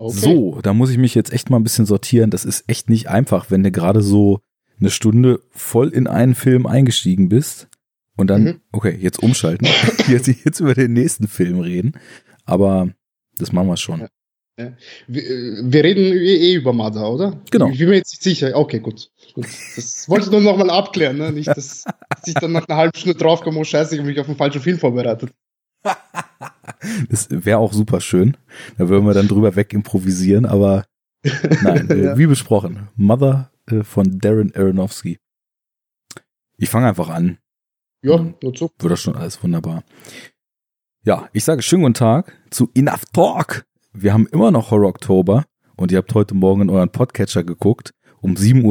Okay. So, da muss ich mich jetzt echt mal ein bisschen sortieren. Das ist echt nicht einfach, wenn du gerade so eine Stunde voll in einen Film eingestiegen bist und dann, Mhm. okay, jetzt umschalten, jetzt, jetzt über den nächsten Film reden. Aber das machen wir schon. Ja. Wir, äh, wir reden eh über Mother, oder? Genau. Ich bin mir jetzt nicht sicher. Okay, gut. gut. Das wollte ich nur noch mal abklären, ne? Nicht, dass, dass ich dann nach einer halben Stunde draufkomme, oh scheiße, ich habe mich auf den falschen Film vorbereitet. Das wäre auch super schön. Da würden wir dann drüber weg improvisieren, aber nein, äh, Ja. wie besprochen. Mother äh, von Darren Aronofsky. Ich fange einfach an. Ja, nur so. Wird das schon alles wunderbar. Ja, ich sage schönen guten Tag zu Enough Talk. Wir haben immer noch Horror Oktober und ihr habt heute Morgen in euren Podcatcher geguckt um 7.06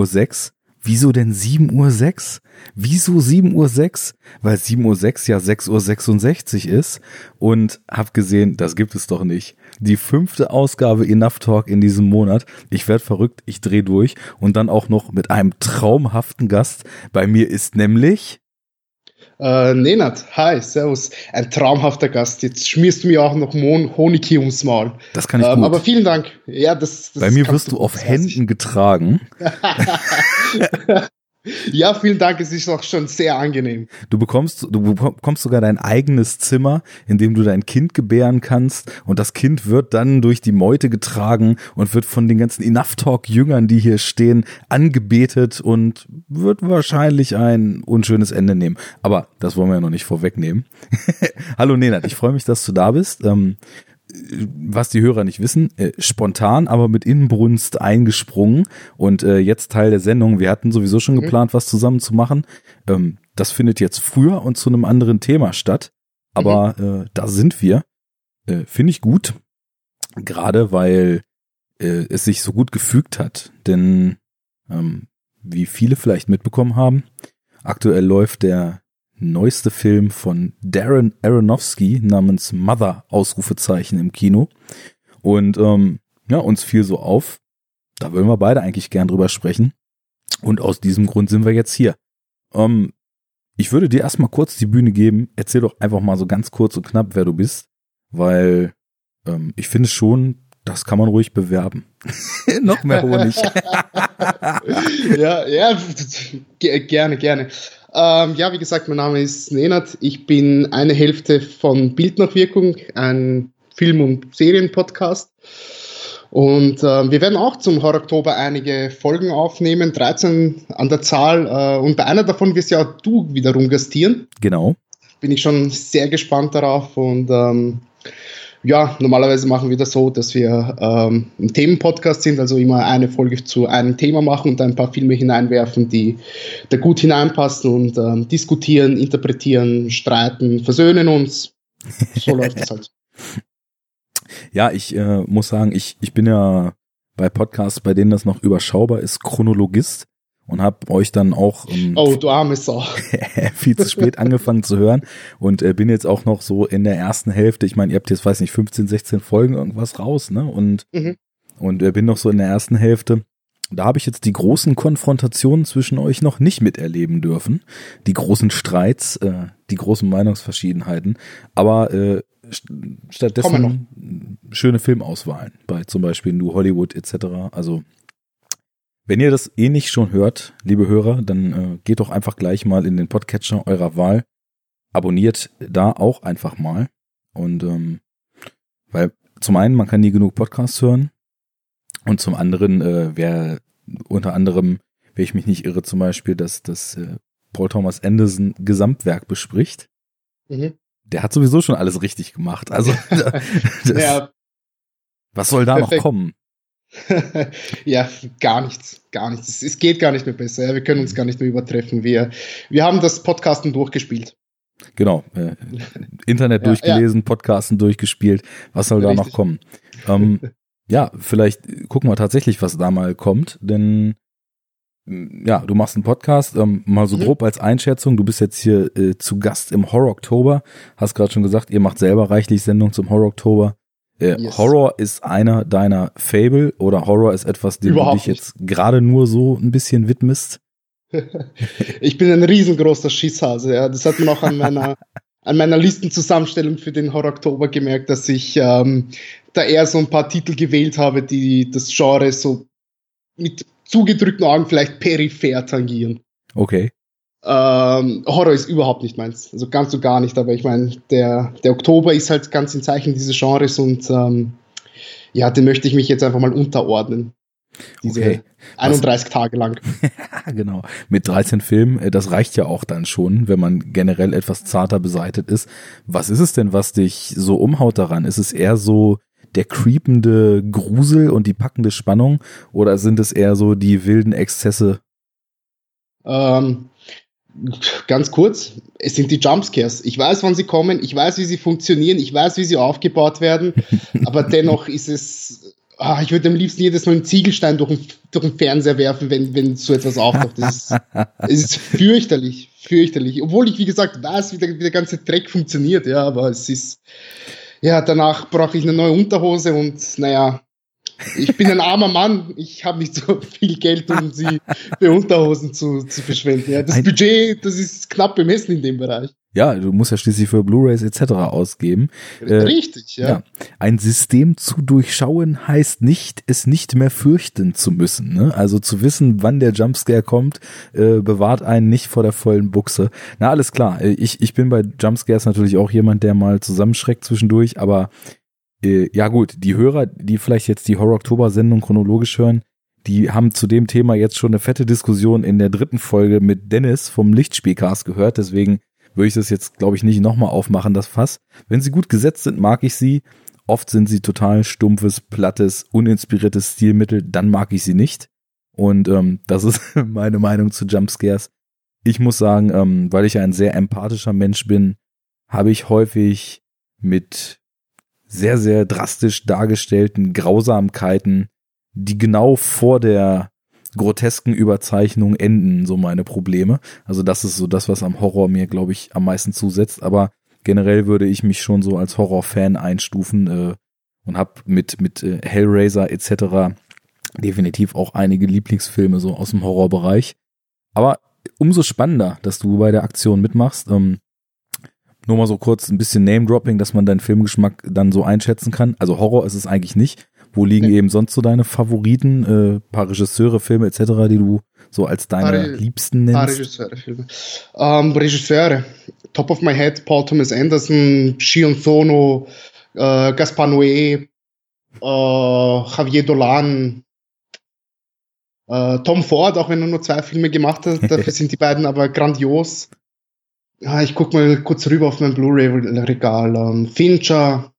Uhr. Wieso denn 7.06 Uhr? Wieso 7.06 Uhr? Weil 7.06 Uhr ja 6.66 Uhr ist und hab gesehen, das gibt es doch nicht. Die fünfte Ausgabe Enough Talk in diesem Monat. Ich werd verrückt, ich dreh durch und dann auch noch mit einem traumhaften Gast. Bei mir ist nämlich Äh, Nenad, hi, servus. Ein traumhafter Gast. Jetzt schmierst du mir auch noch Mon Honig hier ums Maul. Das kann ich Ähm, gut. aber vielen Dank. Ja, das, das Bei mir wirst du auf. Händen getragen. Ja, vielen Dank. Es ist auch schon sehr angenehm. Du bekommst, du bekommst sogar dein eigenes Zimmer, in dem du dein Kind gebären kannst. Und das Kind wird dann durch die Meute getragen und wird von den ganzen Enough Talk Jüngern, die hier stehen, angebetet und wird wahrscheinlich ein unschönes Ende nehmen. Aber das wollen wir ja noch nicht vorwegnehmen. Hallo Nenad, ich freue mich, dass du da bist. Ähm, was die Hörer nicht wissen, äh, spontan, aber mit Inbrunst eingesprungen und äh, jetzt Teil der Sendung. Wir hatten sowieso schon Mhm. geplant, was zusammen zu machen. Ähm, das findet jetzt früher und zu einem anderen Thema statt, aber Mhm. äh, da sind wir. Äh, Finde ich gut, gerade weil äh, es sich so gut gefügt hat, denn ähm, wie viele vielleicht mitbekommen haben, aktuell läuft der neueste Film von Darren Aronofsky namens Mother Ausrufezeichen im Kino. Und ähm, ja, uns fiel so auf, da wollen wir beide eigentlich gern drüber sprechen. Und aus diesem Grund sind wir jetzt hier. Ähm, ich würde dir erstmal kurz die Bühne geben. Erzähl doch einfach mal so ganz kurz und knapp, wer du bist, weil ähm, ich finde schon, das kann man ruhig bewerben. Noch mehr Honig. ja, ja, ge- gerne, gerne. Ähm, ja, wie gesagt, mein Name ist Nenad. Ich bin eine Hälfte von Bildnachwirkung, ein Film- und Serienpodcast. Und ähm, wir werden auch zum Horror Oktober einige Folgen aufnehmen, 13 an der Zahl. Äh, und bei einer davon wirst ja auch du wiederum gastieren. genau. Bin ich schon sehr gespannt darauf. Und ähm, ja, normalerweise machen wir das so, dass wir ähm, ein Themenpodcast sind, also immer eine Folge zu einem Thema machen und ein paar Filme hineinwerfen, die da gut hineinpassen und ähm, diskutieren, interpretieren, streiten, versöhnen uns. So läuft das halt. Ja, ich äh, muss sagen, ich, ich bin ja bei Podcasts, bei denen das noch überschaubar ist, Chronologist und habe euch dann auch ähm, Oh, du arme Sau. viel zu spät angefangen zu hören und äh, bin jetzt auch noch so in der ersten Hälfte. Ich meine, ihr habt jetzt, weiß nicht, 15, 16 Folgen irgendwas raus, ne? Und, Mhm. und äh, bin noch so in der ersten Hälfte. Da habe ich jetzt die großen Konfrontationen zwischen euch noch nicht miterleben dürfen. Die großen Streits, äh, die großen Meinungsverschiedenheiten. Aber äh, stattdessen schöne Filmauswahlen bei zum Beispiel New Hollywood etc. Also wenn ihr das eh nicht schon hört, liebe Hörer, dann äh, geht doch einfach gleich mal in den Podcatcher eurer Wahl. Abonniert da auch einfach mal. Und ähm, weil zum einen, man kann nie genug Podcasts hören. Und zum anderen, äh, wer unter anderem, wenn ich mich nicht irre, zum Beispiel, dass das äh, Paul Thomas Anderson Gesamtwerk bespricht. Mhm. Der hat sowieso schon alles richtig gemacht. Also das, Ja, was soll da perfekt. noch kommen? ja, gar nichts, gar nichts. Es, geht gar nicht mehr besser. Ja. Wir können uns gar nicht mehr übertreffen. Wir, wir haben das Podcasten durchgespielt. Genau. Äh, Internet Ja, durchgelesen, Podcasten durchgespielt. Was soll da noch Richtig. kommen? Ähm, ja, vielleicht gucken wir tatsächlich, was da mal kommt, denn mm, ja, du machst einen Podcast, ähm, mal so Mhm. grob als Einschätzung. Du bist jetzt hier äh, zu Gast im Horror Oktober. Hast gerade schon gesagt, ihr macht selber reichlich Sendung zum Horror Oktober. Äh, Yes. Horror ist einer deiner Fable oder Horror ist etwas, dem Überhaupt du dich jetzt gerade nur so ein bisschen widmest. Ich bin ein riesengroßer Schisshase. Ja. Das hat man auch an meiner, an meiner Listenzusammenstellung für den Horror Oktober gemerkt, dass ich ähm, da eher so ein paar Titel gewählt habe, die das Genre so mit zugedrückten Augen vielleicht peripher tangieren. Okay. Ähm, Horror ist überhaupt nicht meins. Also ganz so gar nicht, aber ich meine, der, der Oktober ist halt ganz im Zeichen dieses Genres und ähm, ja, den möchte ich mich jetzt einfach mal unterordnen. Diese okay. 31 Was? Tage lang. genau. Mit 13 Filmen, äh, das reicht ja auch dann schon, wenn man generell etwas zarter beseitet ist. Was ist es denn, was dich so umhaut daran? Ist es eher so der creepende Grusel und die packende Spannung oder sind es eher so die wilden Exzesse? Ähm, ganz kurz, es sind die Jumpscares. Ich weiß, wann sie kommen, ich weiß, wie sie funktionieren, ich weiß, wie sie aufgebaut werden, aber dennoch ist es, ah, ich würde am liebsten jedes Mal einen Ziegelstein durch den, durch den Fernseher werfen, wenn, wenn so etwas auftaucht. Das ist, es ist fürchterlich, fürchterlich. Obwohl ich, wie gesagt, weiß, wie der, wie der ganze Dreck funktioniert, ja, aber es ist, ja, danach brauche ich eine neue Unterhose und naja, ich bin ein armer Mann, ich habe nicht so viel Geld, um sie für Unterhosen zu, zu verschwenden. Ja, das ein Budget, das ist knapp bemessen in dem Bereich. Ja, du musst ja schließlich für Blu-rays etc. ausgeben. Richtig, äh, ja. ja. Ein System zu durchschauen heißt nicht, es nicht mehr fürchten zu müssen. Ne? Also zu wissen, wann der Jumpscare kommt, äh, bewahrt einen nicht vor der vollen Buchse. Na, alles klar. Äh, ich, ich bin bei Jumpscares natürlich auch jemand, der mal zusammenschreckt zwischendurch, aber äh, ja gut, die Hörer, die vielleicht jetzt die Horror-Oktober-Sendung chronologisch hören, die haben zu dem Thema jetzt schon eine fette Diskussion in der dritten Folge mit Dennis vom Lichtspielcast gehört. Deswegen würde ich das jetzt, glaube ich, nicht nochmal aufmachen, das Fass. Wenn sie gut gesetzt sind, mag ich sie. Oft sind sie total stumpfes, plattes, uninspiriertes Stilmittel, dann mag ich sie nicht. Und ähm, das ist meine Meinung zu Jumpscares. Ich muss sagen, ähm, weil ich ein sehr empathischer Mensch bin, habe ich häufig mit sehr, sehr drastisch dargestellten Grausamkeiten, die genau vor der grotesken Überzeichnung enden, so meine Probleme. Also das ist so das, was am Horror mir, glaube ich, am meisten zusetzt. Aber generell würde ich mich schon so als Horrorfan einstufen äh, und habe mit, mit äh, Hellraiser etc. definitiv auch einige Lieblingsfilme so aus dem Horrorbereich. Aber umso spannender, dass du bei der Aktion mitmachst. Ähm, nur mal so kurz ein bisschen Name-Dropping, dass man deinen Filmgeschmack dann so einschätzen kann. Also Horror ist es eigentlich nicht. Wo liegen ja. eben sonst so deine Favoriten, äh, paar Regisseure, Filme etc., die du so als deine paar, liebsten nennst? Paar Regisseure, Filme. Ähm, Regisseure. Top of my head, Paul Thomas Anderson, Shion Sono, äh, Gaspar Noé, äh, Javier Dolan, äh, Tom Ford, auch wenn er nur zwei Filme gemacht hat, dafür sind die beiden aber grandios. Ja, ich guck mal kurz rüber auf mein Blu-ray-Regal. Ähm, Fincher.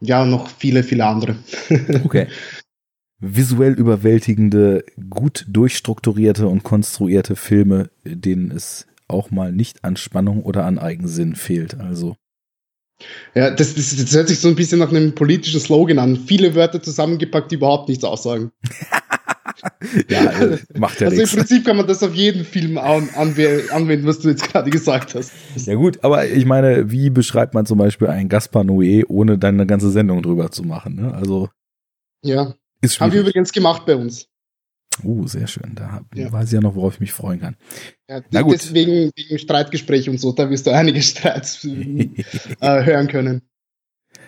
Ja, noch viele, viele andere. okay. Visuell überwältigende, gut durchstrukturierte und konstruierte Filme, denen es auch mal nicht an Spannung oder an Eigensinn fehlt. Also. Ja, das, das, das hört sich so ein bisschen nach einem politischen Slogan an. Viele Wörter zusammengepackt, die überhaupt nichts aussagen. ja, äh, macht ja Also nichts. im Prinzip kann man das auf jeden Film an, anwenden, was du jetzt gerade gesagt hast. Ja gut, aber ich meine, wie beschreibt man zum Beispiel einen Gaspar Noé, ohne dann eine ganze Sendung drüber zu machen? Ne? Also ja, ist haben wir übrigens gemacht bei uns. Uh, sehr schön. Da ja. weiß ich ja noch, worauf ich mich freuen kann. Ja, Na gut. Deswegen wegen Streitgespräch und so, da wirst du einige Streits äh, hören können.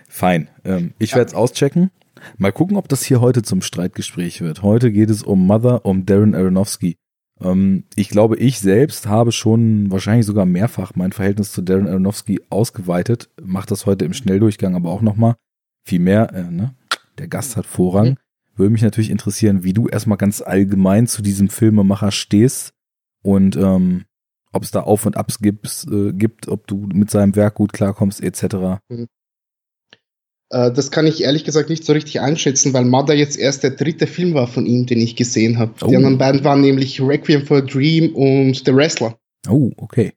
Fein. Ähm, ich werde es auschecken. Mal gucken, ob das hier heute zum Streitgespräch wird. Heute geht es um Mother, um Darren Aronofsky. Ähm, ich glaube, ich selbst habe schon wahrscheinlich sogar mehrfach mein Verhältnis zu Darren Aronofsky ausgeweitet. Mach das heute im Schnelldurchgang aber auch nochmal. Viel mehr, äh, ne? Der Gast hat Vorrang. Mhm. Würde mich natürlich interessieren, wie du erstmal ganz allgemein zu diesem Filmemacher stehst und ähm, ob es da Auf und Abs gibt, äh, gibt, ob du mit seinem Werk gut klarkommst, etc. Mhm. Äh, das kann ich ehrlich gesagt nicht so richtig einschätzen, weil Mother jetzt erst der dritte Film war von ihm, den ich gesehen habe. Oh. Die anderen beiden waren nämlich Requiem for a Dream und The Wrestler. Oh, okay.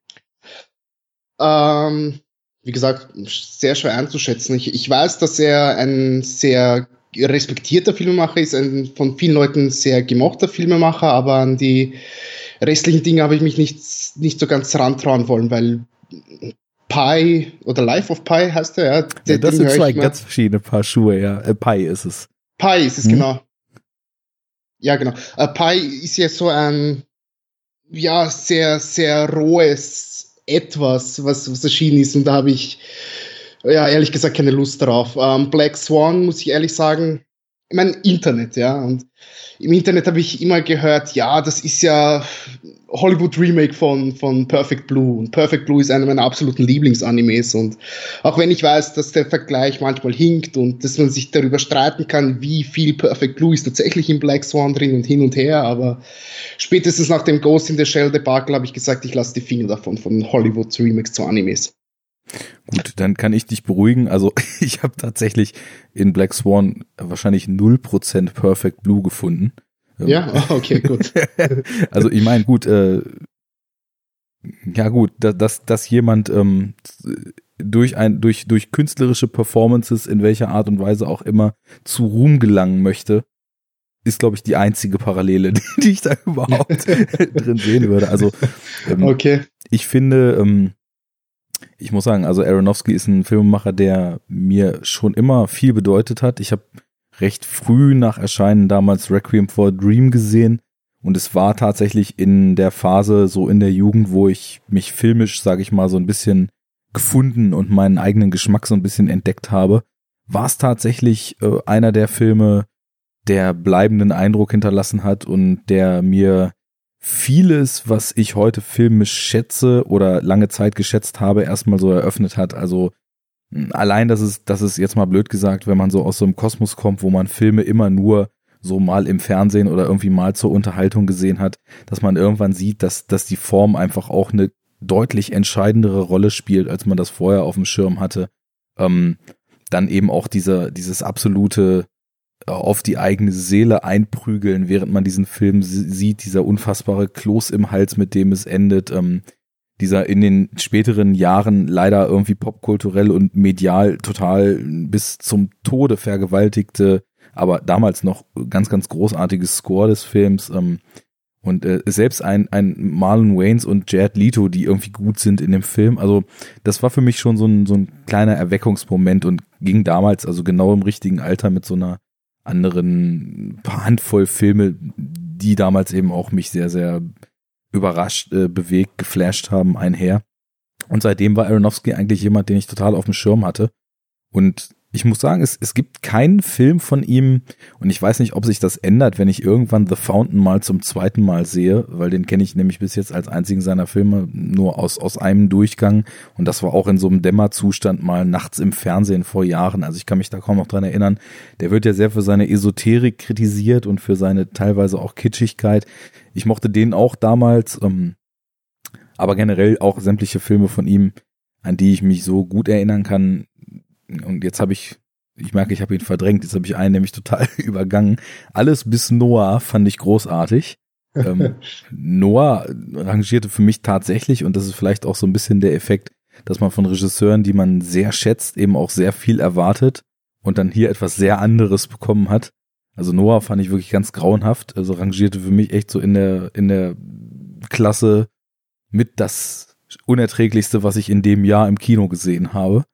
Ähm, wie gesagt, sehr schwer einzuschätzen. Ich, ich weiß, dass er ein sehr respektierter Filmemacher ist, ein von vielen Leuten sehr gemochter Filmemacher, aber an die restlichen Dinge habe ich mich nicht, nicht so ganz rantrauen wollen, weil Pi oder Life of Pi heißt er, ja. ja das sind zwei ganz verschiedene Paar Schuhe, ja. Äh, Pi ist es. Pi ist es, hm? genau. Ja, genau. Äh, Pi ist ja so ein, ja, sehr, sehr rohes Etwas, was, was erschienen ist. Und da habe ich ja, ehrlich gesagt keine Lust drauf. Ähm, Black Swan, muss ich ehrlich sagen, ich meine, Internet, ja. Und im Internet habe ich immer gehört, ja, das ist ja Hollywood Remake von, von Perfect Blue. Und Perfect Blue ist einer meiner absoluten Lieblingsanimes. Und auch wenn ich weiß, dass der Vergleich manchmal hinkt und dass man sich darüber streiten kann, wie viel Perfect Blue ist tatsächlich in Black Swan drin und hin und her, aber spätestens nach dem Ghost in the Shell Debakel habe ich gesagt, ich lasse die Finger davon, von Hollywood Remakes zu Animes. Gut, dann kann ich dich beruhigen. Also ich habe tatsächlich in Black Swan wahrscheinlich 0% Perfect Blue gefunden. Ja, okay, gut. also ich meine, gut, äh, ja gut, dass, dass, dass jemand ähm, durch ein durch durch künstlerische Performances in welcher Art und Weise auch immer zu Ruhm gelangen möchte, ist glaube ich die einzige Parallele, die ich da überhaupt drin sehen würde. Also ähm, okay. ich finde, ähm, ich muss sagen, also Aronofsky ist ein Filmemacher, der mir schon immer viel bedeutet hat. Ich habe recht früh nach Erscheinen damals Requiem for a Dream gesehen und es war tatsächlich in der Phase so in der Jugend, wo ich mich filmisch, sage ich mal, so ein bisschen gefunden und meinen eigenen Geschmack so ein bisschen entdeckt habe, war es tatsächlich äh, einer der Filme, der bleibenden Eindruck hinterlassen hat und der mir vieles, was ich heute filmisch schätze oder lange Zeit geschätzt habe, erstmal so eröffnet hat. Also allein, dass es, dass es jetzt mal blöd gesagt, wenn man so aus so einem Kosmos kommt, wo man Filme immer nur so mal im Fernsehen oder irgendwie mal zur Unterhaltung gesehen hat, dass man irgendwann sieht, dass, dass die Form einfach auch eine deutlich entscheidendere Rolle spielt, als man das vorher auf dem Schirm hatte. Ähm, dann eben auch dieser, dieses absolute auf die eigene Seele einprügeln, während man diesen Film sieht, dieser unfassbare Kloß im Hals, mit dem es endet, ähm, dieser in den späteren Jahren leider irgendwie popkulturell und medial total bis zum Tode vergewaltigte, aber damals noch ganz, ganz großartiges Score des Films. Ähm, und äh, selbst ein, ein Marlon Waynes und Jared Leto, die irgendwie gut sind in dem Film. Also das war für mich schon so ein, so ein kleiner Erweckungsmoment und ging damals, also genau im richtigen Alter mit so einer anderen paar Handvoll Filme, die damals eben auch mich sehr, sehr überrascht, äh, bewegt, geflasht haben, einher. Und seitdem war Aronofsky eigentlich jemand, den ich total auf dem Schirm hatte. Und ich muss sagen, es, es gibt keinen Film von ihm und ich weiß nicht, ob sich das ändert, wenn ich irgendwann The Fountain mal zum zweiten Mal sehe, weil den kenne ich nämlich bis jetzt als einzigen seiner Filme nur aus, aus einem Durchgang und das war auch in so einem Dämmerzustand mal nachts im Fernsehen vor Jahren. Also ich kann mich da kaum noch dran erinnern. Der wird ja sehr für seine Esoterik kritisiert und für seine teilweise auch Kitschigkeit. Ich mochte den auch damals, ähm, aber generell auch sämtliche Filme von ihm, an die ich mich so gut erinnern kann, und jetzt habe ich, ich merke, ich habe ihn verdrängt, jetzt habe ich einen nämlich total übergangen. Alles bis Noah fand ich großartig. ähm, Noah rangierte für mich tatsächlich, und das ist vielleicht auch so ein bisschen der Effekt, dass man von Regisseuren, die man sehr schätzt, eben auch sehr viel erwartet und dann hier etwas sehr anderes bekommen hat. Also Noah fand ich wirklich ganz grauenhaft, also rangierte für mich echt so in der, in der Klasse mit das unerträglichste, was ich in dem Jahr im Kino gesehen habe.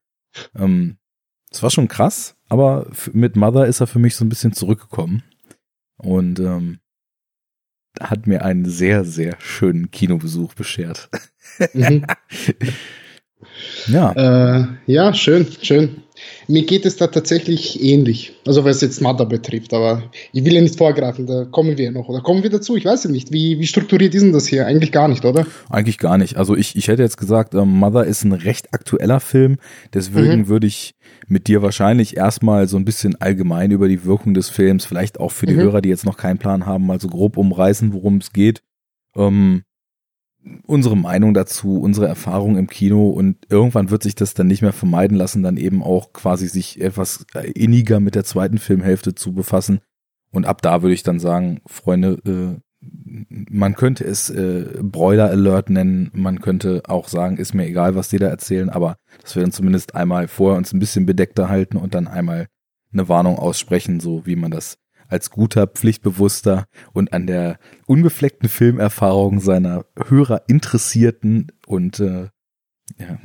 Ähm, es war schon krass, aber mit Mother ist er für mich so ein bisschen zurückgekommen und ähm, hat mir einen sehr, sehr schönen Kinobesuch beschert. Mhm. ja. Äh, ja, schön, schön. Mir geht es da tatsächlich ähnlich. Also was jetzt Mother betrifft, aber ich will ja nicht vorgreifen, da kommen wir noch. Oder kommen wir dazu? Ich weiß ja nicht. Wie, wie strukturiert ist denn das hier? Eigentlich gar nicht, oder? Eigentlich gar nicht. Also ich, ich hätte jetzt gesagt, äh, Mother ist ein recht aktueller Film. Deswegen mhm. würde ich mit dir wahrscheinlich erstmal so ein bisschen allgemein über die Wirkung des Films, vielleicht auch für die mhm. Hörer, die jetzt noch keinen Plan haben, mal so grob umreißen, worum es geht. Ähm, unsere Meinung dazu, unsere Erfahrung im Kino und irgendwann wird sich das dann nicht mehr vermeiden lassen, dann eben auch quasi sich etwas inniger mit der zweiten Filmhälfte zu befassen. Und ab da würde ich dann sagen, Freunde, äh, man könnte es äh, Broiler Alert nennen, man könnte auch sagen, ist mir egal, was die da erzählen, aber dass wir dann zumindest einmal vorher uns ein bisschen bedeckter halten und dann einmal eine Warnung aussprechen, so wie man das als guter, pflichtbewusster und an der unbefleckten Filmerfahrung seiner Hörer interessierten und äh, ja,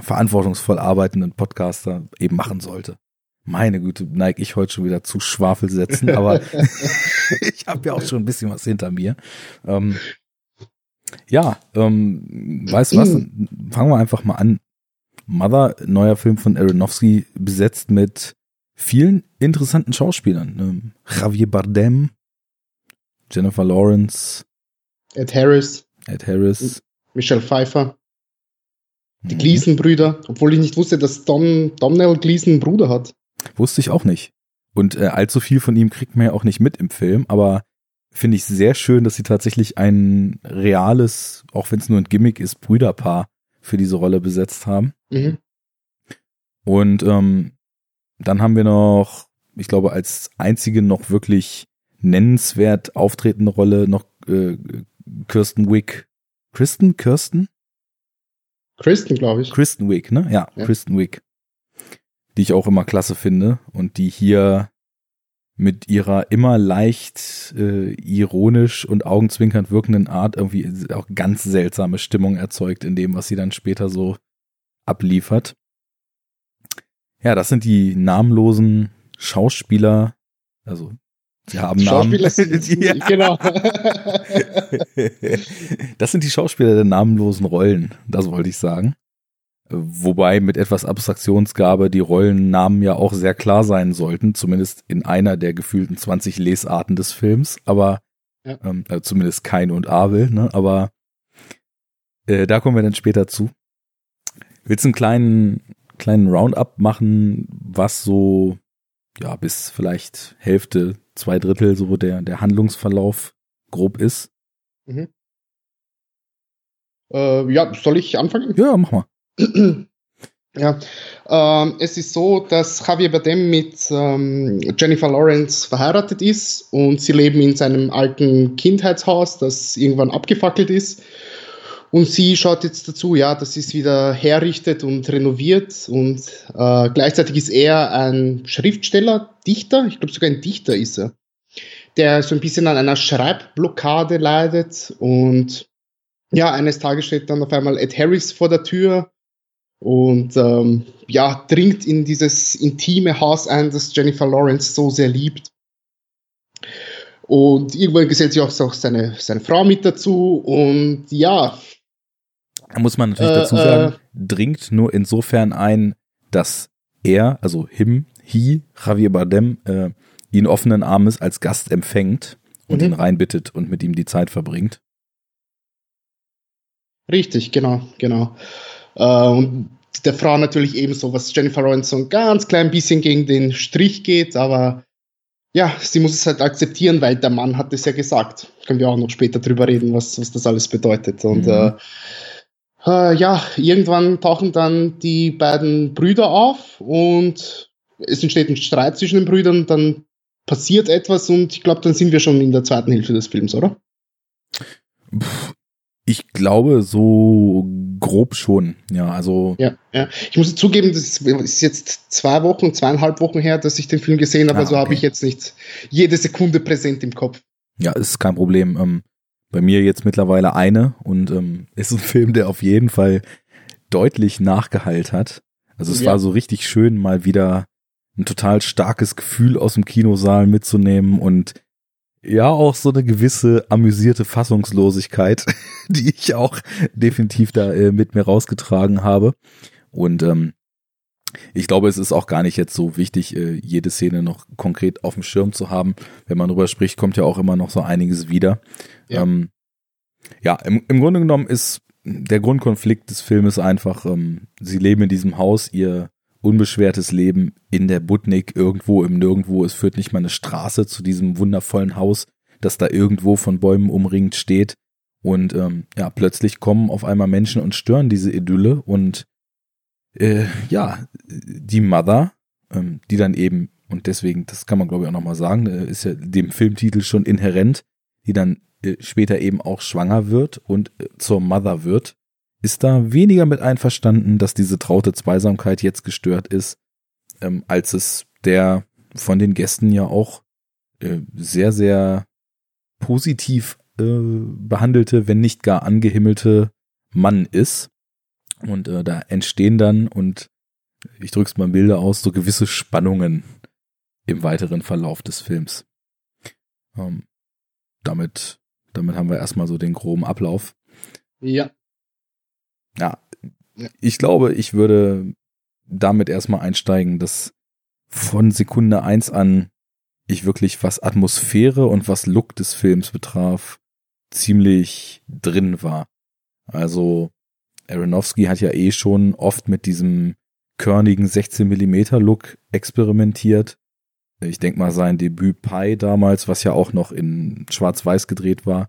verantwortungsvoll arbeitenden Podcaster eben machen sollte. Meine Güte, neige ich heute schon wieder zu Schwafelsätzen, aber ich habe ja auch schon ein bisschen was hinter mir. Ähm, ja, ähm, weißt du was? Fangen wir einfach mal an. Mother, neuer Film von Aronofsky, besetzt mit vielen interessanten Schauspielern. Ähm, Javier Bardem, Jennifer Lawrence, Ed Harris, Ed Harris, Michelle Pfeiffer, die mhm. Gleason-Brüder, obwohl ich nicht wusste, dass Don, Domhnall Gleason einen Bruder hat. Wusste ich auch nicht. Und äh, allzu viel von ihm kriegt man ja auch nicht mit im Film, aber finde ich sehr schön, dass sie tatsächlich ein reales, auch wenn es nur ein Gimmick ist, Brüderpaar für diese Rolle besetzt haben. Mhm. Und ähm, dann haben wir noch, ich glaube, als einzige noch wirklich nennenswert auftretende Rolle noch äh, Kirsten Wick. Kristen? Kirsten? Kristen, glaube ich. Kristen Wick, ne? Ja, ja, Kristen Wick. Die ich auch immer klasse finde und die hier mit ihrer immer leicht äh, ironisch und augenzwinkernd wirkenden Art irgendwie auch ganz seltsame Stimmung erzeugt in dem, was sie dann später so abliefert. Ja, das sind die namenlosen Schauspieler, also sie haben Schauspieler Namen. Sind, ja. Genau. das sind die Schauspieler der namenlosen Rollen, das wollte ich sagen. Wobei mit etwas Abstraktionsgabe die Rollennamen ja auch sehr klar sein sollten, zumindest in einer der gefühlten 20 Lesarten des Films, aber ja. ähm, also zumindest Kain und Abel, ne? Aber äh, da kommen wir dann später zu. Willst du einen kleinen, kleinen Roundup machen, was so, ja, bis vielleicht Hälfte, zwei Drittel so der, der Handlungsverlauf grob ist? Mhm. Äh, ja, soll ich anfangen? Ja, mach mal. Ja, ähm, es ist so, dass Javier Bardem mit ähm, Jennifer Lawrence verheiratet ist und sie leben in seinem alten Kindheitshaus, das irgendwann abgefackelt ist. Und sie schaut jetzt dazu, ja, sie es wieder herrichtet und renoviert. Und äh, gleichzeitig ist er ein Schriftsteller, Dichter, ich glaube sogar ein Dichter ist er, der so ein bisschen an einer Schreibblockade leidet. Und ja, eines Tages steht dann auf einmal Ed Harris vor der Tür und ähm, ja, dringt in dieses intime Haus ein, das Jennifer Lawrence so sehr liebt. Und irgendwann gesellt sich auch seine, seine Frau mit dazu und ja. Da muss man natürlich äh, dazu sagen, äh, dringt nur insofern ein, dass er, also him, he, Javier Bardem, äh, ihn offenen Armes als Gast empfängt und mhm. ihn reinbittet und mit ihm die Zeit verbringt. Richtig, genau, genau. Äh, und der Frau natürlich ebenso, was Jennifer Lawrence so ein ganz klein bisschen gegen den Strich geht, aber ja, sie muss es halt akzeptieren, weil der Mann hat es ja gesagt. Können wir auch noch später drüber reden, was, was das alles bedeutet. Und mhm. äh, äh, ja, irgendwann tauchen dann die beiden Brüder auf und es entsteht ein Streit zwischen den Brüdern, dann passiert etwas und ich glaube, dann sind wir schon in der zweiten Hälfte des Films, oder? Ich glaube, so grob schon. Ja, also. Ja, ja. Ich muss zugeben, das ist jetzt zwei Wochen, zweieinhalb Wochen her, dass ich den Film gesehen habe, ah, also okay. habe ich jetzt nicht jede Sekunde präsent im Kopf. Ja, ist kein Problem. Bei mir jetzt mittlerweile eine und ähm, ist ein Film, der auf jeden Fall deutlich nachgeheilt hat. Also es ja. war so richtig schön, mal wieder ein total starkes Gefühl aus dem Kinosaal mitzunehmen und ja auch so eine gewisse amüsierte Fassungslosigkeit, die ich auch definitiv da äh, mit mir rausgetragen habe. Und ähm, ich glaube, es ist auch gar nicht jetzt so wichtig, äh, jede Szene noch konkret auf dem Schirm zu haben. Wenn man drüber spricht, kommt ja auch immer noch so einiges wieder. Ja, ähm, ja im, im Grunde genommen ist der Grundkonflikt des Filmes einfach, ähm, sie leben in diesem Haus, ihr unbeschwertes Leben in der Butnik irgendwo im Nirgendwo. Es führt nicht mal eine Straße zu diesem wundervollen Haus, das da irgendwo von Bäumen umringt steht. Und ähm, ja, plötzlich kommen auf einmal Menschen und stören diese Idylle. Und äh, ja, die Mother, ähm, die dann eben, und deswegen, das kann man glaube ich auch nochmal sagen, äh, ist ja dem Filmtitel schon inhärent, die dann äh, später eben auch schwanger wird und äh, zur Mother wird ist da weniger mit einverstanden, dass diese traute Zweisamkeit jetzt gestört ist, ähm, als es der von den Gästen ja auch äh, sehr, sehr positiv äh, behandelte, wenn nicht gar angehimmelte Mann ist. Und äh, da entstehen dann, und ich drück's mal Bilder aus, so gewisse Spannungen im weiteren Verlauf des Films. Ähm, damit, damit haben wir erstmal so den groben Ablauf. Ja ja, ja. ich glaube, ich würde damit erstmal einsteigen, dass von Sekunde eins an ich wirklich, was Atmosphäre und was Look des Films betraf, ziemlich drin war. Also Aronofsky hat ja eh schon oft mit diesem körnigen 16 Millimeter Look experimentiert. Ich denke mal, sein Debüt Pi damals, was ja auch noch in Schwarz-Weiß gedreht war,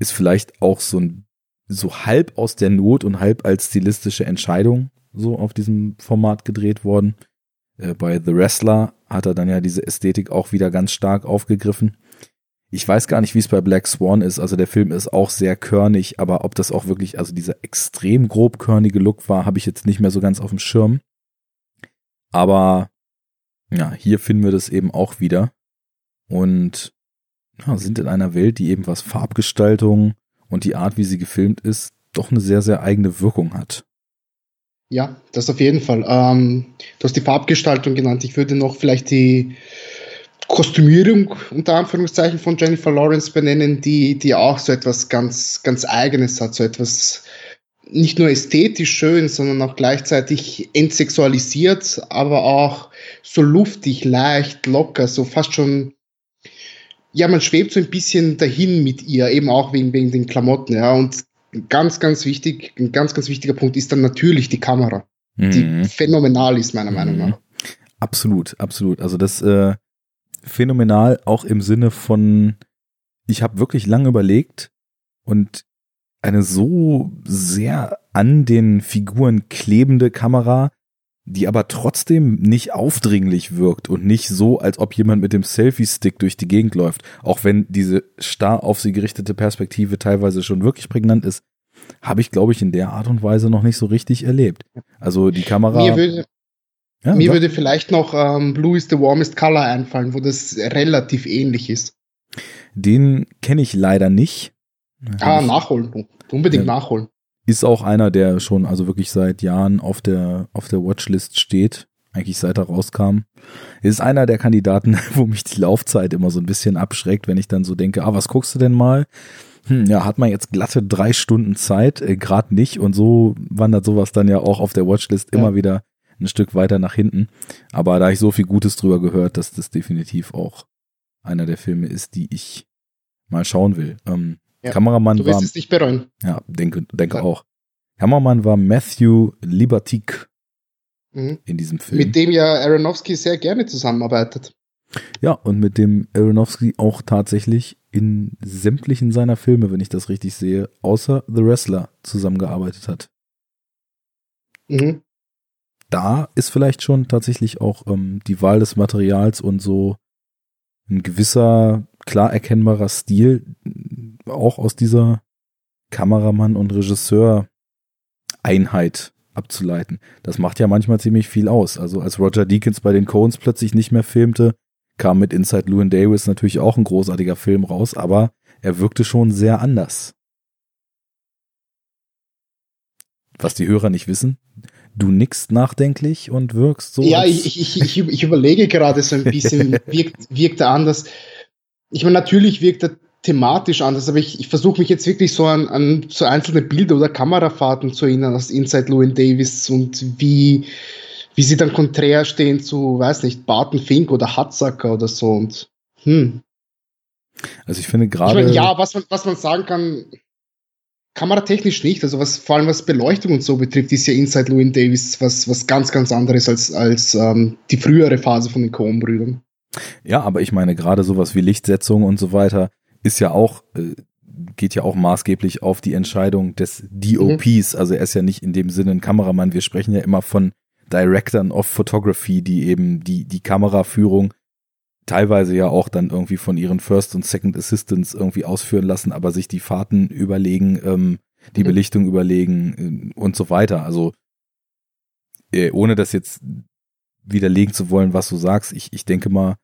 ist vielleicht auch so ein so halb aus der Not und halb als stilistische Entscheidung so auf diesem Format gedreht worden. Äh, bei The Wrestler hat er dann ja diese Ästhetik auch wieder ganz stark aufgegriffen. Ich weiß gar nicht, wie es bei Black Swan ist. Also der Film ist auch sehr körnig, aber ob das auch wirklich, also dieser extrem grobkörnige Look war, habe ich jetzt nicht mehr so ganz auf dem Schirm. Aber ja, hier finden wir das eben auch wieder. Und ja, sind in einer Welt, die eben was Farbgestaltung und die Art, wie sie gefilmt ist, doch eine sehr, sehr eigene Wirkung hat. Ja, das auf jeden Fall. Ähm, du hast die Farbgestaltung genannt. Ich würde noch vielleicht die Kostümierung unter Anführungszeichen von Jennifer Lawrence benennen, die, die auch so etwas ganz, ganz Eigenes hat, so etwas nicht nur ästhetisch schön, sondern auch gleichzeitig entsexualisiert, aber auch so luftig, leicht, locker, so fast schon, ja, man schwebt so ein bisschen dahin mit ihr, eben auch wegen, wegen den Klamotten, ja, und ganz, ganz wichtig, ein ganz, ganz wichtiger Punkt ist dann natürlich die Kamera, mhm. die phänomenal ist, meiner mhm. Meinung nach. Absolut, absolut. Also das äh, phänomenal auch im Sinne von, ich habe wirklich lange überlegt und eine so sehr an den Figuren klebende Kamera, die aber trotzdem nicht aufdringlich wirkt und nicht so, als ob jemand mit dem Selfie-Stick durch die Gegend läuft. Auch wenn diese starr auf sie gerichtete Perspektive teilweise schon wirklich prägnant ist, habe ich, glaube ich, in der Art und Weise noch nicht so richtig erlebt. Also die Kamera. Mir würde, ja, mir würde vielleicht noch ähm, Blue is the Warmest Color einfallen, wo das relativ ähnlich ist. Den kenne ich leider nicht. Ah, nachholen. Unbedingt ja. nachholen ist auch einer, der schon also wirklich seit Jahren auf der auf der Watchlist steht, eigentlich seit er rauskam. Ist einer der Kandidaten, wo mich die Laufzeit immer so ein bisschen abschreckt, wenn ich dann so denke, ah, was guckst du denn mal? Hm, ja, hat man jetzt glatte drei Stunden Zeit, äh, gerade nicht und so wandert sowas dann ja auch auf der Watchlist ja. immer wieder ein Stück weiter nach hinten. Aber da ich so viel Gutes drüber gehört, dass das definitiv auch einer der Filme ist, die ich mal schauen will. Ähm, ja, Kameramann du wirst war. es nicht bereuen. Ja, denke, denke ja. auch. Kameramann war Matthew Libertique mhm. in diesem Film. Mit dem ja Aronofsky sehr gerne zusammenarbeitet. Ja, und mit dem Aronofsky auch tatsächlich in sämtlichen seiner Filme, wenn ich das richtig sehe, außer The Wrestler zusammengearbeitet hat. Mhm. Da ist vielleicht schon tatsächlich auch ähm, die Wahl des Materials und so ein gewisser, klar erkennbarer Stil auch aus dieser Kameramann- und Regisseur-Einheit abzuleiten. Das macht ja manchmal ziemlich viel aus. Also als Roger Deakins bei den Coens plötzlich nicht mehr filmte, kam mit Inside Llewyn Davis natürlich auch ein großartiger Film raus, aber er wirkte schon sehr anders. Was die Hörer nicht wissen, du nickst nachdenklich und wirkst so. Ja, ich, ich, ich, ich überlege gerade so ein bisschen, wirkt, wirkt er anders. Ich meine, natürlich wirkt er thematisch anders, aber ich, ich versuche mich jetzt wirklich so an, an so einzelne Bilder oder Kamerafahrten zu erinnern aus Inside Llewyn Davis und wie, wie sie dann konträr stehen zu, weiß nicht, Barton Fink oder Hatzacker oder so und hm. Also ich finde gerade. Ich meine, ja, was man, was man sagen kann, kameratechnisch nicht. Also was vor allem was Beleuchtung und so betrifft, ist ja Inside Llewyn Davis was, was ganz, ganz anderes als, als ähm, die frühere Phase von den Coen-Brüdern. Ja, aber ich meine, gerade sowas wie Lichtsetzung und so weiter, ist ja auch, äh, geht ja auch maßgeblich auf die Entscheidung des DOPs. Mhm. Also er ist ja nicht in dem Sinne ein Kameramann. Wir sprechen ja immer von Directors of Photography, die eben die, die Kameraführung teilweise ja auch dann irgendwie von ihren First und Second Assistants irgendwie ausführen lassen, aber sich die Fahrten überlegen, ähm, die mhm. Belichtung überlegen äh, und so weiter. Also äh, ohne das jetzt widerlegen zu wollen, was du sagst, ich, ich denke mal,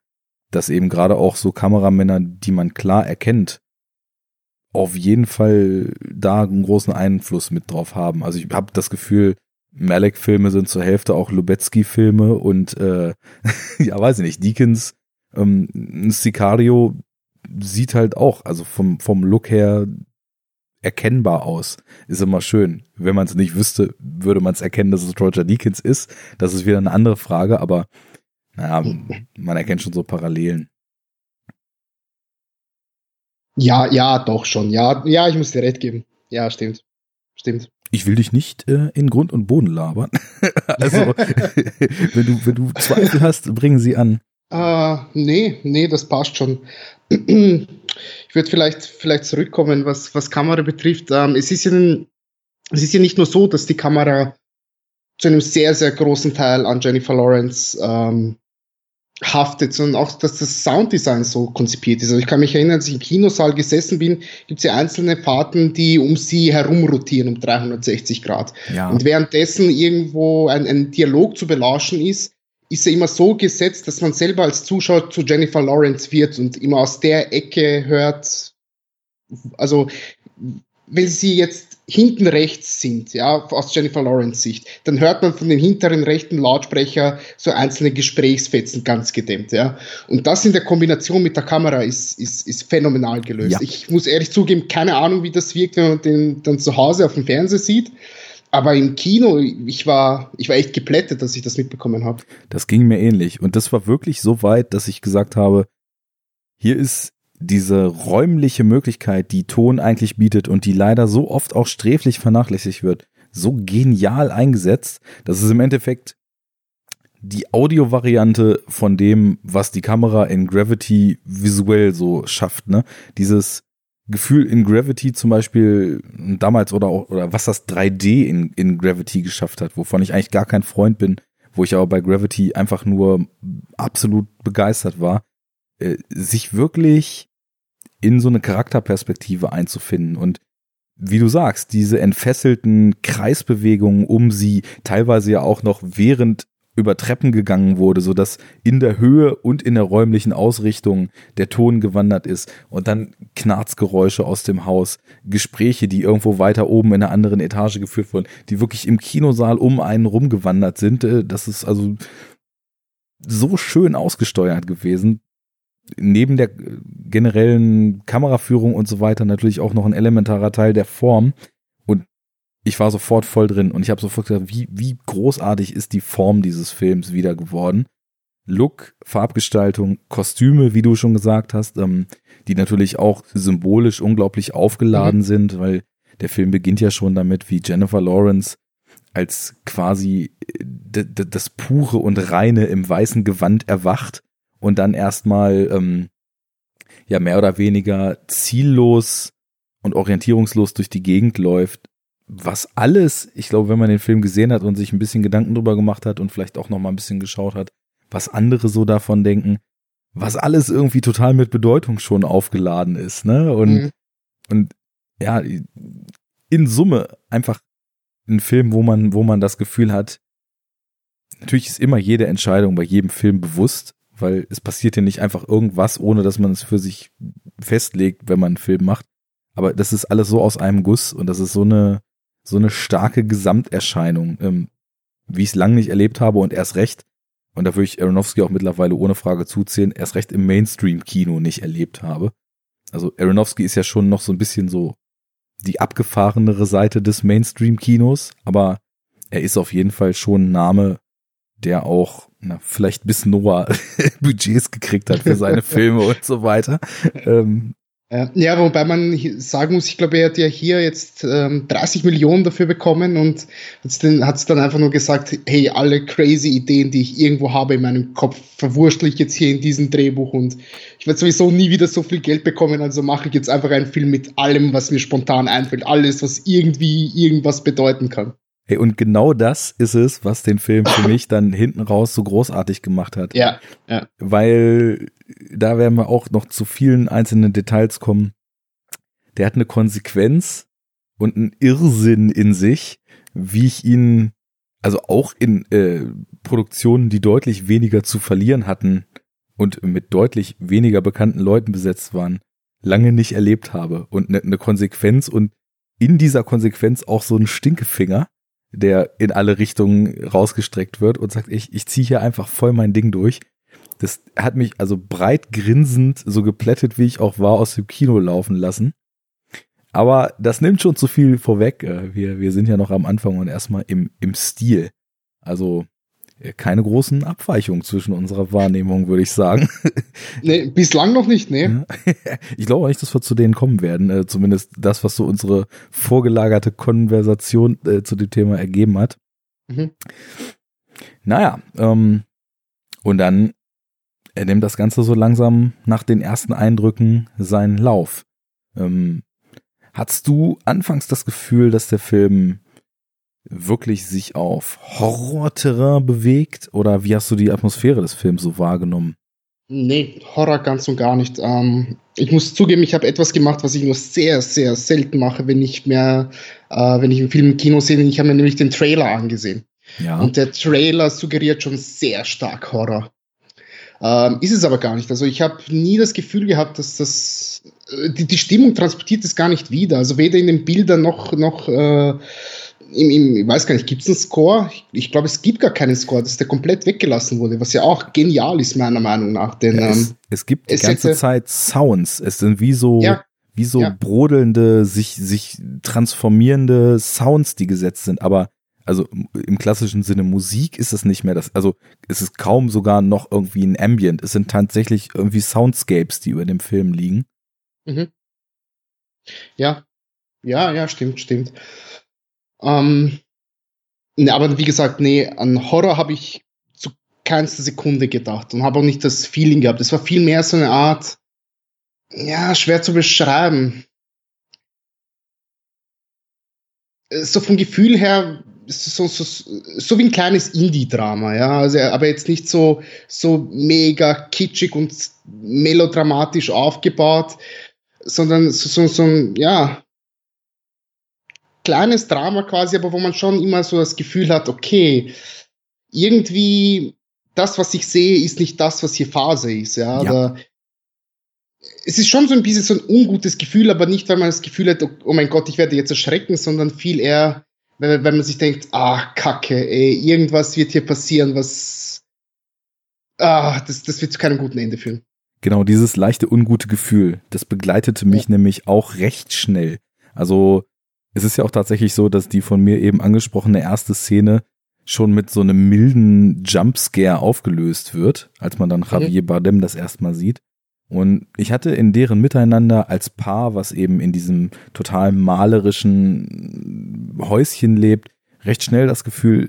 dass eben gerade auch so Kameramänner, die man klar erkennt, auf jeden Fall da einen großen Einfluss mit drauf haben. Also ich habe das Gefühl, Malek-Filme sind zur Hälfte auch Lubetzky-Filme und äh, ja, weiß ich nicht, Deakins, ähm, Sicario sieht halt auch, also vom, vom Look her erkennbar aus. Ist immer schön. Wenn man es nicht wüsste, würde man es erkennen, dass es Roger Deakins ist. Das ist wieder eine andere Frage, aber naja, man erkennt schon so Parallelen. Ja, ja, doch schon. Ja, ja, ich muss dir recht geben. Ja, stimmt. Stimmt. Ich will dich nicht äh, in Grund und Boden labern. also, wenn du, wenn du Zweifel hast, bringen sie an. Uh, nee, nee, das passt schon. ich würde vielleicht, vielleicht zurückkommen, was, was Kamera betrifft. Ähm, es, ist ja, es ist ja nicht nur so, dass die Kamera zu einem sehr, sehr großen Teil an Jennifer Lawrence ähm, haftet, sondern auch, dass das Sounddesign so konzipiert ist. Also ich kann mich erinnern, als ich im Kinosaal gesessen bin, gibt es ja einzelne Fahrten, die um sie herum rotieren um 360 Grad. Ja. Und währenddessen irgendwo ein, ein Dialog zu belauschen ist, ist er immer so gesetzt, dass man selber als Zuschauer zu Jennifer Lawrence wird und immer aus der Ecke hört, also wenn sie jetzt hinten rechts sind, ja, aus Jennifer Lawrence Sicht, dann hört man von den hinteren rechten Lautsprecher so einzelne Gesprächsfetzen ganz gedämmt, ja. Und das in der Kombination mit der Kamera ist, ist, ist phänomenal gelöst. Ja. Ich muss ehrlich zugeben, keine Ahnung, wie das wirkt, wenn man den dann zu Hause auf dem Fernseher sieht. Aber im Kino, ich war, ich war echt geplättet, dass ich das mitbekommen habe. Das ging mir ähnlich. Und das war wirklich so weit, dass ich gesagt habe, hier ist diese räumliche Möglichkeit, die Ton eigentlich bietet und die leider so oft auch sträflich vernachlässigt wird, so genial eingesetzt, dass es im Endeffekt die Audiovariante von dem, was die Kamera in Gravity visuell so schafft, ne? Dieses Gefühl in Gravity zum Beispiel damals oder auch, oder was das 3D in, in Gravity geschafft hat, wovon ich eigentlich gar kein Freund bin, wo ich aber bei Gravity einfach nur absolut begeistert war, äh, sich wirklich in so eine Charakterperspektive einzufinden. Und wie du sagst, diese entfesselten Kreisbewegungen um sie, teilweise ja auch noch während über Treppen gegangen wurde, so dass in der Höhe und in der räumlichen Ausrichtung der Ton gewandert ist und dann Knarzgeräusche aus dem Haus, Gespräche, die irgendwo weiter oben in einer anderen Etage geführt wurden, die wirklich im Kinosaal um einen rumgewandert sind. Äh, das ist also so schön ausgesteuert gewesen neben der generellen Kameraführung und so weiter natürlich auch noch ein elementarer Teil der Form. Ich war sofort voll drin und ich habe sofort gesagt, wie, wie großartig ist die Form dieses Films wieder geworden. Look, Farbgestaltung, Kostüme, wie du schon gesagt hast, ähm, die natürlich auch symbolisch unglaublich aufgeladen mhm. sind, weil der Film beginnt ja schon damit, wie Jennifer Lawrence als quasi äh, das pure und reine im weißen Gewand erwacht und dann erstmal ähm, ja mehr oder weniger ziellos und orientierungslos durch die Gegend läuft, was alles, ich glaube, wenn man den Film gesehen hat und sich ein bisschen Gedanken drüber gemacht hat und vielleicht auch noch mal ein bisschen geschaut hat, was andere so davon denken, was alles irgendwie total mit Bedeutung schon aufgeladen ist, ne? Und mhm. und ja, in Summe einfach ein Film, wo man wo man das Gefühl hat, natürlich ist immer jede Entscheidung bei jedem Film bewusst, weil es passiert ja nicht einfach irgendwas, ohne dass man es für sich festlegt, wenn man einen Film macht. Aber das ist alles so aus einem Guss und das ist so eine, so eine starke Gesamterscheinung, ähm, wie ich es lange nicht erlebt habe und erst recht, und da würde ich Aronofsky auch mittlerweile ohne Frage zuzählen, erst recht im Mainstream-Kino nicht erlebt habe. Also Aronofsky ist ja schon noch so ein bisschen so die abgefahrenere Seite des Mainstream-Kinos, aber er ist auf jeden Fall schon ein Name, der auch na, vielleicht bis Noah Budgets gekriegt hat für seine Filme und so weiter. Ähm, ja, wobei man sagen muss, ich glaube, er hat ja hier jetzt ähm, 30 Millionen dafür bekommen und hat es dann einfach nur gesagt, hey, alle crazy Ideen, die ich irgendwo habe in meinem Kopf, verwurschtle ich jetzt hier in diesem Drehbuch und ich werde sowieso nie wieder so viel Geld bekommen, also mache ich jetzt einfach einen Film mit allem, was mir spontan einfällt, alles, was irgendwie irgendwas bedeuten kann. Hey, und genau das ist es, was den Film für mich dann hinten raus so großartig gemacht hat. Ja, ja. Weil da werden wir auch noch zu vielen einzelnen Details kommen. Der hat eine Konsequenz und einen Irrsinn in sich, wie ich ihn, also auch in äh, Produktionen, die deutlich weniger zu verlieren hatten und mit deutlich weniger bekannten Leuten besetzt waren, lange nicht erlebt habe. Und eine ne Konsequenz und in dieser Konsequenz auch so ein Stinkefinger, der in alle Richtungen rausgestreckt wird und sagt, ich, ich ziehe hier einfach voll mein Ding durch. Das hat mich also breit grinsend, so geplättet wie ich auch war, aus dem Kino laufen lassen. Aber das nimmt schon zu viel vorweg. Äh, wir, wir sind ja noch am Anfang und erstmal im, im Stil. Also keine großen Abweichungen zwischen unserer Wahrnehmung, würde ich sagen. Nee, bislang noch nicht, nee. Ich glaube nicht, dass wir zu denen kommen werden. Äh, zumindest das, was so unsere vorgelagerte Konversation äh, zu dem Thema ergeben hat. Mhm. Naja, ähm, und dann er nimmt das Ganze so langsam nach den ersten Eindrücken seinen Lauf. Ähm, hattest du anfangs das Gefühl, dass der Film wirklich sich auf Horrorterrain bewegt? Oder wie hast du die Atmosphäre des Films so wahrgenommen? Nee, Horror ganz und gar nicht. Ähm, ich muss zugeben, ich habe etwas gemacht, was ich nur sehr, sehr selten mache, wenn ich mehr, äh, wenn ich einen Film im Kino sehe. Ich habe mir nämlich den Trailer angesehen. Ja. Und der Trailer suggeriert schon sehr stark Horror. Ähm, ist es aber gar nicht. Also ich habe nie das Gefühl gehabt, dass das äh, die, die Stimmung transportiert es gar nicht wieder. Also weder in den Bildern noch noch äh, im, im, ich weiß gar nicht, gibt es einen Score? Ich, ich glaube, es gibt gar keinen Score, dass der komplett weggelassen wurde, was ja auch genial ist, meiner Meinung nach. Denn, ja, es, ähm, es, gibt die ganze hätte, Zeit Sounds. Es sind wie so, ja, wie so ja. brodelnde, sich, sich transformierende Sounds, die gesetzt sind. Aber also im klassischen Sinne Musik ist es nicht mehr das, also es ist kaum sogar noch irgendwie ein Ambient. Es sind tatsächlich irgendwie Soundscapes, die über dem Film liegen. Mhm. Ja, ja, ja, stimmt, stimmt. Ähm, ne, aber wie gesagt, nee, an Horror habe ich zu keinster Sekunde gedacht und habe auch nicht das Feeling gehabt. Es war viel mehr so eine Art, ja, schwer zu beschreiben. So vom Gefühl her, so, so, so wie ein kleines Indie-Drama, ja, also, aber jetzt nicht so, so mega kitschig und melodramatisch aufgebaut, sondern so, so, so ein, ja, kleines Drama quasi, aber wo man schon immer so das Gefühl hat, okay, irgendwie das, was ich sehe, ist nicht das, was hier Phase ist. Ja, ja. Da, es ist schon so ein bisschen so ein ungutes Gefühl, aber nicht, weil man das Gefühl hat, oh mein Gott, ich werde jetzt erschrecken, sondern viel eher, wenn, wenn man sich denkt, ah, Kacke, ey, irgendwas wird hier passieren, was, ah, das, das wird zu keinem guten Ende führen. Genau, dieses leichte ungute Gefühl, das begleitete mich ja. nämlich auch recht schnell. Also es ist ja auch tatsächlich so, dass die von mir eben angesprochene erste Szene schon mit so einem milden Jumpscare aufgelöst wird, als man dann Javier Bardem das erstmal sieht. Und ich hatte in deren Miteinander als Paar, was eben in diesem total malerischen Häuschen lebt, recht schnell das Gefühl,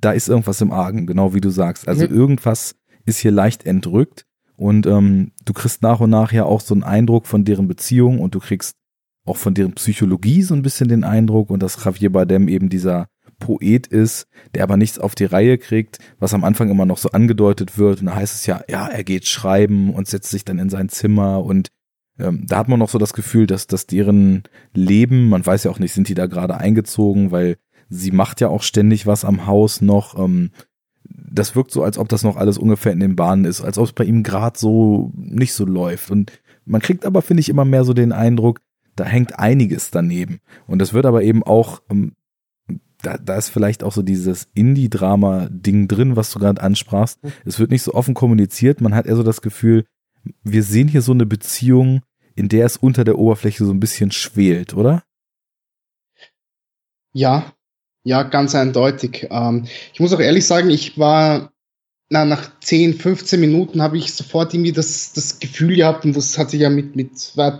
da ist irgendwas im Argen, genau wie du sagst. Also mhm. irgendwas ist hier leicht entrückt und ähm, du kriegst nach und nach ja auch so einen Eindruck von deren Beziehung und du kriegst auch von deren Psychologie so ein bisschen den Eindruck und dass Javier Bardem eben dieser Poet ist, der aber nichts auf die Reihe kriegt, was am Anfang immer noch so angedeutet wird. Und da heißt es ja, ja, er geht schreiben und setzt sich dann in sein Zimmer und ähm, da hat man noch so das Gefühl, dass, dass deren Leben, man weiß ja auch nicht, sind die da gerade eingezogen, weil sie macht ja auch ständig was am Haus noch. Ähm, das wirkt so, als ob das noch alles ungefähr in den Bahnen ist, als ob es bei ihm gerade so nicht so läuft. Und man kriegt aber, finde ich, immer mehr so den Eindruck, da hängt einiges daneben. Und das wird aber eben auch, ähm, da, da ist vielleicht auch so dieses Indie-Drama-Ding drin, was du gerade ansprachst. Mhm. Es wird nicht so offen kommuniziert. Man hat eher so das Gefühl, wir sehen hier so eine Beziehung, in der es unter der Oberfläche so ein bisschen schwelt, oder? Ja, ja, ganz eindeutig. Ähm, ich muss auch ehrlich sagen, ich war na, nach 10, 15 Minuten habe ich sofort irgendwie das, das Gefühl gehabt, und das hat sich ja mit, mit,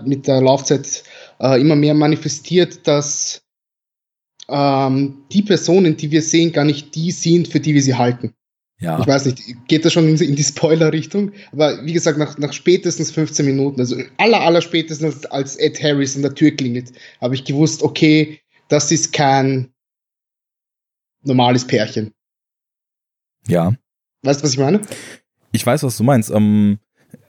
mit der Laufzeit äh, immer mehr manifestiert, dass ähm, die Personen, die wir sehen, gar nicht die sind, für die wir sie halten. Ja. Ich weiß nicht, geht das schon in, in die Spoiler-Richtung? Aber wie gesagt, nach, nach spätestens 15 Minuten, also aller, aller spätestens als Ed Harris an der Tür klingelt, habe ich gewusst, okay, das ist kein normales Pärchen. Ja. Weißt du, was ich meine? Ich weiß, was du meinst. Ähm,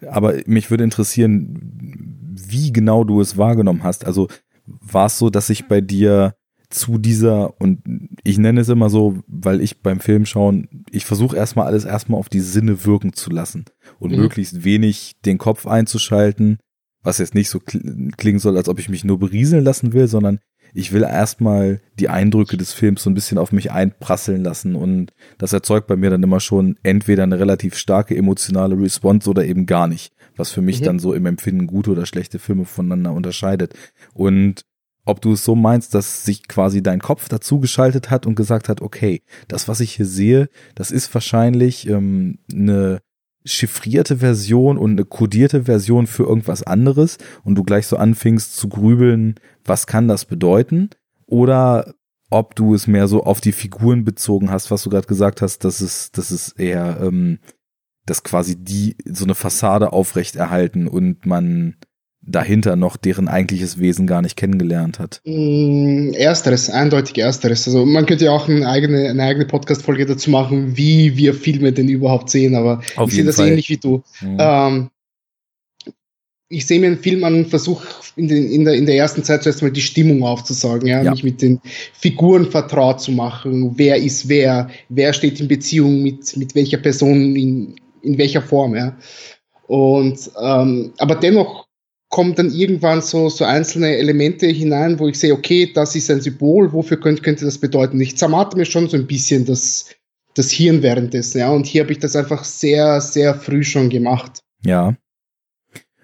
aber mich würde interessieren, wie genau du es wahrgenommen hast. Also war es so, dass sich bei dir zu dieser, und ich nenne es immer so, weil ich beim Film schauen, ich versuche erstmal alles erstmal auf die Sinne wirken zu lassen und mhm. möglichst wenig den Kopf einzuschalten, was jetzt nicht so klingen soll, als ob ich mich nur berieseln lassen will, sondern ich will erstmal die Eindrücke des Films so ein bisschen auf mich einprasseln lassen und das erzeugt bei mir dann immer schon entweder eine relativ starke emotionale Response oder eben gar nicht, was für mich mhm. dann so im Empfinden gute oder schlechte Filme voneinander unterscheidet. Und ob du es so meinst, dass sich quasi dein Kopf dazugeschaltet hat und gesagt hat, okay, das, was ich hier sehe, das ist wahrscheinlich ähm, eine chiffrierte Version und eine kodierte Version für irgendwas anderes und du gleich so anfingst zu grübeln, was kann das bedeuten? Oder ob du es mehr so auf die Figuren bezogen hast, was du gerade gesagt hast, dass es, dass es eher, ähm, dass quasi die so eine Fassade aufrechterhalten und man dahinter noch deren eigentliches Wesen gar nicht kennengelernt hat. Mm, ersteres, eindeutig ersteres. Also man könnte ja auch eine eigene, eine eigene Podcast-Folge dazu machen, wie wir Filme denn überhaupt sehen, aber Auf ich sehe das Fall. ähnlich wie du. Mhm. Ähm, ich sehe mir einen Film an und versuche in, in, der, in der ersten Zeit zuerst mal die Stimmung aufzusagen, ja? ja, mich mit den Figuren vertraut zu machen, wer ist wer, wer steht in Beziehung mit, mit welcher Person in, in welcher Form, ja. Und ähm, aber dennoch kommen dann irgendwann so, so einzelne Elemente hinein, wo ich sehe, okay, das ist ein Symbol, wofür könnte, könnte das bedeuten? Ich zermate mir schon so ein bisschen das, das Hirn währenddessen, ja, und hier habe ich das einfach sehr, sehr früh schon gemacht. Ja.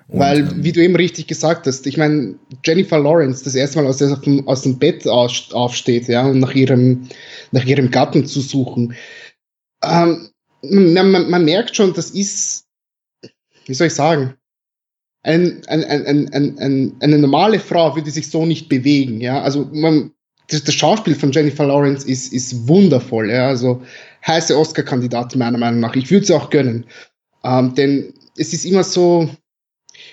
Und, Weil, ähm, wie du eben richtig gesagt hast, ich meine, Jennifer Lawrence das erste Mal aus, dem, aus dem Bett aufsteht, ja, und nach ihrem, nach ihrem Gatten zu suchen. Ähm, man, man, man merkt schon, das ist, wie soll ich sagen, ein, ein, ein, ein, ein, eine normale Frau würde sich so nicht bewegen. Ja, also man, das, das Schauspiel von Jennifer Lawrence ist, ist wundervoll. Ja, also heiße Oscar-Kandidatin meiner Meinung nach. Ich würde sie auch gönnen, ähm, denn es ist immer so,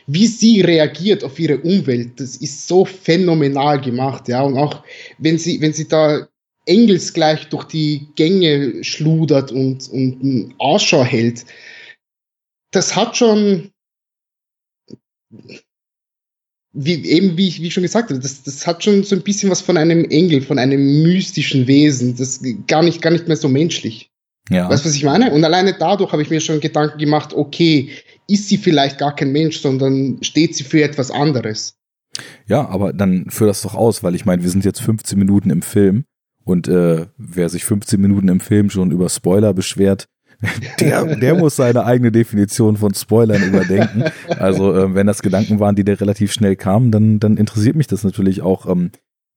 wie sie reagiert auf ihre Umwelt. Das ist so phänomenal gemacht. Ja, und auch wenn sie, wenn sie da engelsgleich durch die Gänge schludert und, und Ausschau hält, das hat schon wie, eben wie ich, wie ich schon gesagt habe, das, das hat schon so ein bisschen was von einem Engel, von einem mystischen Wesen, das gar nicht, gar nicht mehr so menschlich. Ja. Weißt du, was ich meine? Und alleine dadurch habe ich mir schon Gedanken gemacht, okay, ist sie vielleicht gar kein Mensch, sondern steht sie für etwas anderes. Ja, aber dann führ das doch aus, weil ich meine, wir sind jetzt 15 Minuten im Film und äh, wer sich 15 Minuten im Film schon über Spoiler beschwert, der, der muss seine eigene Definition von Spoilern überdenken. Also ähm, wenn das Gedanken waren, die dir relativ schnell kamen, dann, dann interessiert mich das natürlich auch, ähm,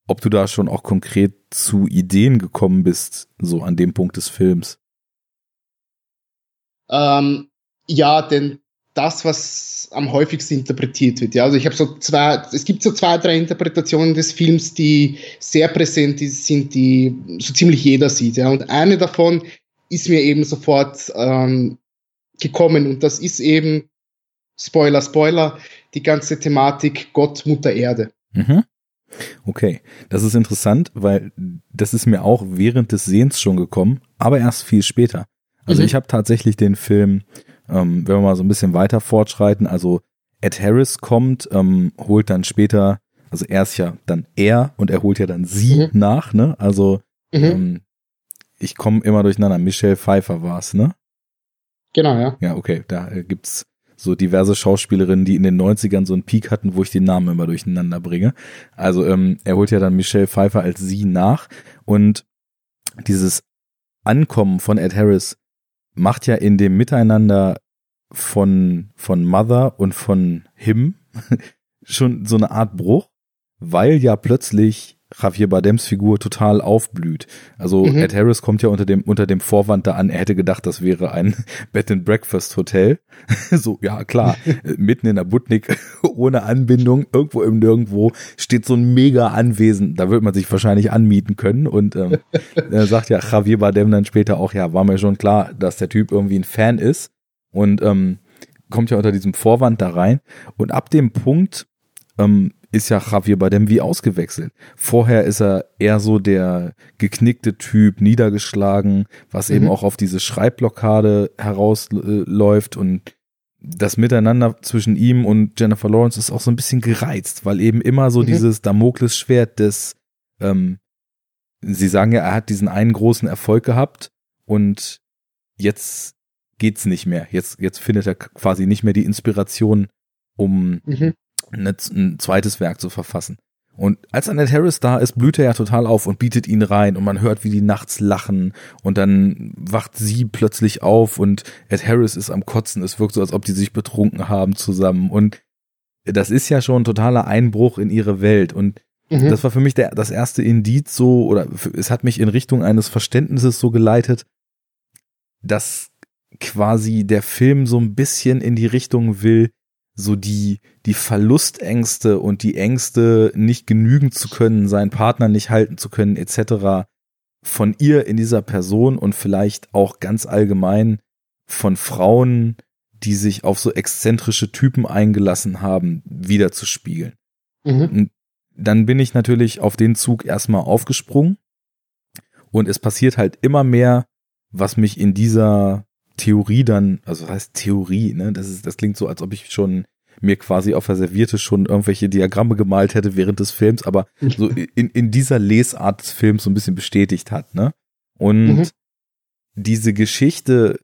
ob du da schon auch konkret zu Ideen gekommen bist, so an dem Punkt des Films. Ähm, ja, denn das, was am häufigsten interpretiert wird. Ja, also ich habe so zwei, es gibt so zwei, drei Interpretationen des Films, die sehr präsent sind, die so ziemlich jeder sieht. Ja, und eine davon ist mir eben sofort ähm, gekommen und das ist eben, Spoiler, Spoiler, die ganze Thematik Gott, Mutter Erde. Mhm. Okay, das ist interessant, weil das ist mir auch während des Sehens schon gekommen, aber erst viel später. Also mhm. ich habe tatsächlich den Film, ähm, wenn wir mal so ein bisschen weiter fortschreiten, also Ed Harris kommt, ähm, holt dann später, also er ist ja dann er und er holt ja dann sie mhm. nach, ne? Also mhm. ähm, ich komme immer durcheinander. Michelle Pfeiffer war es, ne? Genau, ja. Ja, okay. Da äh, gibt's so diverse Schauspielerinnen, die in den 90ern so einen Peak hatten, wo ich den Namen immer durcheinander bringe. Also ähm, er holt ja dann Michelle Pfeiffer als sie nach und dieses Ankommen von Ed Harris macht ja in dem Miteinander von, von Mother und von Him schon so eine Art Bruch, weil ja plötzlich Javier Bardems Figur total aufblüht. Also mhm. Ed Harris kommt ja unter dem unter dem Vorwand da an, er hätte gedacht, das wäre ein Bed and Breakfast Hotel. so ja klar, mitten in der Butnik ohne Anbindung, irgendwo im Nirgendwo steht so ein mega Anwesen. Da wird man sich wahrscheinlich anmieten können und ähm, er sagt ja Javier Bardem dann später auch, ja, war mir schon klar, dass der Typ irgendwie ein Fan ist und ähm, kommt ja unter diesem Vorwand da rein und ab dem Punkt ähm, ist ja Javier Bardem wie ausgewechselt. Vorher ist er eher so der geknickte Typ, niedergeschlagen, was mhm. eben auch auf diese Schreibblockade herausläuft und das Miteinander zwischen ihm und Jennifer Lawrence ist auch so ein bisschen gereizt, weil eben immer so mhm. dieses Damoklesschwert des, ähm, sie sagen ja, er hat diesen einen großen Erfolg gehabt und jetzt geht's nicht mehr. Jetzt, jetzt findet er quasi nicht mehr die Inspiration, um mhm ein zweites Werk zu verfassen. Und als Annette Harris da ist, blüht er ja total auf und bietet ihn rein und man hört, wie die nachts lachen und dann wacht sie plötzlich auf und Ed Harris ist am Kotzen. Es wirkt so, als ob die sich betrunken haben zusammen und das ist ja schon ein totaler Einbruch in ihre Welt und Mhm. Das war für mich der, das erste Indiz so, oder es hat mich in Richtung eines Verständnisses so geleitet, dass quasi der Film so ein bisschen in die Richtung will, so die, die Verlustängste und die Ängste, nicht genügen zu können, seinen Partner nicht halten zu können, etc. von ihr in dieser Person und vielleicht auch ganz allgemein von Frauen, die sich auf so exzentrische Typen eingelassen haben, wiederzuspiegeln. Mhm. Dann bin ich natürlich auf den Zug erstmal aufgesprungen und es passiert halt immer mehr, was mich in dieser Theorie dann, also das heißt Theorie, ne? Das ist, das klingt so, als ob ich schon mir quasi auf der Servierte schon irgendwelche Diagramme gemalt hätte während des Films, aber so in, in dieser Lesart des Films so ein bisschen bestätigt hat, ne? Und mhm. diese Geschichte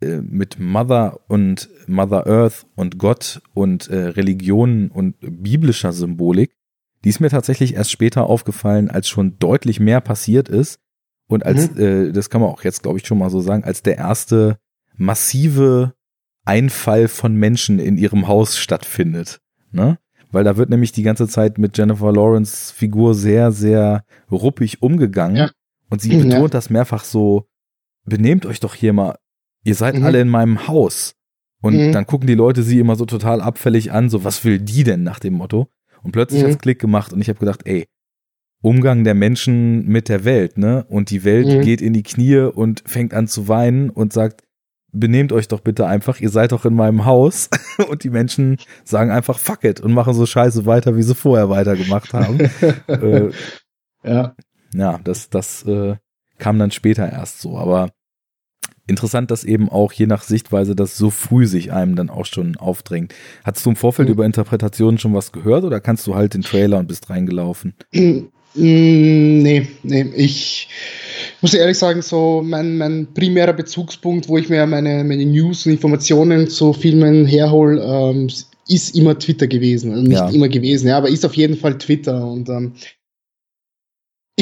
äh, mit Mother und Mother Earth und Gott und äh, Religionen und biblischer Symbolik, die ist mir tatsächlich erst später aufgefallen, als schon deutlich mehr passiert ist und als, mhm. äh, das kann man auch jetzt glaube ich schon mal so sagen, als der erste massive Einfall von Menschen in ihrem Haus stattfindet. Ne? Weil da wird nämlich die ganze Zeit mit Jennifer Lawrence Figur sehr, sehr ruppig umgegangen. Ja. Und sie betont ja. das mehrfach so, benehmt euch doch hier mal, ihr seid mhm. alle in meinem Haus. Und mhm. dann gucken die Leute sie immer so total abfällig an, so was will die denn nach dem Motto? Und plötzlich mhm. hat's Klick gemacht und ich habe gedacht, ey, Umgang der Menschen mit der Welt, ne? Und die Welt mhm. geht in die Knie und fängt an zu weinen und sagt, benehmt euch doch bitte einfach, ihr seid doch in meinem Haus und die Menschen sagen einfach fuck it und machen so scheiße weiter, wie sie vorher weitergemacht haben. äh, ja. Ja, das, das äh, kam dann später erst so, aber interessant, dass eben auch je nach Sichtweise das so früh sich einem dann auch schon aufdrängt. Hattest du im Vorfeld mhm. über Interpretationen schon was gehört oder kannst du halt den Trailer und bist reingelaufen? Mm, nee, nee, ich muss ehrlich sagen, so mein, mein primärer Bezugspunkt, wo ich mir meine, meine News und Informationen zu Filmen herhole, ähm, ist immer Twitter gewesen. Also nicht ja. immer gewesen, ja, aber ist auf jeden Fall Twitter. Und ähm,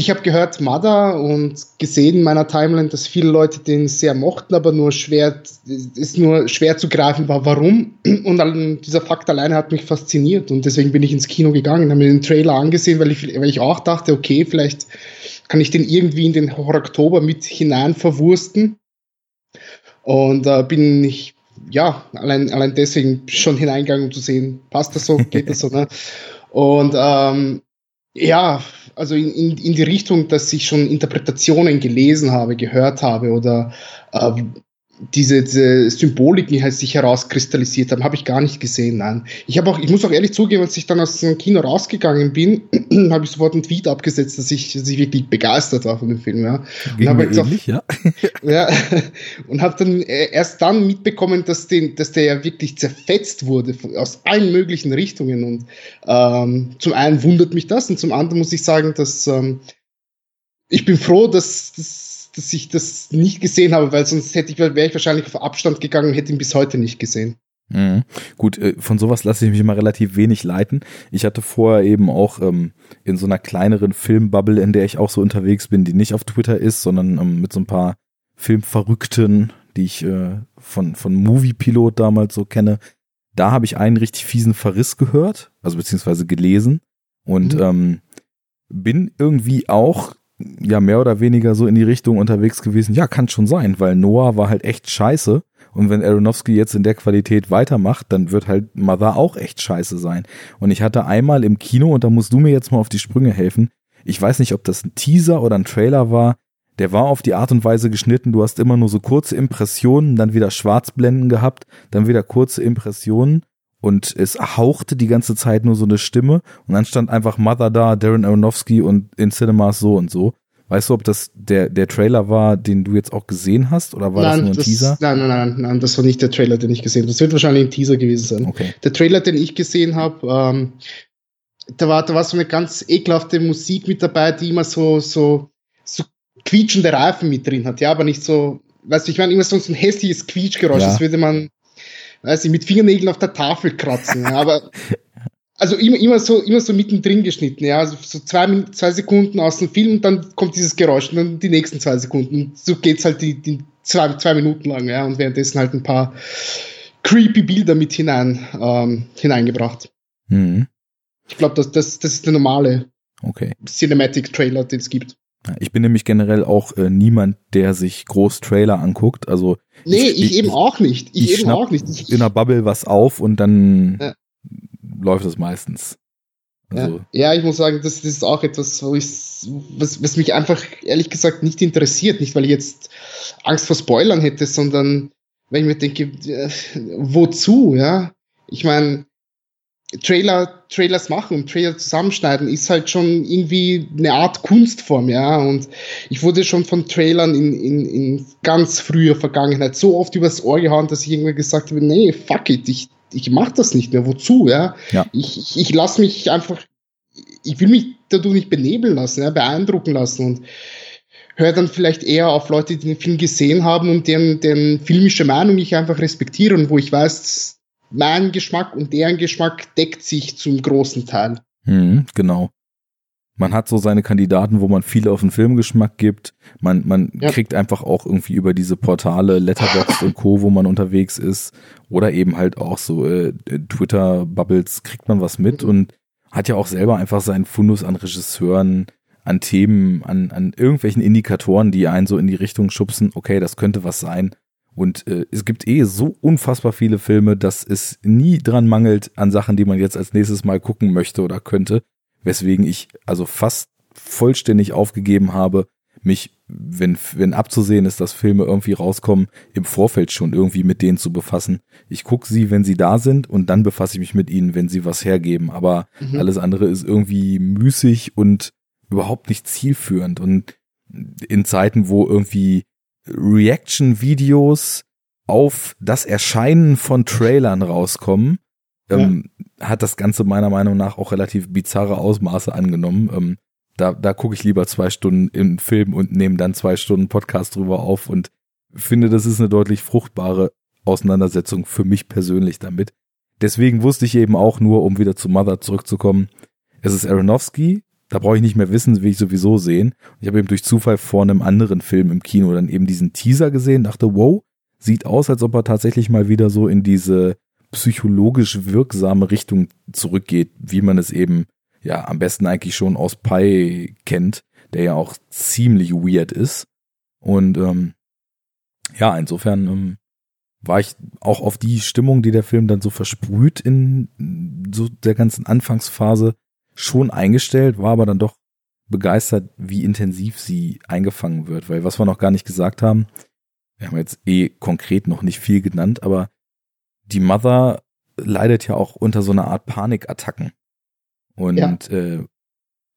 ich habe gehört Mother und gesehen in meiner Timeline, dass viele Leute den sehr mochten, aber nur schwer, ist nur schwer zu greifen war, warum. Und dieser Fakt alleine hat mich fasziniert und deswegen bin ich ins Kino gegangen, habe mir den Trailer angesehen, weil ich, weil ich auch dachte, okay, vielleicht kann ich den irgendwie in den Horror Oktober mit hinein verwursten. Und äh, bin ich, ja, allein, allein deswegen schon hineingegangen, um zu sehen, passt das so, geht das so, ne? Und ähm, ja, also in, in, in die Richtung, dass ich schon Interpretationen gelesen habe, gehört habe oder äh, diese, diese Symboliken, die halt sich herauskristallisiert haben, habe ich gar nicht gesehen. Nein. Ich habe auch, ich muss auch ehrlich zugeben, als ich dann aus dem Kino rausgegangen bin, habe ich sofort einen Tweet abgesetzt, dass ich, dass ich wirklich begeistert war von dem Film. Ja. und habe ähnlich, ja. ja. Und habe dann äh, erst dann mitbekommen, dass, den, dass der ja wirklich zerfetzt wurde von, aus allen möglichen Richtungen. Und ähm, zum einen wundert mich das und zum anderen muss ich sagen, dass ähm, ich bin froh, dass, dass dass ich das nicht gesehen habe, weil sonst hätte ich, wäre ich wahrscheinlich auf Abstand gegangen und hätte ihn bis heute nicht gesehen. Mhm. Gut, äh, von sowas lasse ich mich immer relativ wenig leiten. Ich hatte vorher eben auch ähm, in so einer kleineren Filmbubble, in der ich auch so unterwegs bin, die nicht auf Twitter ist, sondern ähm, mit so ein paar Filmverrückten, die ich äh, von, von Moviepilot damals so kenne. Da habe ich einen richtig fiesen Verriss gehört, also beziehungsweise gelesen und mhm. ähm, bin irgendwie auch ja mehr oder weniger so in die Richtung unterwegs gewesen. Ja, kann schon sein, weil Noah war halt echt scheiße. Und wenn Aronofsky jetzt in der Qualität weitermacht, dann wird halt Mother auch echt scheiße sein. Und ich hatte einmal im Kino, und da musst du mir jetzt mal auf die Sprünge helfen, ich weiß nicht, ob das ein Teaser oder ein Trailer war, der war auf die Art und Weise geschnitten, du hast immer nur so kurze Impressionen, dann wieder Schwarzblenden gehabt, dann wieder kurze Impressionen und es hauchte die ganze Zeit nur so eine Stimme und dann stand einfach Mother da, Darren Aronofsky und in Cinemas so und so. Weißt du, ob das der, der Trailer war, den du jetzt auch gesehen hast oder war nein, das nur ein das, Teaser? Nein, nein, nein, nein, das war nicht der Trailer, den ich gesehen habe. Das wird wahrscheinlich ein Teaser gewesen sein. Okay. Der Trailer, den ich gesehen habe, ähm, da war, da war so eine ganz ekelhafte Musik mit dabei, die immer so, so, so quietschende Reifen mit drin hat, ja, aber nicht so, weißt du, ich meine, immer so ein hässliches Quietschgeräusch, ja. das würde man weiß ich, mit Fingernägeln auf der Tafel kratzen. aber also immer, immer so, immer so mittendrin geschnitten, ja, also so zwei, zwei Sekunden aus dem Film und dann kommt dieses Geräusch und dann die nächsten zwei Sekunden. Und so geht's halt die, die zwei, zwei Minuten lang, ja, und währenddessen halt ein paar creepy Bilder mit hinein, ähm, hineingebracht. Mhm. Ich glaube, das, das, das ist der normale Okay. Cinematic-Trailer, den es gibt. Ich bin nämlich generell auch äh, niemand, der sich groß Trailer anguckt. Also nee, ich, ich eben auch nicht. Ich, ich eben auch nicht. Ich, in der Bubble was auf und dann ja. läuft es meistens. Also ja. ja, ich muss sagen, das, das ist auch etwas, wo ich, was, was mich einfach ehrlich gesagt nicht interessiert. Nicht, weil ich jetzt Angst vor Spoilern hätte, sondern weil ich mir denke, äh, wozu, ja? Ich meine, Trailer, Trailers machen und Trailer zusammenschneiden ist halt schon irgendwie eine Art Kunstform, ja. Und ich wurde schon von Trailern in, in, in ganz früher Vergangenheit so oft übers Ohr gehauen, dass ich irgendwann gesagt habe, nee, fuck it, ich, ich mach das nicht mehr. Wozu, ja? ja. Ich, ich, ich lasse mich einfach, ich will mich dadurch nicht benebeln lassen, ja, beeindrucken lassen und höre dann vielleicht eher auf Leute, die den Film gesehen haben und deren, deren filmische Meinung ich einfach respektiere und wo ich weiß, mein Geschmack und deren Geschmack deckt sich zum großen Teil. Mhm, genau. Man hat so seine Kandidaten, wo man viel auf den Filmgeschmack gibt. Man, man ja. kriegt einfach auch irgendwie über diese Portale, Letterboxd und Co., wo man unterwegs ist, oder eben halt auch so äh, Twitter-Bubbles, kriegt man was mit mhm. und hat ja auch selber einfach seinen Fundus an Regisseuren, an Themen, an, an irgendwelchen Indikatoren, die einen so in die Richtung schubsen, okay, das könnte was sein. Und äh, es gibt eh so unfassbar viele Filme, dass es nie dran mangelt an Sachen, die man jetzt als nächstes Mal gucken möchte oder könnte. Weswegen ich also fast vollständig aufgegeben habe, mich, wenn, wenn abzusehen ist, dass Filme irgendwie rauskommen, im Vorfeld schon irgendwie mit denen zu befassen. Ich gucke sie, wenn sie da sind und dann befasse ich mich mit ihnen, wenn sie was hergeben. Aber mhm. alles andere ist irgendwie müßig und überhaupt nicht zielführend. Und in Zeiten, wo irgendwie Reaction-Videos auf das Erscheinen von Trailern rauskommen, ähm, ja. hat das Ganze meiner Meinung nach auch relativ bizarre Ausmaße angenommen. Ähm, da da gucke ich lieber zwei Stunden im Film und nehme dann zwei Stunden Podcast drüber auf und finde, das ist eine deutlich fruchtbare Auseinandersetzung für mich persönlich damit. Deswegen wusste ich eben auch nur, um wieder zu Mother zurückzukommen, es ist Aronofsky, da brauche ich nicht mehr wissen, will ich sowieso sehen. Ich habe eben durch Zufall vor einem anderen Film im Kino dann eben diesen Teaser gesehen, dachte, wow, sieht aus, als ob er tatsächlich mal wieder so in diese psychologisch wirksame Richtung zurückgeht, wie man es eben ja am besten eigentlich schon aus Pi kennt, der ja auch ziemlich weird ist. Und ähm, ja, insofern ähm, war ich auch auf die Stimmung, die der Film dann so versprüht in so der ganzen Anfangsphase, schon eingestellt, war aber dann doch begeistert, wie intensiv sie eingefangen wird, weil was wir noch gar nicht gesagt haben, wir haben jetzt eh konkret noch nicht viel genannt, aber die Mother leidet ja auch unter so einer Art Panikattacken. Und ja. äh,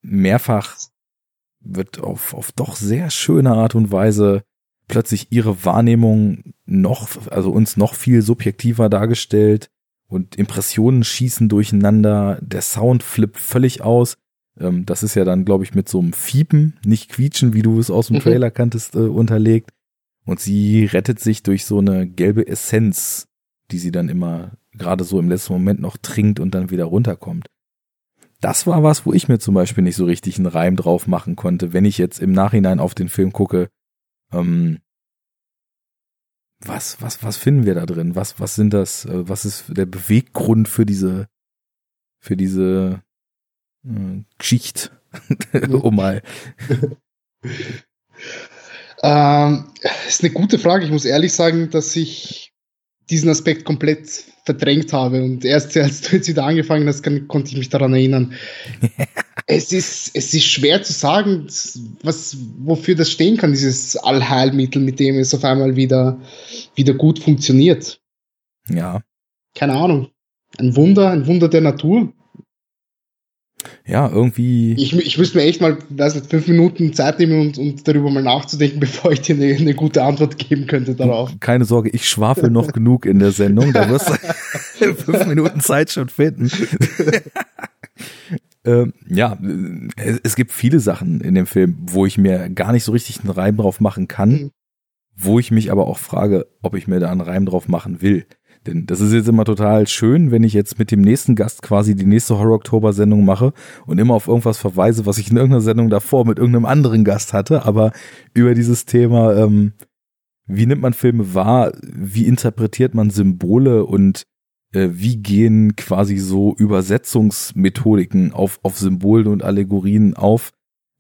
mehrfach wird auf, auf doch sehr schöne Art und Weise plötzlich ihre Wahrnehmung noch, also uns noch viel subjektiver dargestellt und Impressionen schießen durcheinander, der Sound flippt völlig aus. Ähm, das ist ja dann, glaube ich, mit so einem Fiepen, nicht quietschen, wie du es aus dem mhm. Trailer kanntest, äh, unterlegt. Und sie rettet sich durch so eine gelbe Essenz, die sie dann immer gerade so im letzten Moment noch trinkt und dann wieder runterkommt. Das war was, wo ich mir zum Beispiel nicht so richtig einen Reim drauf machen konnte, wenn ich jetzt im Nachhinein auf den Film gucke. Ähm, was, was, was finden wir da drin? Was, was sind das? Äh, was ist der Beweggrund für diese, für diese äh, Geschichte? oh mal. ähm, ist eine gute Frage. Ich muss ehrlich sagen, dass ich diesen Aspekt komplett verdrängt habe. Und erst als du jetzt wieder angefangen hast, kann, konnte ich mich daran erinnern. es, ist, es ist schwer zu sagen, was, wofür das stehen kann, dieses Allheilmittel, mit dem es auf einmal wieder, wieder gut funktioniert. Ja. Keine Ahnung. Ein Wunder, ein Wunder der Natur ja, irgendwie. Ich, ich müsste mir echt mal, weiß nicht, fünf Minuten Zeit nehmen und, und darüber mal nachzudenken, bevor ich dir eine, eine gute Antwort geben könnte darauf. Keine Sorge, ich schwafel noch genug in der Sendung, da wirst du fünf Minuten Zeit schon finden. ähm, ja, es, es, gibt viele Sachen in dem Film, wo ich mir gar nicht so richtig einen Reim drauf machen kann, mhm. wo ich mich aber auch frage, ob ich mir da einen Reim drauf machen will. Denn das ist jetzt immer total schön, wenn ich jetzt mit dem nächsten Gast quasi die nächste Horror-Oktober-Sendung mache und immer auf irgendwas verweise, was ich in irgendeiner Sendung davor mit irgendeinem anderen Gast hatte. Aber über dieses Thema, ähm, wie nimmt man Filme wahr, wie interpretiert man Symbole? Und äh, wie gehen quasi so Übersetzungsmethodiken auf, auf Symbolen und Allegorien auf,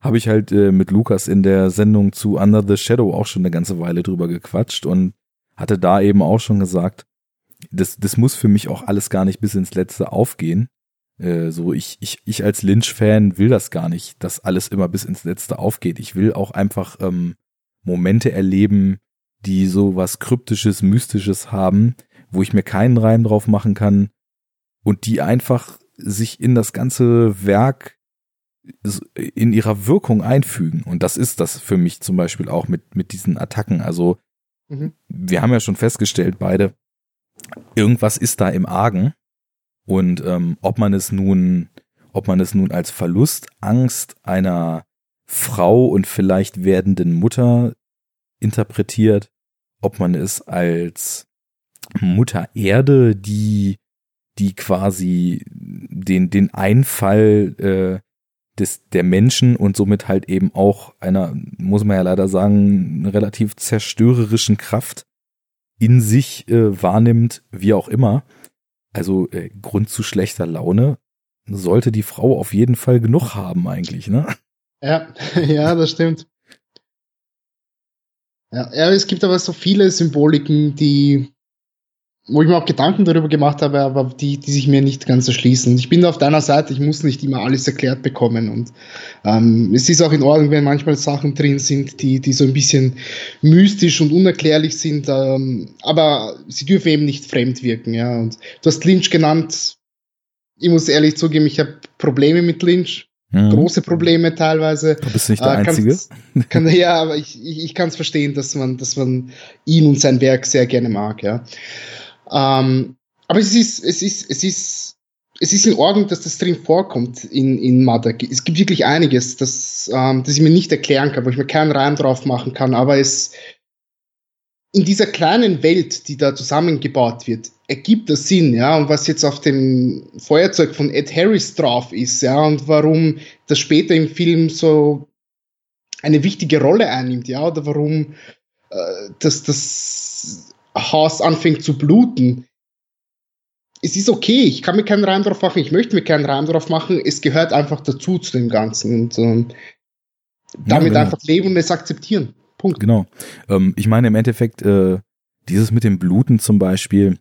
habe ich halt äh, mit Lukas in der Sendung zu Under the Shadow auch schon eine ganze Weile drüber gequatscht und hatte da eben auch schon gesagt, das, das muss für mich auch alles gar nicht bis ins Letzte aufgehen. Äh, so, ich, ich, ich als Lynch-Fan will das gar nicht, dass alles immer bis ins Letzte aufgeht. Ich will auch einfach ähm, Momente erleben, die so was Kryptisches, Mystisches haben, wo ich mir keinen Reim drauf machen kann und die einfach sich in das ganze Werk in ihrer Wirkung einfügen. Und das ist das für mich zum Beispiel auch mit, mit diesen Attacken. Also, mhm. wir haben ja schon festgestellt, beide, irgendwas ist da im Argen. Und ähm, ob man es nun, ob man es nun als Verlustangst einer Frau und vielleicht werdenden Mutter interpretiert, ob man es als Mutter Erde, die, die quasi den, den Einfall äh, des, der Menschen und somit halt eben auch einer, muss man ja leider sagen, relativ zerstörerischen Kraft in sich äh, wahrnimmt, wie auch immer. Also äh, Grund zu schlechter Laune sollte die Frau auf jeden Fall genug haben eigentlich, ne? Ja, ja, das stimmt. Ja, ja, es gibt aber so viele Symboliken, die, wo ich mir auch Gedanken darüber gemacht habe, aber die, die sich mir nicht ganz erschließen. Ich bin da auf deiner Seite, ich muss nicht immer alles erklärt bekommen. Und ähm, es ist auch in Ordnung, wenn manchmal Sachen drin sind, die, die so ein bisschen mystisch und unerklärlich sind, ähm, aber sie dürfen eben nicht fremd wirken. Ja. Und du hast Lynch genannt. Ich muss ehrlich zugeben, ich habe Probleme mit Lynch mhm. große Probleme teilweise. Du bist nicht der äh, Einzige. Kann, ja, aber ich, ich, ich kann es verstehen, dass man, dass man ihn und sein Werk sehr gerne mag, ja. Ähm, aber es ist, es ist, es ist, es ist in Ordnung, dass das drin vorkommt in, in Mother. Es gibt wirklich einiges, das, ähm, das ich mir nicht erklären kann, wo ich mir keinen Reim drauf machen kann, aber es, in dieser kleinen Welt, die da zusammengebaut wird, ergibt das Sinn, ja, und was jetzt auf dem Feuerzeug von Ed Harris drauf ist, ja, und warum das später im Film so eine wichtige Rolle einnimmt, ja, oder warum äh, das, das Haus anfängt zu bluten. Es ist okay, ich kann mir keinen Reim drauf machen, ich möchte mir keinen Reim drauf machen, es gehört einfach dazu zu dem Ganzen und ähm, damit ja, genau. einfach leben und es akzeptieren. Punkt. Genau. Ähm, ich meine im Endeffekt, äh, dieses mit dem Bluten zum Beispiel,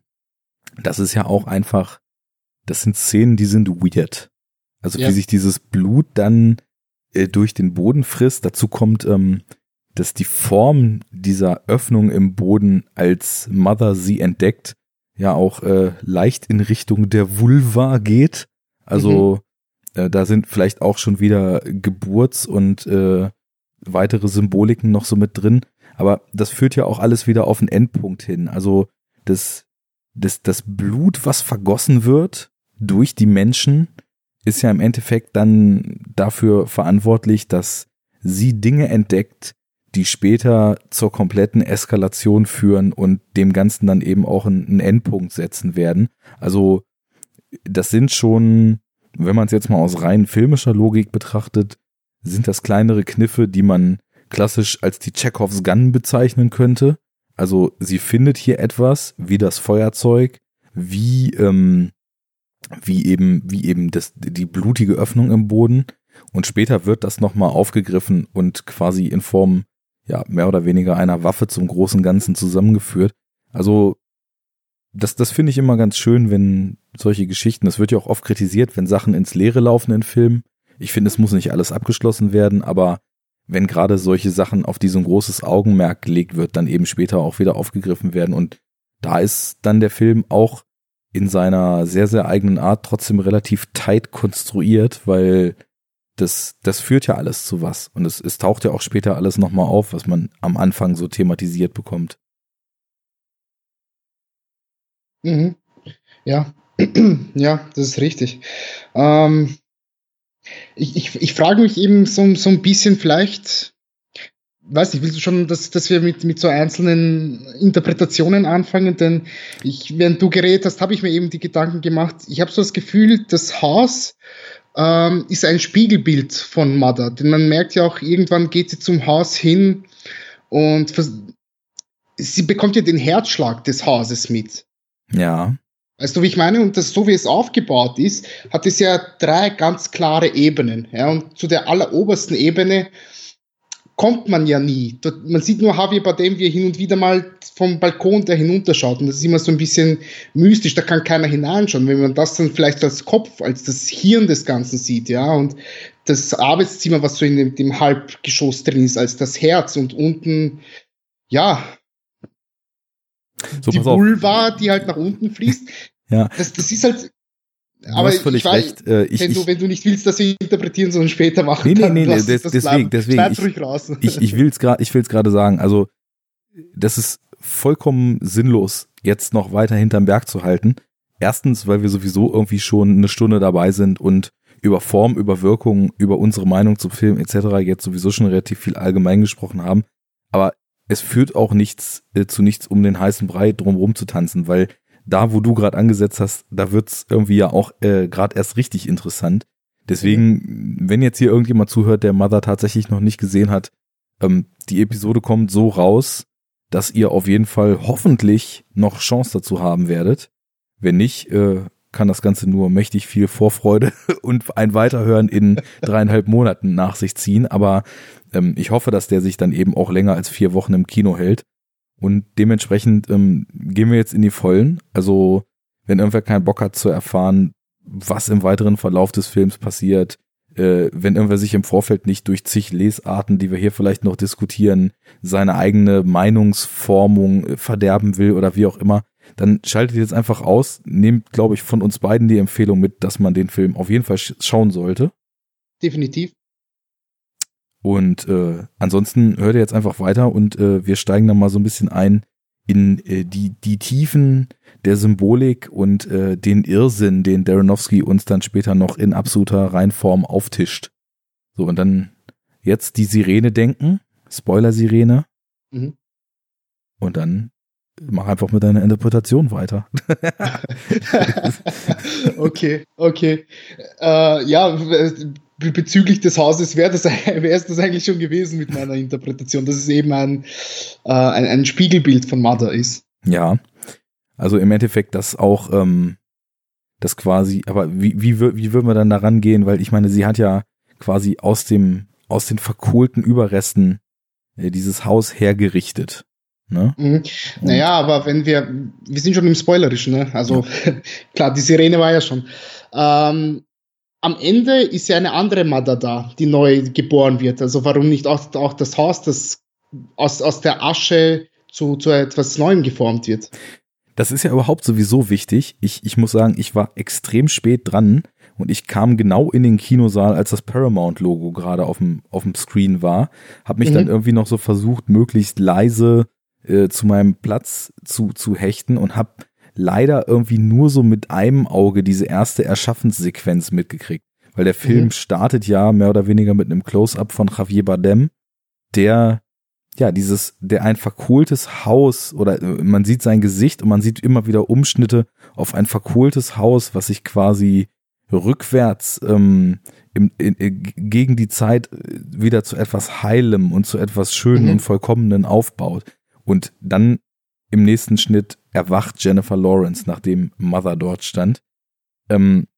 das ist ja auch einfach, das sind Szenen, die sind weird. Also ja. wie sich dieses Blut dann äh, durch den Boden frisst. Dazu kommt, ähm, dass die Form dieser Öffnung im Boden, als Mother sie entdeckt, ja auch äh, leicht in Richtung der Vulva geht. Also mhm. äh, da sind vielleicht auch schon wieder Geburts- und äh, weitere Symboliken noch so mit drin. Aber das führt ja auch alles wieder auf einen Endpunkt hin. Also das, das, das Blut, was vergossen wird durch die Menschen, ist ja im Endeffekt dann dafür verantwortlich, dass sie Dinge entdeckt, die später zur kompletten Eskalation führen und dem Ganzen dann eben auch einen Endpunkt setzen werden. Also das sind schon, wenn man es jetzt mal aus rein filmischer Logik betrachtet, sind das kleinere Kniffe, die man klassisch als die Chekhovs Gun bezeichnen könnte. Also sie findet hier etwas, wie das Feuerzeug, wie, ähm, wie eben, wie eben das, die blutige Öffnung im Boden. Und später wird das nochmal aufgegriffen und quasi in Form, ja, mehr oder weniger einer Waffe zum großen Ganzen zusammengeführt. Also, das, das finde ich immer ganz schön, wenn solche Geschichten, das wird ja auch oft kritisiert, wenn Sachen ins Leere laufen in Filmen. Ich finde, es muss nicht alles abgeschlossen werden, aber wenn gerade solche Sachen auf die so ein großes Augenmerk gelegt wird, dann eben später auch wieder aufgegriffen werden. Und da ist dann der Film auch in seiner sehr, sehr eigenen Art trotzdem relativ tight konstruiert, weil das, das führt ja alles zu was. Und es, es taucht ja auch später alles nochmal auf, was man am Anfang so thematisiert bekommt. Mhm. Ja, ja, das ist richtig. Ähm, ich, ich, ich frage mich eben so, so ein bisschen vielleicht, weiß nicht, willst du schon, dass, dass wir mit, mit so einzelnen Interpretationen anfangen? Denn ich, während du geredet hast, habe ich mir eben die Gedanken gemacht. Ich habe so das Gefühl, das Haus ähm, ist ein Spiegelbild von Mother. Denn man merkt ja auch, irgendwann geht sie zum Haus hin und sie bekommt ja den Herzschlag des Hauses mit. Ja. Weißt du, wie ich meine? Und das, so wie es aufgebaut ist, hat es ja drei ganz klare Ebenen. Ja, und zu der allerobersten Ebene kommt man ja nie. Man sieht nur Javier Bardem, wie er hin und wieder mal vom Balkon da hinunterschaut. Und das ist immer so ein bisschen mystisch, da kann keiner hineinschauen. Wenn man das dann vielleicht als Kopf, als das Hirn des Ganzen sieht, ja, und das Arbeitszimmer, was so in dem, dem Halbgeschoss drin ist, als das Herz und unten, ja, so, die Vulva, die halt nach unten fließt. Ja. Das, das ist halt. Du aber hast völlig weiß, recht. Äh, ich, wenn, du, wenn du nicht willst, dass wir interpretieren, sondern später machen, nee, nee, nee, nee, des, deswegen, deswegen. Ich, raus. ich, ich will es gerade, ich will's gerade sagen. Also, das ist vollkommen sinnlos, jetzt noch weiter hinterm Berg zu halten. Erstens, weil wir sowieso irgendwie schon eine Stunde dabei sind und über Form, über Wirkung, über unsere Meinung zum Film etc. jetzt sowieso schon relativ viel allgemein gesprochen haben. Aber es führt auch nichts äh, zu nichts, um den heißen Brei drumherum zu tanzen, weil da, wo du gerade angesetzt hast, da wird's irgendwie ja auch äh, gerade erst richtig interessant. Deswegen, wenn jetzt hier irgendjemand zuhört, der Mother tatsächlich noch nicht gesehen hat, ähm, die Episode kommt so raus, dass ihr auf jeden Fall hoffentlich noch Chance dazu haben werdet. Wenn nicht, äh, kann das Ganze nur mächtig viel Vorfreude und ein Weiterhören in dreieinhalb Monaten nach sich ziehen. Aber ähm, ich hoffe, dass der sich dann eben auch länger als vier Wochen im Kino hält. Und dementsprechend ähm, gehen wir jetzt in die Vollen. Also, wenn irgendwer keinen Bock hat zu erfahren, was im weiteren Verlauf des Films passiert, äh, wenn irgendwer sich im Vorfeld nicht durch zig Lesarten, die wir hier vielleicht noch diskutieren, seine eigene Meinungsformung äh, verderben will oder wie auch immer, dann schaltet jetzt einfach aus, nehmt, glaube ich, von uns beiden die Empfehlung mit, dass man den Film auf jeden Fall schauen sollte. Definitiv. Und äh, ansonsten hört ihr jetzt einfach weiter und äh, wir steigen dann mal so ein bisschen ein in äh, die, die Tiefen der Symbolik und äh, den Irrsinn, den Daronowski uns dann später noch in absoluter Reinform auftischt. So, und dann jetzt die Sirene denken, Spoiler-Sirene. Mhm. Und dann mach einfach mit deiner Interpretation weiter. okay, okay. Äh, ja, bezüglich des Hauses wäre das, wäre es das eigentlich schon gewesen mit meiner Interpretation, dass es eben ein, äh, ein, ein, Spiegelbild von Mother ist. Ja, also im Endeffekt das auch, ähm, das quasi, aber wie, wie, wie würden wir dann da rangehen? Weil ich meine, sie hat ja quasi aus dem, aus den verkohlten Überresten äh, dieses Haus hergerichtet. Ne? Mhm. Naja, aber wenn wir, wir sind schon im Spoilerischen, ne? Also ja. klar, die Sirene war ja schon. Ähm, am Ende ist ja eine andere Mother da, die neu geboren wird. Also warum nicht auch, auch das Haus, das aus, aus der Asche zu, zu etwas Neuem geformt wird? Das ist ja überhaupt sowieso wichtig. Ich, ich muss sagen, ich war extrem spät dran und ich kam genau in den Kinosaal, als das Paramount-Logo gerade auf dem, auf dem Screen war. Hab mich mhm. dann irgendwie noch so versucht, möglichst leise äh, zu meinem Platz zu, zu hechten und hab leider irgendwie nur so mit einem Auge diese erste Erschaffenssequenz mitgekriegt. Weil der Film mhm. startet ja mehr oder weniger mit einem Close-up von Javier Bardem, der ja, dieses, der ein verkohltes Haus oder äh, man sieht sein Gesicht und man sieht immer wieder Umschnitte auf ein verkohltes Haus, was sich quasi rückwärts ähm, im, in, in, gegen die Zeit äh, wieder zu etwas Heilem und zu etwas Schönen mhm. und Vollkommenen aufbaut. Und dann im nächsten Schnitt erwacht Jennifer Lawrence, nachdem Mother dort stand. Ähm,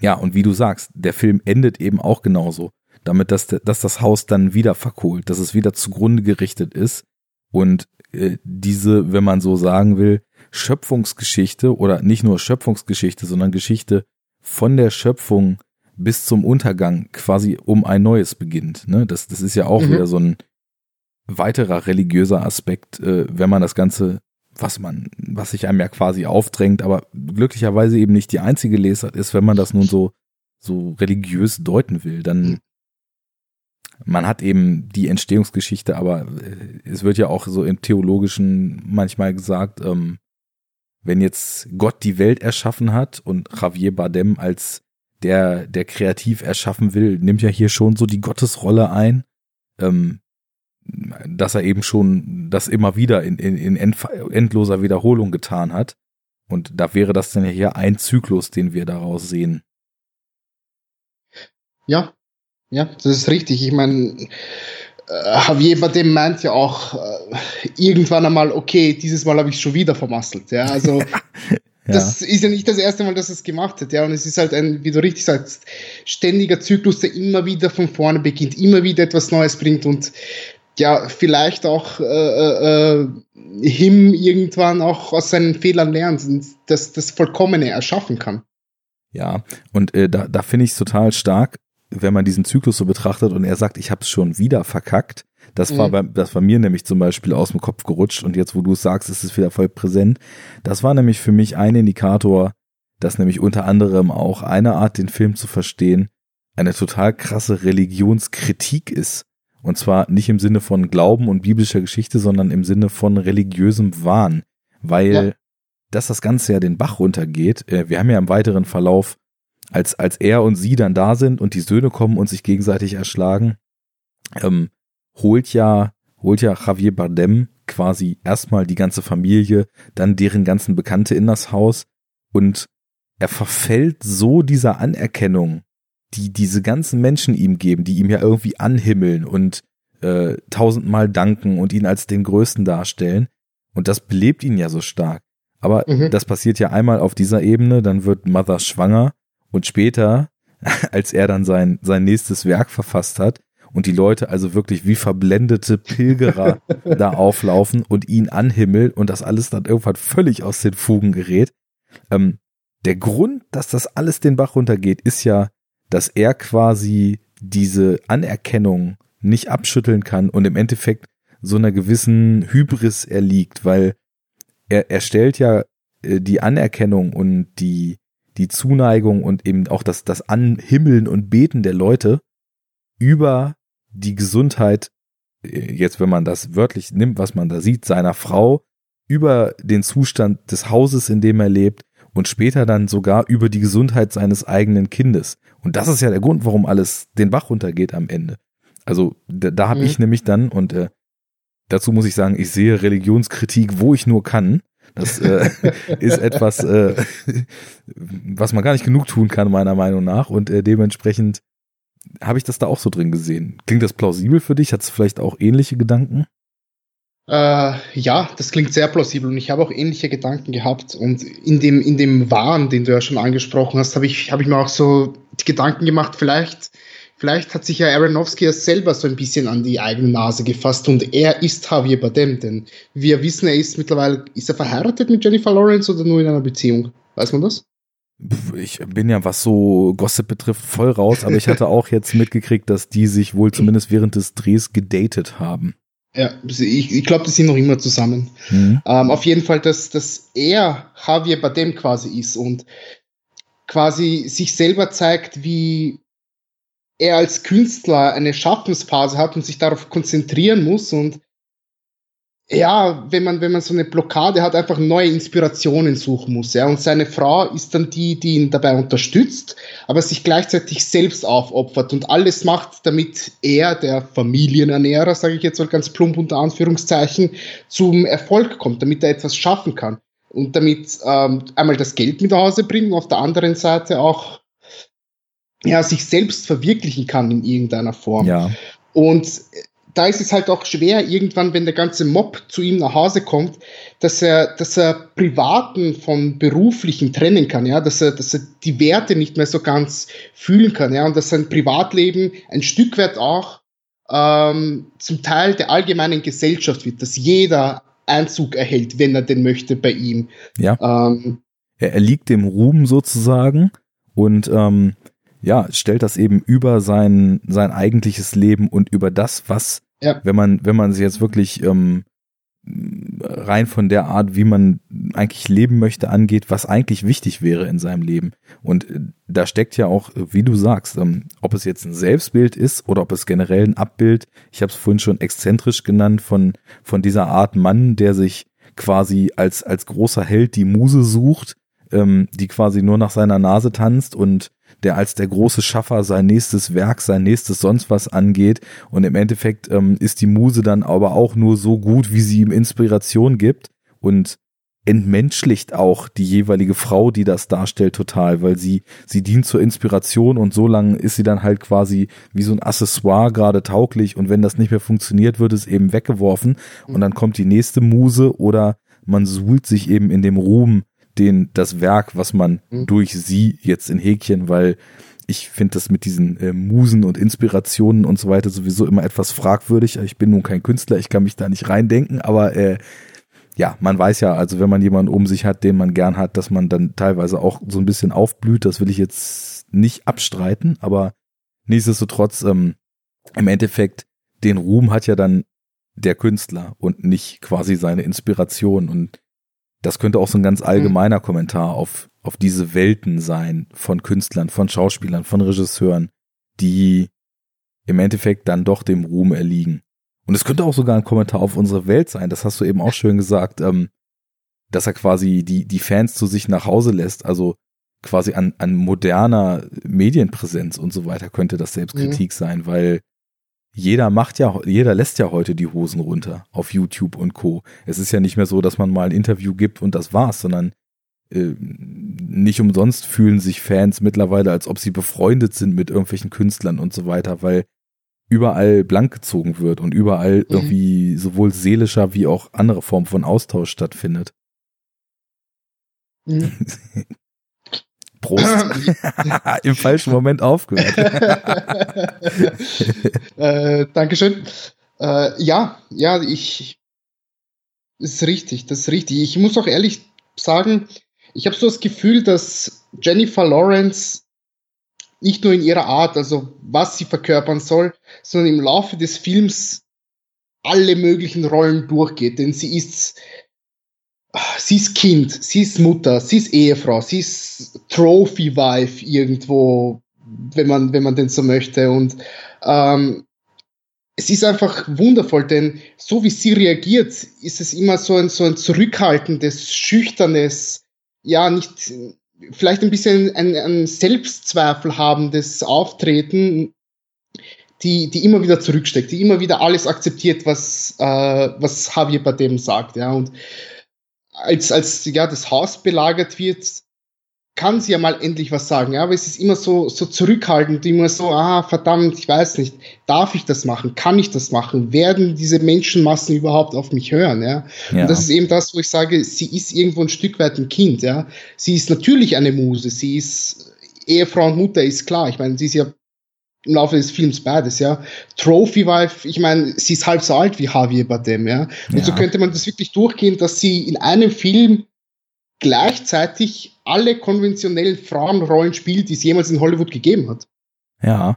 ja, und wie du sagst, der Film endet eben auch genauso. Damit, dass, dass das Haus dann wieder verkohlt, dass es wieder zugrunde gerichtet ist und äh, diese, wenn man so sagen will, Schöpfungsgeschichte oder nicht nur Schöpfungsgeschichte, sondern Geschichte von der Schöpfung bis zum Untergang quasi um ein neues beginnt. Ne? Das, das ist ja auch mhm. wieder so ein, weiterer religiöser Aspekt, äh, wenn man das Ganze, was man, was sich einem ja quasi aufdrängt, aber glücklicherweise eben nicht die einzige Lesart ist, wenn man das nun so, so religiös deuten will, dann man hat eben die Entstehungsgeschichte, aber äh, es wird ja auch so im Theologischen manchmal gesagt, ähm, wenn jetzt Gott die Welt erschaffen hat und Javier Bardem als der, der kreativ erschaffen will, nimmt ja hier schon so die Gottesrolle ein. Ähm, dass er eben schon das immer wieder in, in, in endloser Wiederholung getan hat. Und da wäre das dann ja hier ein Zyklus, den wir daraus sehen. Ja, ja, das ist richtig. Ich meine, äh, Javier Bardem meint ja auch äh, irgendwann einmal, okay, dieses Mal habe ich schon wieder vermasselt. Ja, also Ja. Das ist ja nicht das erste Mal, dass es gemacht hat, ja. Und es ist halt ein, wie du richtig sagst, ständiger Zyklus, der immer wieder von vorne beginnt, immer wieder etwas Neues bringt und ja, vielleicht auch äh, äh, Him irgendwann auch aus seinen Fehlern lernt und das, das Vollkommene erschaffen kann. Ja, und äh, da, da finde ich es total stark, wenn man diesen Zyklus so betrachtet und er sagt, ich habe es schon wieder verkackt. Das mhm. war bei, das war mir nämlich zum Beispiel aus dem Kopf gerutscht und jetzt, wo du es sagst, ist es wieder voll präsent. Das war nämlich für mich ein Indikator, dass nämlich unter anderem auch eine Art, den Film zu verstehen, eine total krasse Religionskritik ist. Und zwar nicht im Sinne von Glauben und biblischer Geschichte, sondern im Sinne von religiösem Wahn. Weil, ja. dass das Ganze ja den Bach runtergeht, äh, wir haben ja im weiteren Verlauf, als, als er und sie dann da sind und die Söhne kommen und sich gegenseitig erschlagen, ähm, holt ja, holt ja Javier Bardem quasi erstmal die ganze Familie, dann deren ganzen Bekannte in das Haus und er verfällt so dieser Anerkennung die diese ganzen Menschen ihm geben, die ihm ja irgendwie anhimmeln und äh, tausendmal danken und ihn als den Größten darstellen. Und das belebt ihn ja so stark. Aber mhm. das passiert ja einmal auf dieser Ebene, dann wird Mother schwanger und später, als er dann sein, sein nächstes Werk verfasst hat und die Leute also wirklich wie verblendete Pilgerer da auflaufen und ihn anhimmeln und das alles dann irgendwann völlig aus den Fugen gerät. Ähm, der Grund, dass das alles den Bach runtergeht, ist ja dass er quasi diese Anerkennung nicht abschütteln kann und im Endeffekt so einer gewissen Hybris erliegt, weil er, er stellt ja äh, die Anerkennung und die, die Zuneigung und eben auch das, das Anhimmeln und Beten der Leute über die Gesundheit, äh, jetzt wenn man das wörtlich nimmt, was man da sieht, seiner Frau, über den Zustand des Hauses, in dem er lebt und später dann sogar über die Gesundheit seines eigenen Kindes. Und das ist ja der Grund, warum alles den Bach runtergeht am Ende. Also da, da habe mhm. ich nämlich dann, und äh, dazu muss ich sagen, ich sehe Religionskritik, wo ich nur kann. Das äh, ist etwas, äh, was man gar nicht genug tun kann, meiner Meinung nach. Und äh, dementsprechend habe ich das da auch so drin gesehen. Klingt das plausibel für dich? Hat es vielleicht auch ähnliche Gedanken? Äh, ja, das klingt sehr plausibel und ich habe auch ähnliche Gedanken gehabt. Und in dem, in dem Wahn, den du ja schon angesprochen hast, habe ich, hab ich mir auch so Gedanken gemacht, vielleicht, vielleicht hat sich ja Aronofsky ja selber so ein bisschen an die eigene Nase gefasst und er ist Javier Bardem, denn wir wissen, er ist mittlerweile, ist er verheiratet mit Jennifer Lawrence oder nur in einer Beziehung? Weiß man das? Ich bin ja, was so Gossip betrifft, voll raus, aber ich hatte auch jetzt mitgekriegt, dass die sich wohl zumindest während des Drehs gedatet haben. Ja, ich, ich glaube, die sind noch immer zusammen. Mhm. Ähm, auf jeden Fall, dass, dass er Javier Badem quasi ist und quasi sich selber zeigt, wie er als Künstler eine Schaffensphase hat und sich darauf konzentrieren muss und ja, wenn man, wenn man so eine Blockade hat, einfach neue Inspirationen suchen muss. Ja. Und seine Frau ist dann die, die ihn dabei unterstützt, aber sich gleichzeitig selbst aufopfert und alles macht, damit er, der Familienernährer, sage ich jetzt mal ganz plump unter Anführungszeichen, zum Erfolg kommt, damit er etwas schaffen kann. Und damit ähm, einmal das Geld mit nach Hause bringen, auf der anderen Seite auch ja, sich selbst verwirklichen kann in irgendeiner Form. Ja. Und da ist es halt auch schwer, irgendwann, wenn der ganze Mob zu ihm nach Hause kommt, dass er, dass er Privaten von Beruflichen trennen kann, ja, dass er, dass er die Werte nicht mehr so ganz fühlen kann, ja, und dass sein Privatleben ein Stück weit auch ähm, zum Teil der allgemeinen Gesellschaft wird, dass jeder Einzug erhält, wenn er den möchte bei ihm. Ja. Ähm, er, er liegt dem Ruhm sozusagen und ähm, ja, stellt das eben über sein, sein eigentliches Leben und über das, was, ja. wenn man, wenn man sich jetzt wirklich ähm, rein von der Art, wie man eigentlich leben möchte, angeht, was eigentlich wichtig wäre in seinem Leben. Und äh, da steckt ja auch, wie du sagst, ähm, ob es jetzt ein Selbstbild ist oder ob es generell ein Abbild, ich habe es vorhin schon exzentrisch genannt, von, von dieser Art Mann, der sich quasi als, als großer Held die Muse sucht, ähm, die quasi nur nach seiner Nase tanzt und der als der große Schaffer sein nächstes Werk, sein nächstes sonst was angeht. Und im Endeffekt ähm, ist die Muse dann aber auch nur so gut, wie sie ihm Inspiration gibt und entmenschlicht auch die jeweilige Frau, die das darstellt, total, weil sie, sie dient zur Inspiration und so lange ist sie dann halt quasi wie so ein Accessoire gerade tauglich und wenn das nicht mehr funktioniert, wird es eben weggeworfen und dann kommt die nächste Muse oder man suhlt sich eben in dem Ruhm den, das Werk, was man mhm. durch sie jetzt in Häkchen, weil ich finde das mit diesen äh, Musen und Inspirationen und so weiter sowieso immer etwas fragwürdig. Ich bin nun kein Künstler, ich kann mich da nicht reindenken, aber äh, ja, man weiß ja, also wenn man jemanden um sich hat, den man gern hat, dass man dann teilweise auch so ein bisschen aufblüht. Das will ich jetzt nicht abstreiten, aber nichtsdestotrotz, ähm, im Endeffekt, den Ruhm hat ja dann der Künstler und nicht quasi seine Inspiration. Und das könnte auch so ein ganz mhm. allgemeiner mhm. Kommentar auf, auf diese Welten sein von Künstlern, von Schauspielern, von Regisseuren, die im Endeffekt dann doch dem Ruhm erliegen. Und es könnte auch sogar ein Kommentar auf unsere Welt sein, das hast du eben auch schön gesagt, ähm, dass er quasi die, die Fans zu sich nach Hause lässt, also quasi an, an moderner Medienpräsenz und so weiter könnte das Selbstkritik mhm. sein, weil jeder macht ja, jeder lässt ja heute die Hosen runter auf YouTube und Co. Es ist ja nicht mehr so, dass man mal ein Interview gibt und das war's, sondern äh, nicht umsonst fühlen sich Fans mittlerweile, als ob sie befreundet sind mit irgendwelchen Künstlern und so weiter, weil überall blank gezogen wird und überall mhm. irgendwie sowohl seelischer wie auch andere Formen von Austausch stattfindet. Mhm. Prost. Im falschen Moment aufgehört. äh, Dankeschön. Äh, ja, ja, ich. Das ist richtig, das ist richtig. Ich muss auch ehrlich sagen, ich habe so das Gefühl, dass Jennifer Lawrence nicht nur in ihrer Art, also was sie verkörpern soll, sondern im Laufe des Films alle möglichen Rollen durchgeht. Denn sie ist sie ist Kind, sie ist Mutter, sie ist Ehefrau, sie ist Trophy-Wife irgendwo, wenn man, wenn man denn so möchte. Und ähm, es ist einfach wundervoll, denn so wie sie reagiert, ist es immer so ein, so ein zurückhaltendes, schüchternes, ja, nicht, vielleicht ein bisschen ein, ein Selbstzweifel habendes Auftreten, die, die immer wieder zurücksteckt, die immer wieder alles akzeptiert, was, äh, was Javier Bardem sagt, ja, und als, als ja, das Haus belagert wird, kann sie ja mal endlich was sagen, ja, aber es ist immer so, so zurückhaltend, immer so, ah, verdammt, ich weiß nicht, darf ich das machen, kann ich das machen, werden diese Menschenmassen überhaupt auf mich hören, ja? ja. Und das ist eben das, wo ich sage, sie ist irgendwo ein Stück weit ein Kind, ja. Sie ist natürlich eine Muse, sie ist Ehefrau und Mutter, ist klar, ich meine, sie ist ja im Laufe des Films beides, ja. Trophy Wife, ich meine, sie ist halb so alt wie Javier Bardem, ja. Und ja. so könnte man das wirklich durchgehen, dass sie in einem Film gleichzeitig alle konventionellen Frauenrollen spielt, die es jemals in Hollywood gegeben hat. Ja.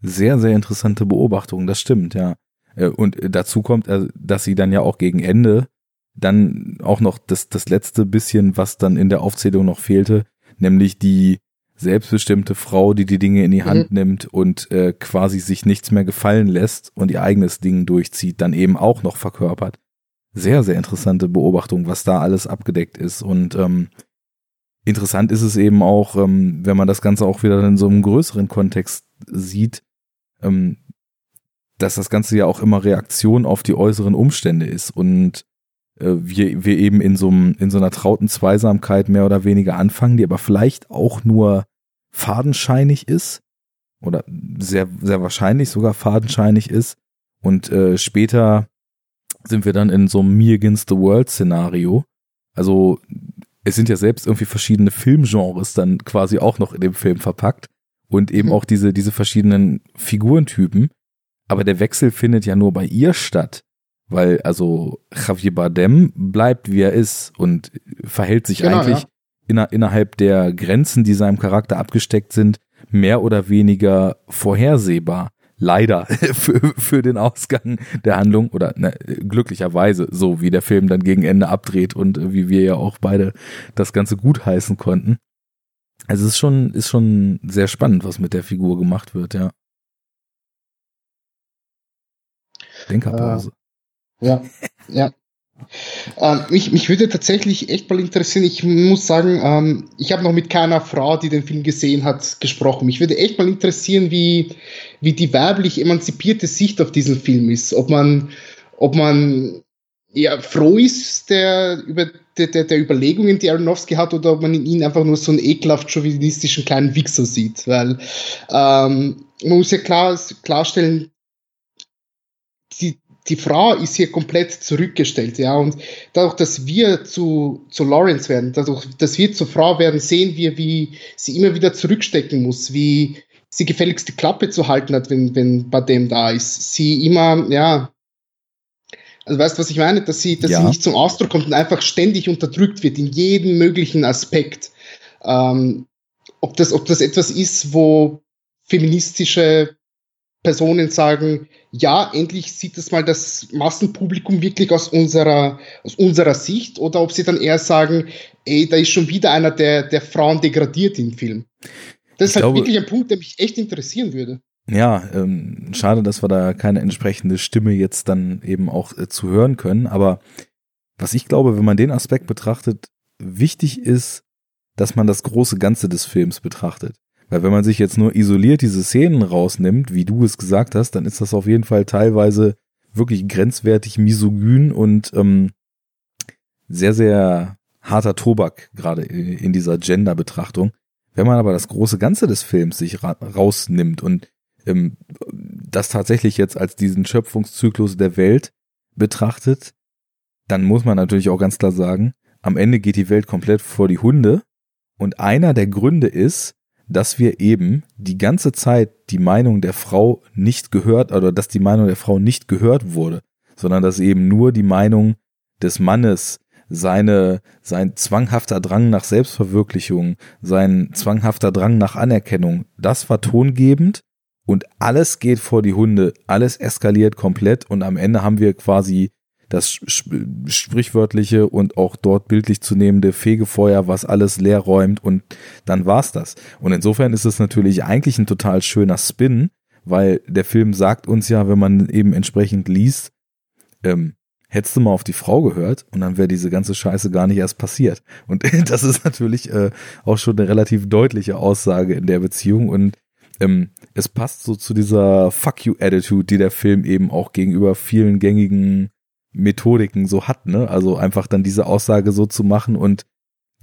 Sehr, sehr interessante Beobachtung, das stimmt, ja. Äh, und dazu kommt, äh, dass sie dann ja auch gegen Ende dann auch noch das, das letzte bisschen, was dann in der Aufzählung noch fehlte, nämlich die selbstbestimmte Frau, die die Dinge in die Hand mhm. nimmt und äh, quasi sich nichts mehr gefallen lässt und ihr eigenes Ding durchzieht, dann eben auch noch verkörpert. Sehr, sehr interessante Beobachtung, was da alles abgedeckt ist. Und ähm, interessant ist es eben auch, ähm, wenn man das Ganze auch wieder in so einem größeren Kontext sieht, ähm, dass das Ganze ja auch immer Reaktion auf die äußeren Umstände ist und wir, wir eben in so, einem, in so einer trauten Zweisamkeit mehr oder weniger anfangen, die aber vielleicht auch nur fadenscheinig ist oder sehr, sehr wahrscheinlich sogar fadenscheinig ist. Und äh, später sind wir dann in so einem Me Against the World Szenario. Also es sind ja selbst irgendwie verschiedene Filmgenres dann quasi auch noch in dem Film verpackt und eben mhm. auch diese, diese verschiedenen Figurentypen. Aber der Wechsel findet ja nur bei ihr statt. Weil also Javier Bardem bleibt, wie er ist und verhält sich genau, eigentlich ja. inner, innerhalb der Grenzen, die seinem Charakter abgesteckt sind, mehr oder weniger vorhersehbar. Leider für, für den Ausgang der Handlung oder ne, glücklicherweise so, wie der Film dann gegen Ende abdreht und wie wir ja auch beide das Ganze gut heißen konnten. Also es ist schon, ist schon sehr spannend, was mit der Figur gemacht wird, ja. Denkerpause. Ja, ja. Ähm, mich, mich würde tatsächlich echt mal interessieren, ich muss sagen, ähm, ich habe noch mit keiner Frau, die den Film gesehen hat, gesprochen. Mich würde echt mal interessieren, wie, wie die weiblich emanzipierte Sicht auf diesen Film ist. Ob man, ob man ja, froh ist der, über, der, der, der Überlegungen, die Aronofsky hat, oder ob man in ihm einfach nur so einen ekelhaft chauvinistischen kleinen Wichser sieht. Weil ähm, man muss ja klar, klarstellen, die, Frau ist hier komplett zurückgestellt, ja, und dadurch, dass wir zu, zu Lawrence werden, dadurch, dass wir zur Frau werden, sehen wir, wie sie immer wieder zurückstecken muss, wie sie gefälligst die Klappe zu halten hat, wenn, wenn bei dem da ist. Sie immer, ja, also weißt du, was ich meine? Dass sie, dass ja. sie nicht zum Ausdruck kommt und einfach ständig unterdrückt wird in jedem möglichen Aspekt. Ähm, ob das, ob das etwas ist, wo feministische Personen sagen, ja, endlich sieht es mal das Massenpublikum wirklich aus unserer, aus unserer Sicht, oder ob sie dann eher sagen, ey, da ist schon wieder einer, der, der Frauen degradiert im Film. Das ist ich halt glaube, wirklich ein Punkt, der mich echt interessieren würde. Ja, ähm, schade, dass wir da keine entsprechende Stimme jetzt dann eben auch äh, zu hören können. Aber was ich glaube, wenn man den Aspekt betrachtet, wichtig ist, dass man das große Ganze des Films betrachtet. Weil wenn man sich jetzt nur isoliert diese Szenen rausnimmt, wie du es gesagt hast, dann ist das auf jeden Fall teilweise wirklich grenzwertig misogyn und ähm, sehr, sehr harter Tobak, gerade in dieser Gender-Betrachtung. Wenn man aber das große Ganze des Films sich ra rausnimmt und ähm, das tatsächlich jetzt als diesen Schöpfungszyklus der Welt betrachtet, dann muss man natürlich auch ganz klar sagen, am Ende geht die Welt komplett vor die Hunde. Und einer der Gründe ist, dass wir eben die ganze Zeit die Meinung der Frau nicht gehört oder dass die Meinung der Frau nicht gehört wurde, sondern dass eben nur die Meinung des Mannes, seine, sein zwanghafter Drang nach Selbstverwirklichung, sein zwanghafter Drang nach Anerkennung, das war tongebend und alles geht vor die Hunde, alles eskaliert komplett und am Ende haben wir quasi das sprichwörtliche und auch dort bildlich zu nehmende Fegefeuer, was alles leer räumt und dann war's das. Und insofern ist es natürlich eigentlich ein total schöner Spin, weil der Film sagt uns ja, wenn man eben entsprechend liest, ähm, hättest du mal auf die Frau gehört und dann wäre diese ganze Scheiße gar nicht erst passiert. Und das ist natürlich äh, auch schon eine relativ deutliche Aussage in der Beziehung und ähm, es passt so zu dieser Fuck you Attitude, die der Film eben auch gegenüber vielen gängigen Methodiken so hat, ne? Also einfach dann diese Aussage so zu machen und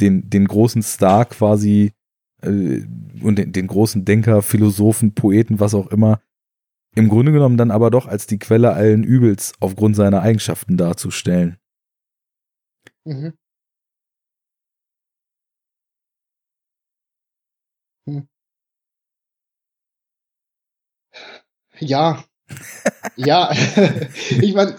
den, den großen Star quasi äh, und den, den großen Denker, Philosophen, Poeten, was auch immer, im Grunde genommen dann aber doch als die Quelle allen Übels aufgrund seiner Eigenschaften darzustellen. Mhm. Hm. Ja, ja, ich meine,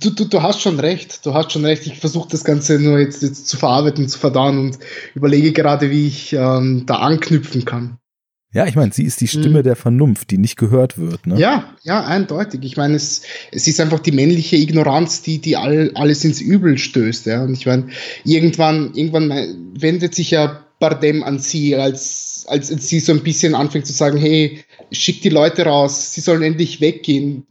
du, du, du hast schon recht, du hast schon recht. Ich versuche das Ganze nur jetzt, jetzt zu verarbeiten, zu verdauen und überlege gerade, wie ich ähm, da anknüpfen kann. Ja, ich meine, sie ist die Stimme mhm. der Vernunft, die nicht gehört wird. Ne? Ja, ja, eindeutig. Ich meine, es, es ist einfach die männliche Ignoranz, die, die all, alles ins Übel stößt. Ja? Und ich meine, irgendwann, irgendwann wendet sich ja Bardem an sie, als, als sie so ein bisschen anfängt zu sagen, hey, schick die Leute raus, sie sollen endlich weggehen.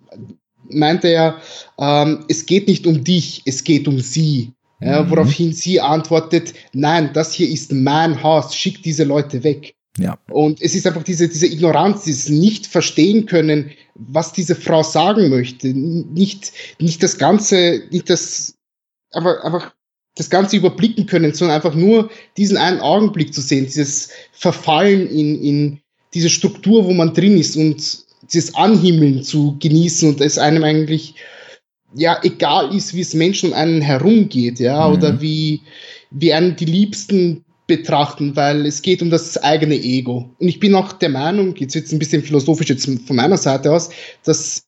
Meinte er, ähm, es geht nicht um dich, es geht um sie. Ja, mhm. woraufhin sie antwortet, nein, das hier ist mein Haus, schick diese Leute weg. Ja. Und es ist einfach diese, diese Ignoranz, dieses nicht verstehen können, was diese Frau sagen möchte. Nicht, nicht das Ganze, nicht das, aber einfach das Ganze überblicken können, sondern einfach nur diesen einen Augenblick zu sehen, dieses Verfallen in, in diese Struktur, wo man drin ist und dieses Anhimmeln zu genießen und es einem eigentlich ja egal ist, wie es Menschen um einen herumgeht, ja, mhm. oder wie, wie einen die Liebsten betrachten, weil es geht um das eigene Ego. Und ich bin auch der Meinung, jetzt jetzt ein bisschen philosophisch jetzt von meiner Seite aus, dass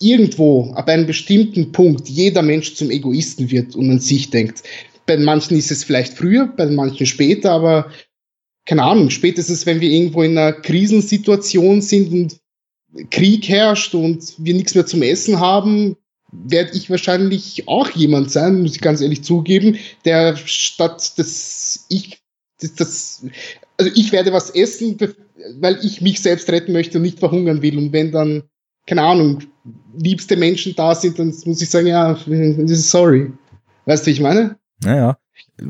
irgendwo ab einem bestimmten Punkt jeder Mensch zum Egoisten wird und an sich denkt. Bei manchen ist es vielleicht früher, bei manchen später, aber keine Ahnung, spätestens wenn wir irgendwo in einer Krisensituation sind und Krieg herrscht und wir nichts mehr zum Essen haben, werde ich wahrscheinlich auch jemand sein, muss ich ganz ehrlich zugeben, der statt dass ich das, das also ich werde was essen, weil ich mich selbst retten möchte und nicht verhungern will. Und wenn dann, keine Ahnung, liebste Menschen da sind, dann muss ich sagen, ja, sorry. Weißt du, wie ich meine? Naja.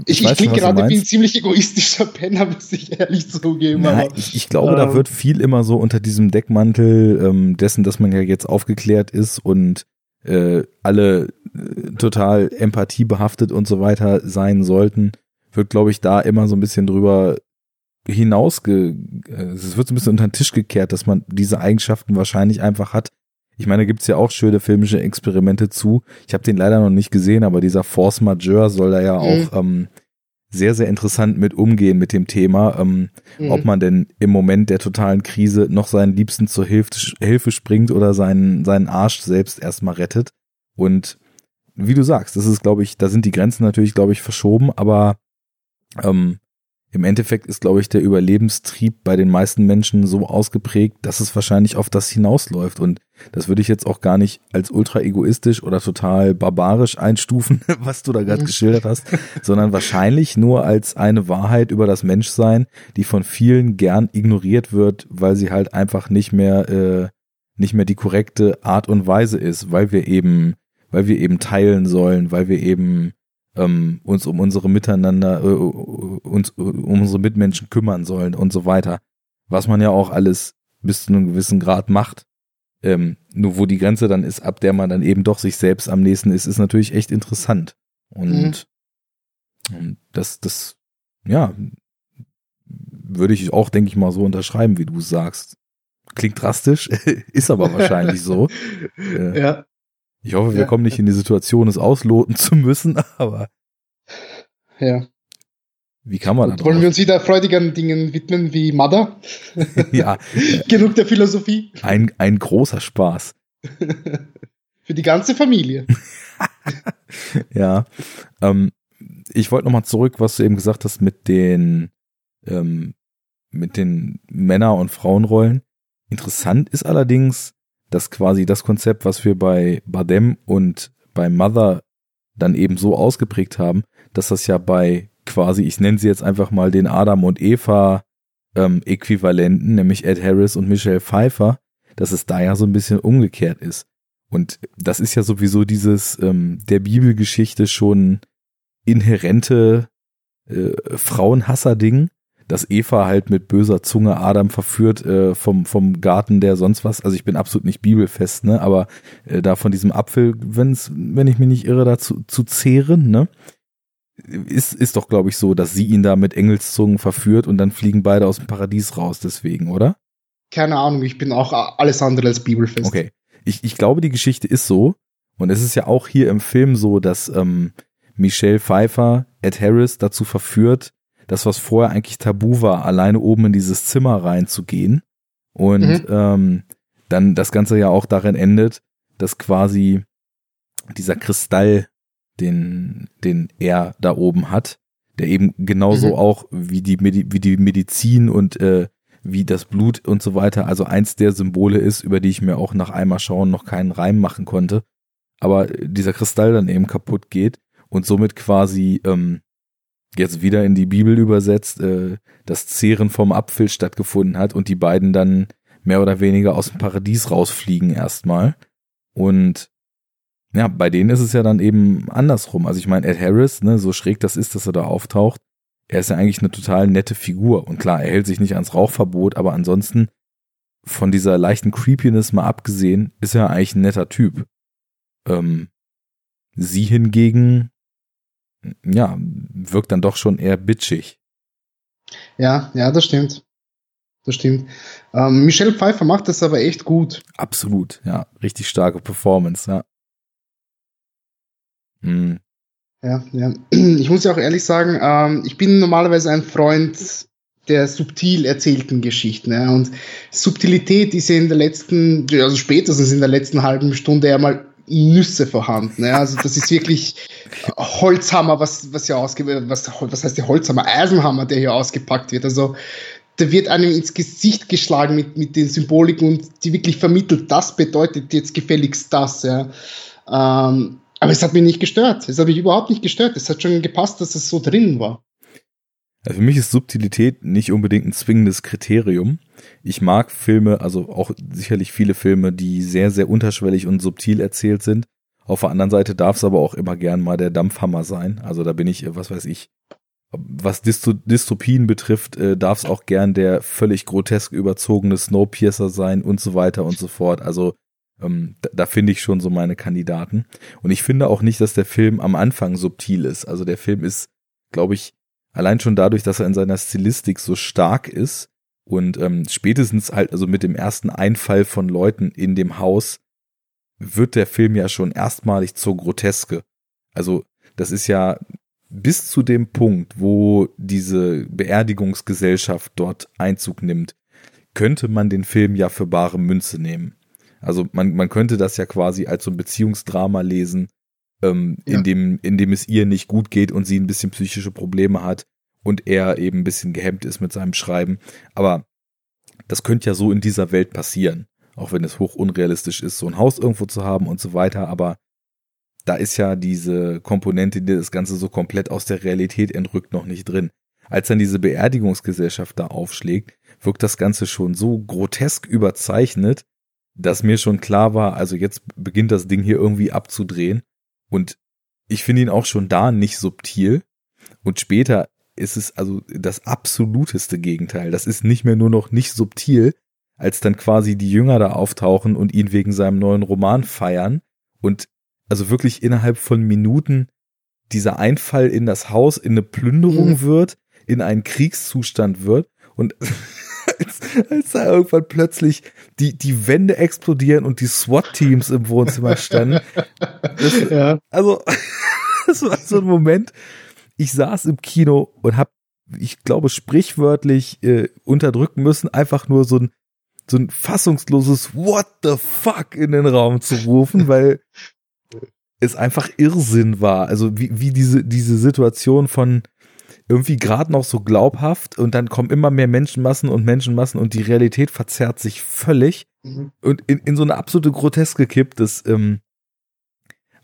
Ich, ich, klinge gerade wie ein ziemlich egoistischer Penner, muss ich ehrlich zugeben. Aber, ich, ich, glaube, ähm, da wird viel immer so unter diesem Deckmantel ähm, dessen, dass man ja jetzt aufgeklärt ist und äh, alle äh, total empathiebehaftet und so weiter sein sollten, wird, glaube ich, da immer so ein bisschen drüber hinaus, äh, es wird so ein bisschen unter den Tisch gekehrt, dass man diese Eigenschaften wahrscheinlich einfach hat, Ich meine, da gibt's ja auch schöne filmische Experimente zu. Ich habe den leider noch nicht gesehen, aber dieser Force Majeure soll da ja mhm. auch ähm, sehr, sehr interessant mit umgehen mit dem Thema, ähm, mhm. ob man denn im Moment der totalen Krise noch seinen Liebsten zur Hilfe, Hilfe springt oder seinen, seinen Arsch selbst erstmal rettet. Und wie du sagst, das ist, glaube ich, da sind die Grenzen natürlich, glaube ich, verschoben, aber ähm, im Endeffekt ist, glaube ich, der Überlebenstrieb bei den meisten Menschen so ausgeprägt, dass es wahrscheinlich auf das hinausläuft. Und das würde ich jetzt auch gar nicht als ultra egoistisch oder total barbarisch einstufen, was du da gerade mhm. geschildert hast, sondern wahrscheinlich nur als eine Wahrheit über das Menschsein, die von vielen gern ignoriert wird, weil sie halt einfach nicht mehr, äh, nicht mehr die korrekte Art und Weise ist, weil wir eben, weil wir eben teilen sollen, weil wir eben ähm, uns um unsere Miteinander, äh, uns um unsere Mitmenschen kümmern sollen und so weiter. Was man ja auch alles bis zu einem gewissen Grad macht. Ähm, nur wo die Grenze dann ist, ab der man dann eben doch sich selbst am nächsten ist, ist natürlich echt interessant. Und, mhm. und das, das, ja, würde ich auch, denke ich mal, so unterschreiben, wie du sagst. Klingt drastisch, ist aber wahrscheinlich so. Äh, ja. Ich hoffe, wir ja. kommen nicht in die Situation, es ausloten zu müssen, aber. Ja. Wie kann man das? Wollen wir uns wieder freudigeren Dingen widmen wie Mother? ja. Genug der Philosophie. Ein, ein großer Spaß. Für die ganze Familie. ja. Ähm, ich wollte nochmal zurück, was du eben gesagt hast mit den, ähm, mit den Männer- und Frauenrollen. Interessant ist allerdings, dass quasi das Konzept, was wir bei Badem und bei Mother dann eben so ausgeprägt haben, dass das ja bei quasi, ich nenne sie jetzt einfach mal den Adam und Eva ähm, Äquivalenten, nämlich Ed Harris und Michelle Pfeiffer, dass es da ja so ein bisschen umgekehrt ist. Und das ist ja sowieso dieses ähm, der Bibelgeschichte schon inhärente äh, Frauenhasser-Ding, dass Eva halt mit böser Zunge Adam verführt äh, vom, vom Garten der sonst was. Also ich bin absolut nicht bibelfest, ne? Aber äh, da von diesem Apfel, wenn's, wenn ich mich nicht irre, dazu zu zehren, ne? Ist, ist doch, glaube ich, so, dass sie ihn da mit Engelszungen verführt und dann fliegen beide aus dem Paradies raus, deswegen, oder? Keine Ahnung, ich bin auch alles andere als bibelfest. Okay. Ich, ich glaube, die Geschichte ist so. Und es ist ja auch hier im Film so, dass ähm, Michelle Pfeiffer Ed Harris dazu verführt, das, was vorher eigentlich tabu war, alleine oben in dieses Zimmer reinzugehen. Und mhm. ähm, dann das Ganze ja auch darin endet, dass quasi dieser Kristall, den, den er da oben hat, der eben genauso mhm. auch wie die, Medi wie die Medizin und äh, wie das Blut und so weiter, also eins der Symbole ist, über die ich mir auch nach einmal schauen noch keinen Reim machen konnte. Aber dieser Kristall dann eben kaputt geht und somit quasi ähm, jetzt wieder in die Bibel übersetzt, äh, das Zehren vom Apfel stattgefunden hat und die beiden dann mehr oder weniger aus dem Paradies rausfliegen erstmal. Und ja, bei denen ist es ja dann eben andersrum. Also ich meine, Ed Harris, ne, so schräg das ist, dass er da auftaucht, er ist ja eigentlich eine total nette Figur. Und klar, er hält sich nicht ans Rauchverbot, aber ansonsten, von dieser leichten Creepiness mal abgesehen, ist er eigentlich ein netter Typ. Ähm, sie hingegen ja, wirkt dann doch schon eher bitchig. Ja, ja, das stimmt. Das stimmt. Ähm, Michelle Pfeiffer macht das aber echt gut. Absolut, ja. Richtig starke Performance, ja. Hm. Ja, ja. Ich muss ja auch ehrlich sagen, ähm, ich bin normalerweise ein Freund der subtil erzählten Geschichten. Ja. Und Subtilität ist ja in der letzten, also spätestens in der letzten halben Stunde ja mal Nüsse vorhanden. Ja. Also das ist wirklich Holzhammer, was, was ja ausge, was, was heißt der Holzhammer? Eisenhammer, der hier ausgepackt wird. Also da wird einem ins Gesicht geschlagen mit, mit den Symboliken und die wirklich vermittelt, das bedeutet jetzt gefälligst das, ja. Ähm, aber es hat mich nicht gestört. Es hat mich überhaupt nicht gestört. Es hat schon gepasst, dass es so drin war. Also für mich ist Subtilität nicht unbedingt ein zwingendes Kriterium. Ich mag Filme, also auch sicherlich viele Filme, die sehr, sehr unterschwellig und subtil erzählt sind. Auf der anderen Seite darf es aber auch immer gern mal der Dampfhammer sein. Also da bin ich, was weiß ich, was Dysto Dystopien betrifft, äh, darf es auch gern der völlig grotesk überzogene Snowpiercer sein und so weiter und so fort. Also ähm, da, da finde ich schon so meine Kandidaten. Und ich finde auch nicht, dass der Film am Anfang subtil ist. Also der Film ist, glaube ich, allein schon dadurch, dass er in seiner Stilistik so stark ist und ähm, spätestens halt, also mit dem ersten Einfall von Leuten in dem Haus, wird der Film ja schon erstmalig zur Groteske. Also das ist ja bis zu dem Punkt, wo diese Beerdigungsgesellschaft dort Einzug nimmt, könnte man den Film ja für bare Münze nehmen. Also man, man könnte das ja quasi als so ein Beziehungsdrama lesen, ähm, ja. in, dem, in dem es ihr nicht gut geht und sie ein bisschen psychische Probleme hat und er eben ein bisschen gehemmt ist mit seinem Schreiben. Aber das könnte ja so in dieser Welt passieren, auch wenn es hoch unrealistisch ist, so ein Haus irgendwo zu haben und so weiter. Aber da ist ja diese Komponente, die das Ganze so komplett aus der Realität entrückt, noch nicht drin. Als dann diese Beerdigungsgesellschaft da aufschlägt, wirkt das Ganze schon so grotesk überzeichnet, dass mir schon klar war, also jetzt beginnt das Ding hier irgendwie abzudrehen. Und ich finde ihn auch schon da nicht subtil. Und später ist es also das absoluteste Gegenteil. Das ist nicht mehr nur noch nicht subtil, als dann quasi die Jünger da auftauchen und ihn wegen seinem neuen Roman feiern und also wirklich innerhalb von Minuten dieser Einfall in das Haus in eine Plünderung mhm. wird, in einen Kriegszustand wird und als, als da irgendwann plötzlich die, die Wände explodieren und die SWAT-Teams im Wohnzimmer standen. Das, ja. Also, das war so ein Moment. Ich saß im Kino und hab, ich glaube, sprichwörtlich äh, unterdrücken müssen, einfach nur so ein, so ein fassungsloses What the fuck in den Raum zu rufen, weil es einfach Irrsinn war. Also wie, wie diese, diese Situation von irgendwie gerade noch so glaubhaft und dann kommen immer mehr Menschenmassen und Menschenmassen und die Realität verzerrt sich völlig mhm. und in, in so eine absolute Groteske kippt. Das ähm,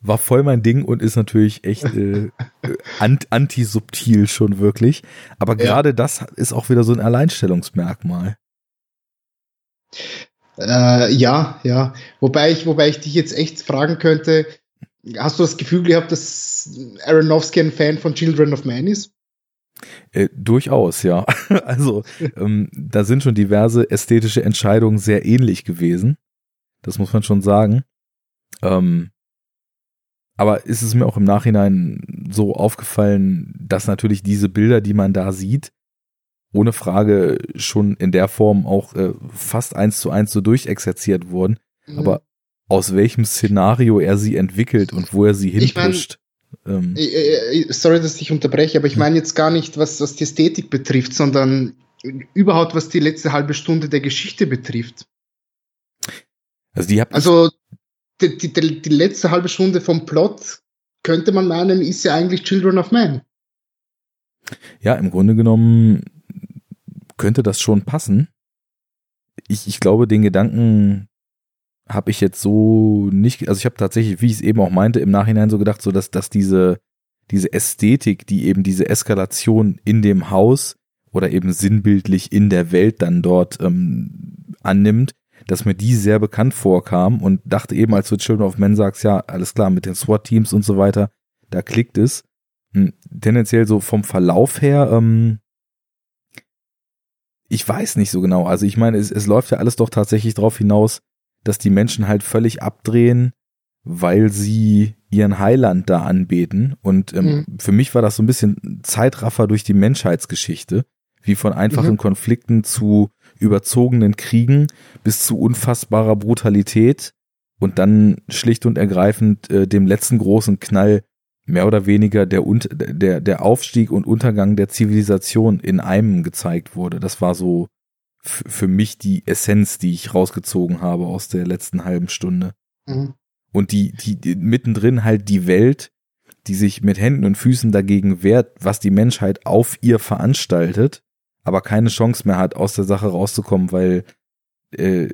war voll mein Ding und ist natürlich echt äh, anti-subtil schon wirklich. Aber gerade ja. das ist auch wieder so ein Alleinstellungsmerkmal. Äh, ja, ja. Wobei ich, wobei ich dich jetzt echt fragen könnte, Hast du das Gefühl gehabt, dass Aronofsky ein Fan von Children of Man ist? Äh, durchaus, ja. Also ähm, da sind schon diverse ästhetische Entscheidungen sehr ähnlich gewesen. Das muss man schon sagen. Ähm, aber ist es mir auch im Nachhinein so aufgefallen, dass natürlich diese Bilder, die man da sieht, ohne Frage schon in der Form auch äh, fast eins zu eins so durchexerziert wurden. Mhm. Aber aus welchem Szenario er sie entwickelt und wo er sie hinpusht. Ich mein, ähm. sorry, dass ich unterbreche, aber ich meine jetzt gar nicht, was, was die Ästhetik betrifft, sondern überhaupt, was die letzte halbe Stunde der Geschichte betrifft. Also, die also die, die, die letzte halbe Stunde vom Plot könnte man meinen, ist ja eigentlich Children of Man. Ja, im Grunde genommen könnte das schon passen. Ich, ich glaube, den Gedanken habe ich jetzt so nicht, also ich habe tatsächlich, wie ich es eben auch meinte, im Nachhinein so gedacht, so dass, dass diese, diese Ästhetik, die eben diese Eskalation in dem Haus oder eben sinnbildlich in der Welt dann dort ähm, annimmt, dass mir die sehr bekannt vorkam und dachte eben, als du Children of Men sagst, ja, alles klar, mit den SWAT-Teams und so weiter, da klickt es. Hm, tendenziell so vom Verlauf her, ähm, ich weiß nicht so genau. Also ich meine, es, es läuft ja alles doch tatsächlich darauf hinaus, dass die Menschen halt völlig abdrehen, weil sie ihren Heiland da anbeten. Und ähm, mhm. für mich war das so ein bisschen Zeitraffer durch die Menschheitsgeschichte, wie von einfachen mhm. Konflikten zu überzogenen Kriegen bis zu unfassbarer Brutalität und dann schlicht und ergreifend äh, dem letzten großen Knall mehr oder weniger der, der, der Aufstieg und Untergang der Zivilisation in einem gezeigt wurde. Das war so für mich die Essenz, die ich rausgezogen habe aus der letzten halben Stunde. Mhm. Und die, die, die mittendrin halt die Welt, die sich mit Händen und Füßen dagegen wehrt, was die Menschheit auf ihr veranstaltet, aber keine Chance mehr hat, aus der Sache rauszukommen, weil äh,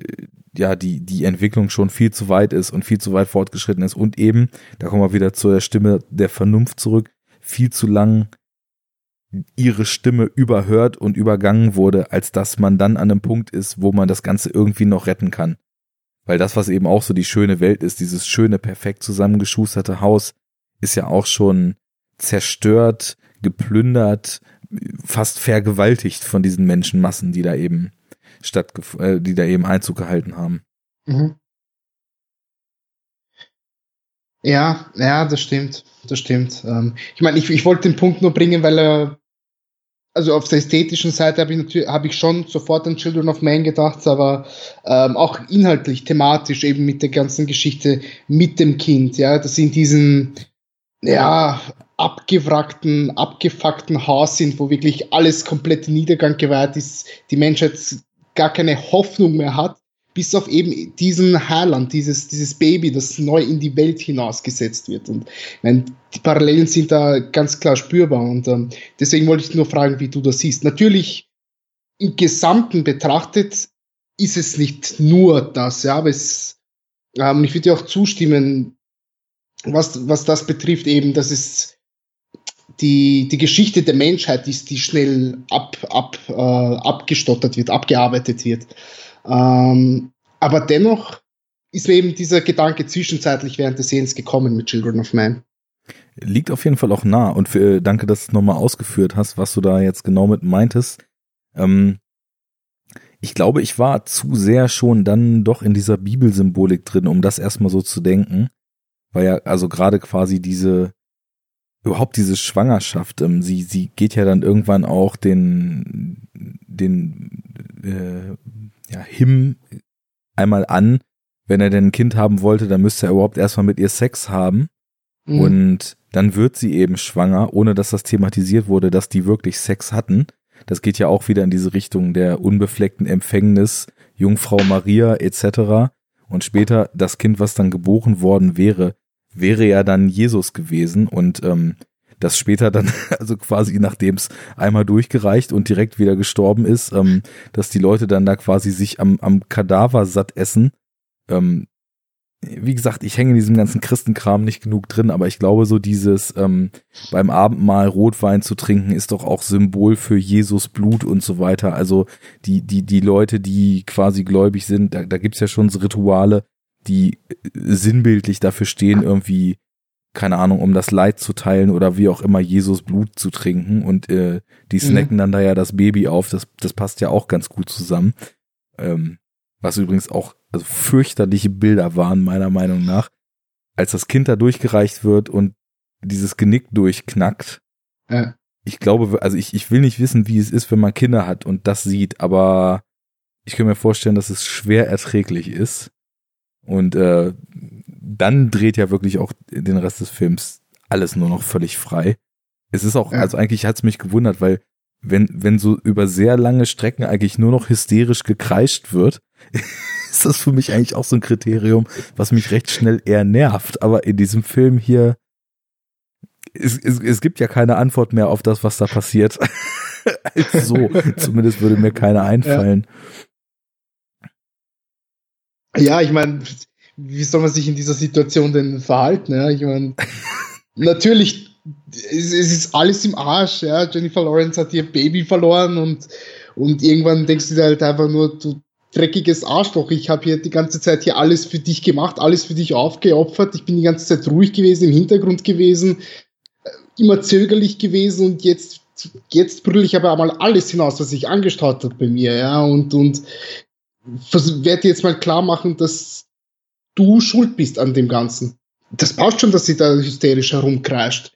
ja die die Entwicklung schon viel zu weit ist und viel zu weit fortgeschritten ist und eben, da kommen wir wieder zur Stimme der Vernunft zurück, viel zu lang ihre Stimme überhört und übergangen wurde, als dass man dann an einem Punkt ist, wo man das Ganze irgendwie noch retten kann. Weil das, was eben auch so die schöne Welt ist, dieses schöne, perfekt zusammengeschusterte Haus, ist ja auch schon zerstört, geplündert, fast vergewaltigt von diesen Menschenmassen, die da eben statt, äh, die da eben Einzug gehalten haben. Mhm. Ja, ja, das stimmt, das stimmt. Ähm, ich meine, ich, ich wollte den Punkt nur bringen, weil er also auf der ästhetischen Seite habe ich natürlich habe ich schon sofort an Children of Man gedacht, aber ähm, auch inhaltlich, thematisch eben mit der ganzen Geschichte mit dem Kind, ja, dass sie in diesem ja abgewrackten, abgefuckten Haus sind, wo wirklich alles komplett Niedergang geweiht ist, die Menschheit gar keine Hoffnung mehr hat bis auf eben diesen Heiland, dieses, dieses Baby, das neu in die Welt hinausgesetzt wird. Und meine, die Parallelen sind da ganz klar spürbar. Und ähm, deswegen wollte ich nur fragen, wie du das siehst. Natürlich, im Gesamten betrachtet, ist es nicht nur das, ja, aber es, ähm, ich würde dir auch zustimmen, was, was das betrifft, eben, dass es die, die Geschichte der Menschheit ist, die schnell ab, ab, äh, abgestottert wird, abgearbeitet wird. Ähm, aber dennoch ist mir eben dieser Gedanke zwischenzeitlich während des Sehens gekommen mit Children of Man. Liegt auf jeden Fall auch nah und für, äh, danke, dass du nochmal ausgeführt hast, was du da jetzt genau mit meintest. Ähm, ich glaube, ich war zu sehr schon dann doch in dieser Bibelsymbolik drin, um das erstmal so zu denken. Weil ja, also gerade quasi diese, überhaupt diese Schwangerschaft, ähm, sie, sie geht ja dann irgendwann auch den, den äh, ja, Him einmal an, wenn er denn ein Kind haben wollte, dann müsste er überhaupt erstmal mit ihr Sex haben. Mhm. Und dann wird sie eben schwanger, ohne dass das thematisiert wurde, dass die wirklich Sex hatten. Das geht ja auch wieder in diese Richtung der unbefleckten Empfängnis, Jungfrau Maria etc. Und später das Kind, was dann geboren worden wäre, wäre ja dann Jesus gewesen. Und ähm, das später dann, also quasi nachdem es einmal durchgereicht und direkt wieder gestorben ist, ähm, dass die Leute dann da quasi sich am, am Kadaver satt essen. Ähm, wie gesagt, ich hänge in diesem ganzen Christenkram nicht genug drin, aber ich glaube, so dieses ähm, beim Abendmahl Rotwein zu trinken, ist doch auch Symbol für Jesus Blut und so weiter. Also die, die, die Leute, die quasi gläubig sind, da, da gibt's ja schon so Rituale, die äh, sinnbildlich dafür stehen, irgendwie keine Ahnung, um das Leid zu teilen oder wie auch immer Jesus Blut zu trinken und äh, die mhm. snacken mhm. dann da ja das Baby auf, das, das passt ja auch ganz gut zusammen. Ähm, was übrigens auch also fürchterliche Bilder waren, meiner Meinung nach, als das Kind da durchgereicht wird und dieses Genick durchknackt. Ja. Ich glaube, also ich, ich will nicht wissen, wie es ist, wenn man Kinder hat und das sieht, aber ich kann mir vorstellen, dass es schwer erträglich ist. Und äh, dann dreht ja wirklich auch den Rest des Films alles nur noch völlig frei. Es ist auch, ja. also eigentlich hat es mich gewundert, weil wenn, wenn so über sehr lange Strecken eigentlich nur noch hysterisch gekreischt wird, ist das für mich eigentlich auch so ein Kriterium, was mich recht schnell eher nervt. Aber in diesem Film hier, es, es, es gibt ja keine Antwort mehr auf das, was da passiert. so, zumindest würde mir keine einfallen. Ja, ja ich meine, wie soll man sich in dieser Situation denn verhalten? Ja? Ich meine, natürlich, es, es, ist alles im Arsch. Ja? Jennifer Lawrence hat ihr Baby verloren und, und irgendwann denkst du dir halt einfach nur, du dreckiges Arschloch, ich habe hier die ganze Zeit hier alles für dich gemacht, alles für dich aufgeopfert, ich bin die ganze Zeit ruhig gewesen, im Hintergrund gewesen, äh, immer zögerlich gewesen und jetzt, jetzt brülle ich aber einmal alles hinaus, was sich angestaut hat bei mir, ja, und, und werde jetzt mal klar machen, dass du schuld bist an dem Ganzen. Das passt schon, dass sie da hysterisch herumkreischt.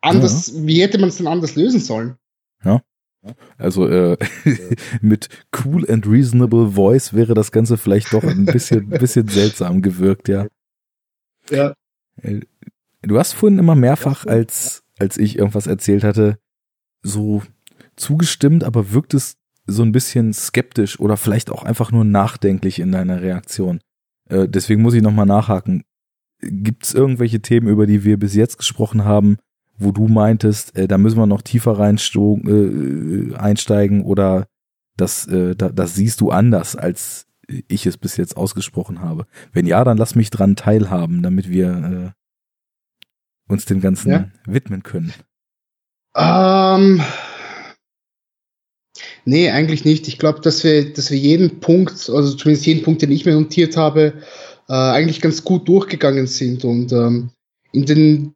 Anders, ja. wie hätte man es denn anders lösen sollen? Ja. Also äh, mit cool and reasonable voice wäre das Ganze vielleicht doch ein bisschen, bisschen seltsam gewirkt, ja. Ja. Äh, du hast vorhin immer mehrfach, als, als ich irgendwas erzählt hatte, so zugestimmt, aber wirkt es so ein bisschen skeptisch oder vielleicht auch einfach nur nachdenklich in deiner Reaktion. Äh, deswegen muss ich nochmal nachhaken. Gibt es irgendwelche Themen, über die wir bis jetzt gesprochen haben, wo du meintest, äh, da müssen wir noch tiefer rein äh, einsteigen oder das, äh, da, das siehst du anders, als ich es bis jetzt ausgesprochen habe? Wenn ja, dann lass mich dran teilhaben, damit wir äh, uns dem Ganzen ja. widmen können. Ähm, Nee, eigentlich nicht. Ich glaube, dass wir, dass wir jeden Punkt, also zumindest jeden Punkt, den ich mir notiert habe, äh, eigentlich ganz gut durchgegangen sind. Und ähm, in den,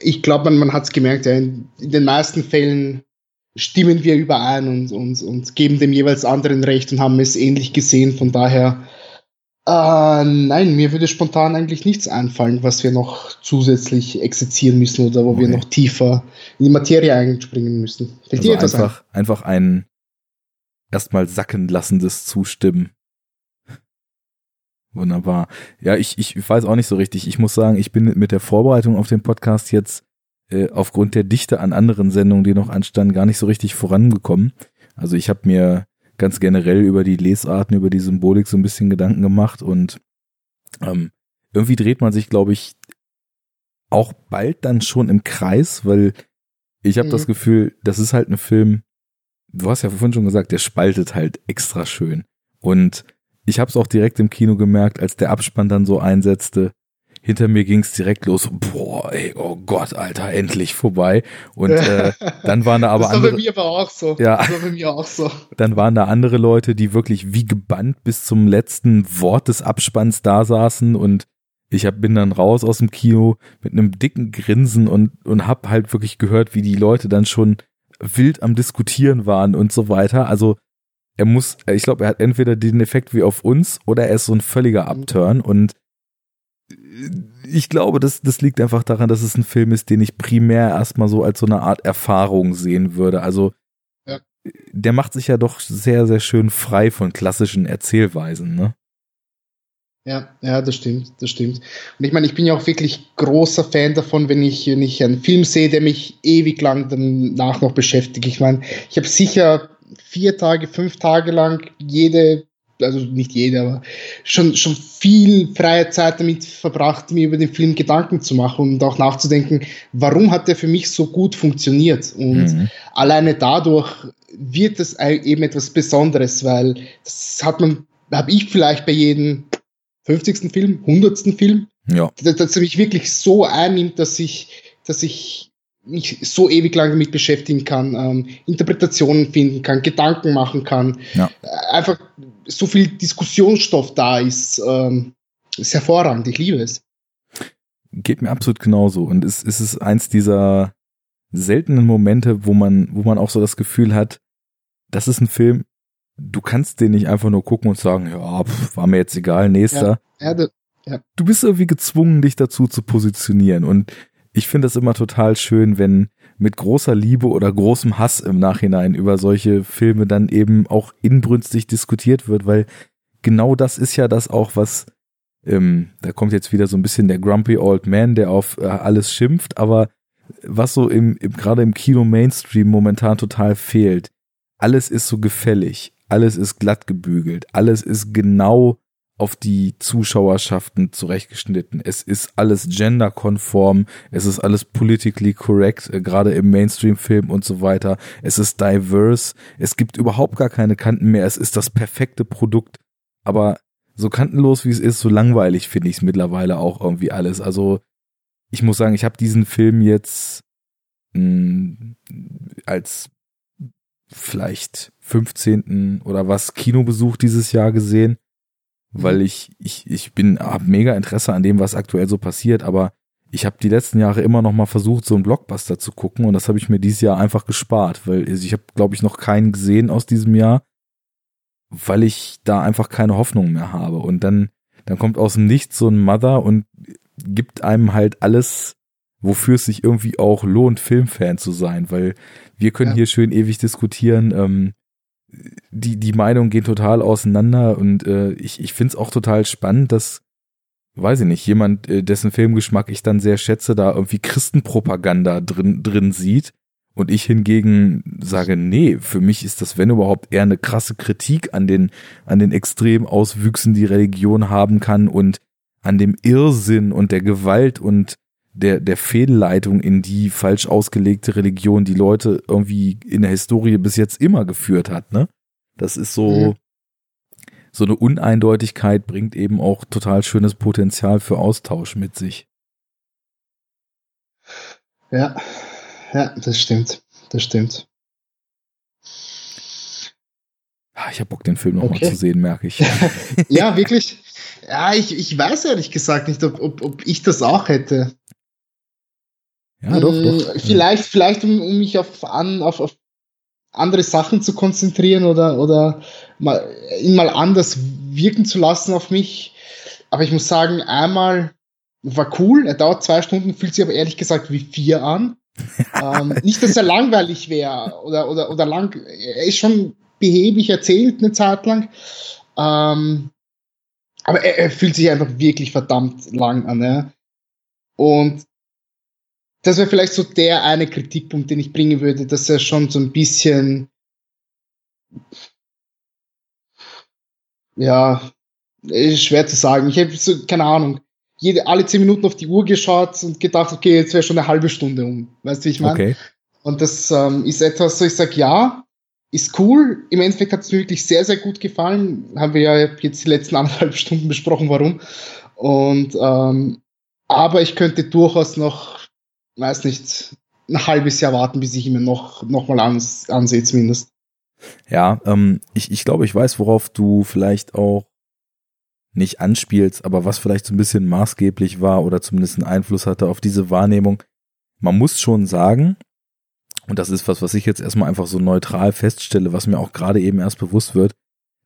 ich glaube, man, man hat es gemerkt, ja, in, in, den meisten Fällen stimmen wir überein und, und, und geben dem jeweils anderen recht und haben es ähnlich gesehen. Von daher Äh, nein, mir würde spontan eigentlich nichts einfallen, was wir noch zusätzlich exerzieren müssen oder wo okay. wir noch tiefer in die Materie einspringen müssen. Fällt also dir etwas einfach, ein? einfach ein erstmal sacken lassendes Zustimmen. Wunderbar. Ja, ich, ich weiß auch nicht so richtig. Ich muss sagen, ich bin mit der Vorbereitung auf den Podcast jetzt äh, aufgrund der Dichte an anderen Sendungen, die noch anstanden, gar nicht so richtig vorangekommen. Also ich habe mir ganz generell über die Lesarten, über die Symbolik so ein bisschen Gedanken gemacht und ähm, irgendwie dreht man sich, glaube ich, auch bald dann schon im Kreis, weil ich habe mhm. das Gefühl, das ist halt ein Film, du hast ja vorhin schon gesagt, der spaltet halt extra schön. Und ich habe es auch direkt im Kino gemerkt, als der Abspann dann so einsetzte, hinter mir ging es direkt los. Boah, ey, oh Gott, Alter, endlich vorbei. Und äh, dann waren da aber das war andere. bei mir aber auch so. Ja. Das war bei mir auch so. Dann waren da andere Leute, die wirklich wie gebannt bis zum letzten Wort des Abspanns da saßen und ich hab, bin dann raus aus dem Kino mit einem dicken Grinsen und, und hab halt wirklich gehört, wie die Leute dann schon wild am Diskutieren waren und so weiter. Also er muss, ich glaube, er hat entweder den Effekt wie auf uns oder er ist so ein völliger Upturn und ich glaube, das, das liegt einfach daran, dass es ein Film ist, den ich primär erstmal so als so eine Art Erfahrung sehen würde. Also ja. der macht sich ja doch sehr, sehr schön frei von klassischen Erzählweisen, ne? Ja, ja, das stimmt, das stimmt. Und ich meine, ich bin ja auch wirklich großer Fan davon, wenn ich, wenn ich einen Film sehe, der mich ewig lang danach noch beschäftigt. Ich meine, ich habe sicher vier Tage, fünf Tage lang jede also nicht jede, aber schon, schon viel freie Zeit damit verbracht, mir über den Film Gedanken zu machen und auch nachzudenken, warum hat der für mich so gut funktioniert? Und mhm. alleine dadurch wird es eben etwas Besonderes, weil das hat man, habe ich vielleicht bei jedem 50. Film, 100. Film, ja. dass er mich wirklich so einnimmt, dass ich, dass ich mich so ewig lang damit beschäftigen kann, ähm, Interpretationen finden kann, Gedanken machen kann, ja. Einfach so viel Diskussionsstoff da ist, ähm, ist hervorragend. Ich liebe es. Geht mir absolut genauso. Und es, es ist eins dieser seltenen Momente, wo man, wo man auch so das Gefühl hat, das ist ein Film, du kannst den nicht einfach nur gucken und sagen, ja, pff, war mir jetzt egal, nächster. Ja, ja, ja. Du bist irgendwie gezwungen, dich dazu zu positionieren. Und ich finde es immer total schön, wenn mit großer Liebe oder großem Hass im Nachhinein über solche Filme dann eben auch inbrünstig diskutiert wird, weil genau das ist ja das auch, was, ähm, da kommt jetzt wieder so ein bisschen der Grumpy Old Man, der auf äh, alles schimpft, aber was so im, im gerade im Kino Mainstream momentan total fehlt, alles ist so gefällig, alles ist glatt gebügelt, alles ist genau auf die Zuschauerschaften zurechtgeschnitten. Es ist alles genderkonform, es ist alles politically correct, äh, gerade im Mainstream-Film und so weiter. Es ist diverse, es gibt überhaupt gar keine Kanten mehr, es ist das perfekte Produkt. Aber so kantenlos wie es ist, so langweilig finde ich es mittlerweile auch irgendwie alles. Also ich muss sagen, ich habe diesen Film jetzt mh, hm, als vielleicht 15. oder was Kinobesuch dieses Jahr gesehen weil mhm. ich, ich, ich bin, hab mega Interesse an dem, was aktuell so passiert, aber ich habe die letzten Jahre immer noch mal versucht, so einen Blockbuster zu gucken und das habe ich mir dieses Jahr einfach gespart, weil ich habe, glaube ich, noch keinen gesehen aus diesem Jahr, weil ich da einfach keine Hoffnung mehr habe. Und dann, dann kommt aus dem Nichts so ein Mother und gibt einem halt alles, wofür es sich irgendwie auch lohnt, Filmfan zu sein, weil wir können ja. hier schön ewig diskutieren, ähm, die, die Meinungen gehen total auseinander und äh, ich, ich finde es auch total spannend, dass, weiß ich nicht, jemand, äh, dessen Filmgeschmack ich dann sehr schätze, da irgendwie Christenpropaganda drin, drin sieht und ich hingegen sage, nee, für mich ist das, wenn überhaupt, eher eine krasse Kritik an den, an den extremen Auswüchsen, die Religion haben kann und an dem Irrsinn und der Gewalt und der, der Fehlleitung in die falsch ausgelegte Religion, die Leute irgendwie in der Historie bis jetzt immer geführt hat, ne? Das ist so, mhm. so eine Uneindeutigkeit bringt eben auch total schönes Potenzial für Austausch mit sich. Ja, ja, das stimmt. Das stimmt. Ah, ich habe Bock, den Film nochmal okay. zu sehen, merke ich. ja, wirklich. Ja, ich, ich weiß ehrlich gesagt nicht, ob, ob, ob ich das auch hätte. Ja, doch, doch. Äh, vielleicht, vielleicht um, um mich auf, an, auf, auf andere Sachen zu konzentrieren oder, oder mal, ihn mal anders wirken zu lassen auf mich. aber ich muss sagen, einmal war cool, er dauert zwei Stunden, fühlt sich aber ehrlich gesagt wie vier an. ähm, nicht, dass er langweilig wäre oder, oder, oder lang, er ist schon behäbig erzählt eine Zeit lang. Ähm, aber er, er, fühlt sich einfach wirklich verdammt lang an. Ja? Und das wäre vielleicht so der eine Kritikpunkt, den ich bringen würde, dass er schon so ein bisschen ja, schwer zu sagen. Ich habe so, keine Ahnung, jede, alle zehn Minuten auf die Uhr geschaut und gedacht, okay, jetzt wäre schon eine halbe Stunde um. Weißt du, wie ich meine? Okay. Und das ähm, ist etwas, so ich sage, ja, ist cool. Im Endeffekt hat es mir wirklich sehr, sehr gut gefallen. Haben wir ja jetzt die letzten anderthalb Stunden besprochen, warum. Und ähm, aber ich könnte durchaus noch, weiß nicht, ein halbes Jahr warten, bis ich ihn mir noch, noch mal ans, ansehe zumindest. Ja, ähm, ich, ich glaube, ich weiß, worauf du vielleicht auch nicht anspielst, aber was vielleicht so ein bisschen maßgeblich war oder zumindest einen Einfluss hatte auf diese Wahrnehmung. Man muss schon sagen, und das ist was, was ich jetzt erstmal einfach so neutral feststelle, was mir auch gerade eben erst bewusst wird,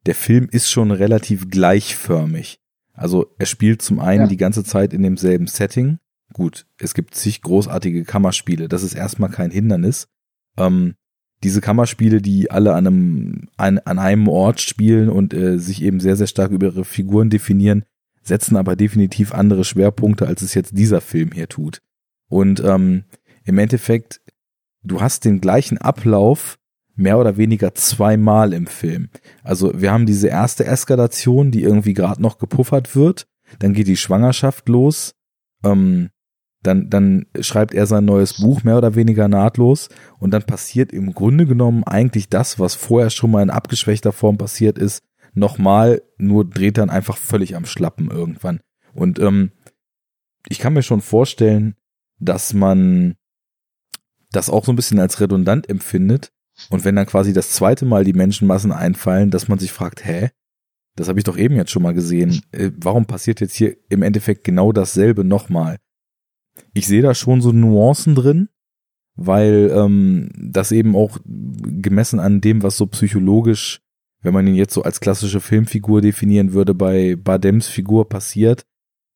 der Film ist schon relativ gleichförmig. Also er spielt zum einen ja. die ganze Zeit in demselben Setting. Gut, es gibt zig großartige Kammerspiele, das ist erstmal kein Hindernis. Ähm, diese Kammerspiele, die alle an einem, an, an einem Ort spielen und äh, sich eben sehr, sehr stark über ihre Figuren definieren, setzen aber definitiv andere Schwerpunkte, als es jetzt dieser Film hier tut. Und ähm, im Endeffekt, du hast den gleichen Ablauf mehr oder weniger zweimal im Film. Also wir haben diese erste Eskalation, die irgendwie gerade noch gepuffert wird, dann geht die Schwangerschaft los, ähm, dann, dann schreibt er sein neues Buch mehr oder weniger nahtlos und dann passiert im Grunde genommen eigentlich das, was vorher schon mal in abgeschwächter Form passiert ist, nochmal, nur dreht dann einfach völlig am Schlappen irgendwann. Und ähm, ich kann mir schon vorstellen, dass man das auch so ein bisschen als redundant empfindet und wenn dann quasi das zweite Mal die Menschenmassen einfallen, dass man sich fragt, hä, das habe ich doch eben jetzt schon mal gesehen. Äh, warum passiert jetzt hier im Endeffekt genau dasselbe nochmal? Ich sehe da schon so Nuancen drin, weil ähm, das eben auch gemessen an dem, was so psychologisch, wenn man ihn jetzt so als klassische Filmfigur definieren würde, bei Badems Figur passiert,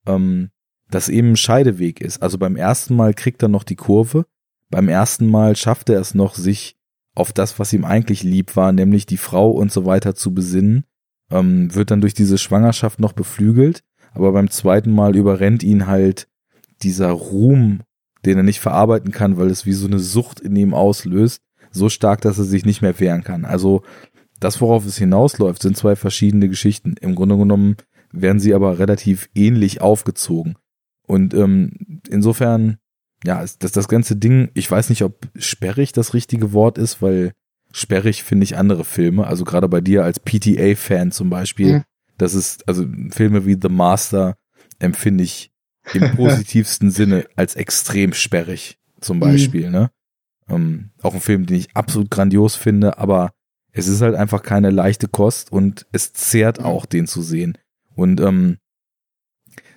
ähm, das eben ein Scheideweg ist. Also beim ersten Mal kriegt er noch die Kurve, beim ersten Mal schafft er es noch, sich auf das, was ihm eigentlich lieb war, nämlich die Frau und so weiter zu besinnen, ähm, wird dann durch diese Schwangerschaft noch beflügelt, aber beim zweiten Mal überrennt ihn halt dieser Ruhm, den er nicht verarbeiten kann, weil es wie so eine Sucht in ihm auslöst, so stark, dass er sich nicht mehr wehren kann. Also das, worauf es hinausläuft, sind zwei verschiedene Geschichten. Im Grunde genommen werden sie aber relativ ähnlich aufgezogen. Und ähm, insofern, ja, das, das ganze Ding, ich weiß nicht, ob sperrig das richtige Wort ist, weil sperrig finde ich andere Filme. Also gerade bei dir als PTA-Fan zum Beispiel, mhm. das ist, also Filme wie The Master empfinde ich im positivsten Sinne als extrem sperrig, zum Beispiel, mhm. ne? Ähm, auch ein Film, den ich absolut grandios finde, aber es ist halt einfach keine leichte Kost und es zehrt auch, den zu sehen. Und ähm,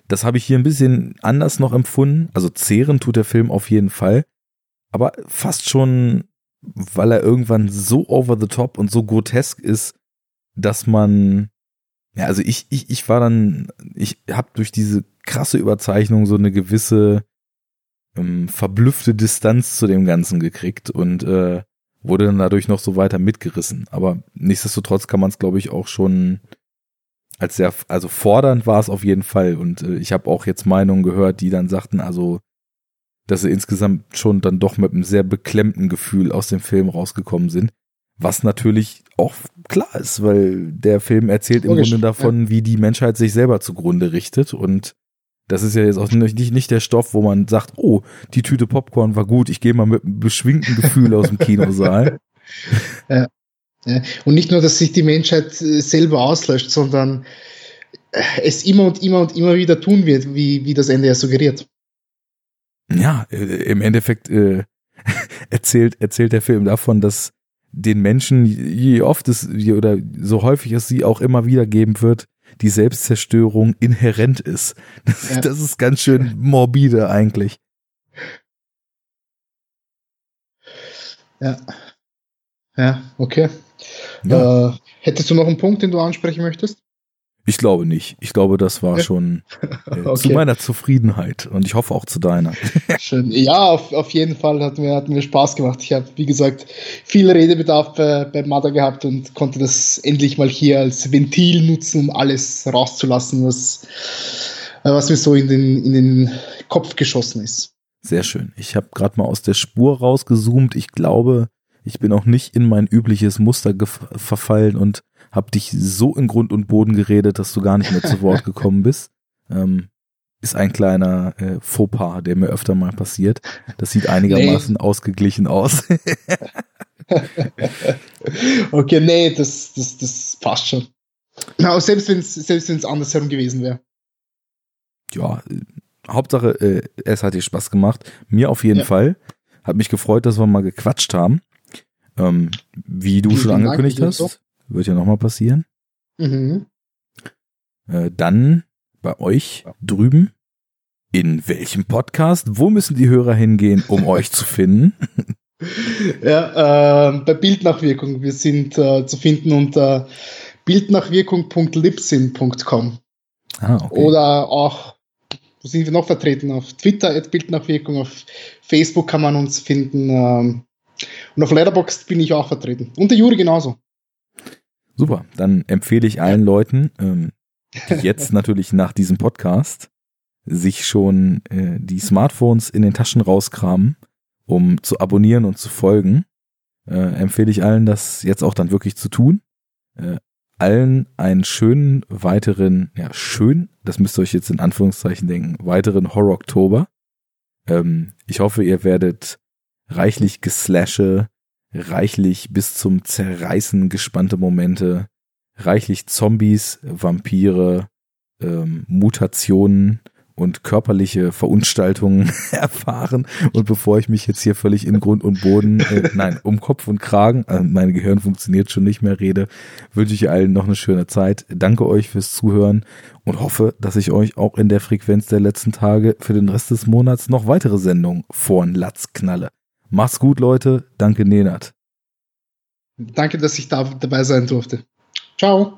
das habe ich hier ein bisschen anders noch empfunden. Also zehren tut der Film auf jeden Fall, aber fast schon, weil er irgendwann so over the top und so grotesk ist, dass man ja, also ich, ich, ich war dann, ich habe durch diese krasse Überzeichnung so eine gewisse ähm, verblüffte Distanz zu dem Ganzen gekriegt und äh, wurde dann dadurch noch so weiter mitgerissen. Aber nichtsdestotrotz kann man es, glaube ich, auch schon als sehr, also fordernd war es auf jeden Fall. Und äh, ich habe auch jetzt Meinungen gehört, die dann sagten, also, dass sie insgesamt schon dann doch mit einem sehr beklemmten Gefühl aus dem Film rausgekommen sind. Was natürlich auch klar ist, weil der Film erzählt im Grunde davon, ja. wie die Menschheit sich selber zugrunde richtet und das ist ja jetzt auch nicht, nicht der Stoff, wo man sagt, oh, die Tüte Popcorn war gut, ich gehe mal mit einem beschwingten Gefühl aus dem Kinosaal. Ja. ja. Und nicht nur, dass sich die Menschheit äh, selber auslöscht, sondern äh, es immer und immer und immer wieder tun wird, wie, wie das Ende ja suggeriert. Ja, äh, im Endeffekt äh, erzählt, erzählt der Film davon, dass den Menschen, je oft es oder so häufig es sie auch immer wieder geben wird, die Selbstzerstörung inhärent ist. Das, ja. das ist ganz schön morbide eigentlich. Ja. Ja, okay. Ja. Äh, hättest du noch einen Punkt, den du ansprechen möchtest? Ich glaube nicht. Ich glaube, das war schon äh, okay. zu meiner Zufriedenheit und ich hoffe auch zu deiner. Schön. Ja, auf, auf jeden Fall hat mir, hat mir Spaß gemacht. Ich habe, wie gesagt, viel Redebedarf äh, bei Mother gehabt und konnte das endlich mal hier als Ventil nutzen, um alles rauszulassen, was, äh, was mir so in den, in den Kopf geschossen ist. Sehr schön. Ich habe gerade mal aus der Spur rausgezoomt. Ich glaube, ich bin auch nicht in mein übliches Muster verfallen und habe dich so in Grund und Boden geredet, dass du gar nicht mehr zu Wort gekommen bist. Ähm, ist ein kleiner äh, Fauxpas, der mir öfter mal passiert. Das sieht einigermaßen nee. ausgeglichen aus. okay, nee, das, das, das passt schon. Aber selbst wenn es selbst wenn's andersherum gewesen wäre. Ja, äh, Hauptsache, äh, es hat dir Spaß gemacht. Mir auf jeden ja. Fall. Hat mich gefreut, dass wir mal gequatscht haben. Ähm, wie du Vielen schon angekündigt Dank, hast. Wird ja nochmal passieren. Mhm. Äh, dann bei euch drüben. In welchem Podcast? Wo müssen die Hörer hingehen, um euch zu finden? Ja, äh, bei Bildnachwirkung. Wir sind äh, zu finden unter bildnachwirkung.libsyn.com. Ah, okay. Oder auch, wo sind wir noch vertreten? Auf Twitter at Bildnachwirkung, auf Facebook kann man uns finden. Ähm, und auf Letterboxd bin ich auch vertreten. Und der Juri genauso. Super, dann empfehle ich allen Leuten, ähm, die jetzt natürlich nach diesem Podcast sich schon äh, die Smartphones in den Taschen rauskramen, um zu abonnieren und zu folgen. Äh, empfehle ich allen, das jetzt auch dann wirklich zu tun. Äh, allen einen schönen weiteren, ja, schön, das müsst ihr euch jetzt in Anführungszeichen denken, weiteren Horror-Oktober. Ähm, ich hoffe, ihr werdet reichlich Geslashe, reichlich bis zum Zerreißen gespannte Momente, reichlich Zombies, Vampire, ähm, Mutationen und körperliche Verunstaltungen erfahren. Und bevor ich mich jetzt hier völlig in Grund und Boden, äh, nein, um Kopf und Kragen, äh, mein Gehirn funktioniert schon nicht mehr, rede, wünsche ich allen noch eine schöne Zeit. Danke euch fürs Zuhören und hoffe, dass ich euch auch in der Frequenz der letzten Tage für den Rest des Monats noch weitere Sendungen vor den Latz knalle. Macht's gut, Leute. Danke, Nenat. Danke, dass ich da dabei sein durfte. Ciao.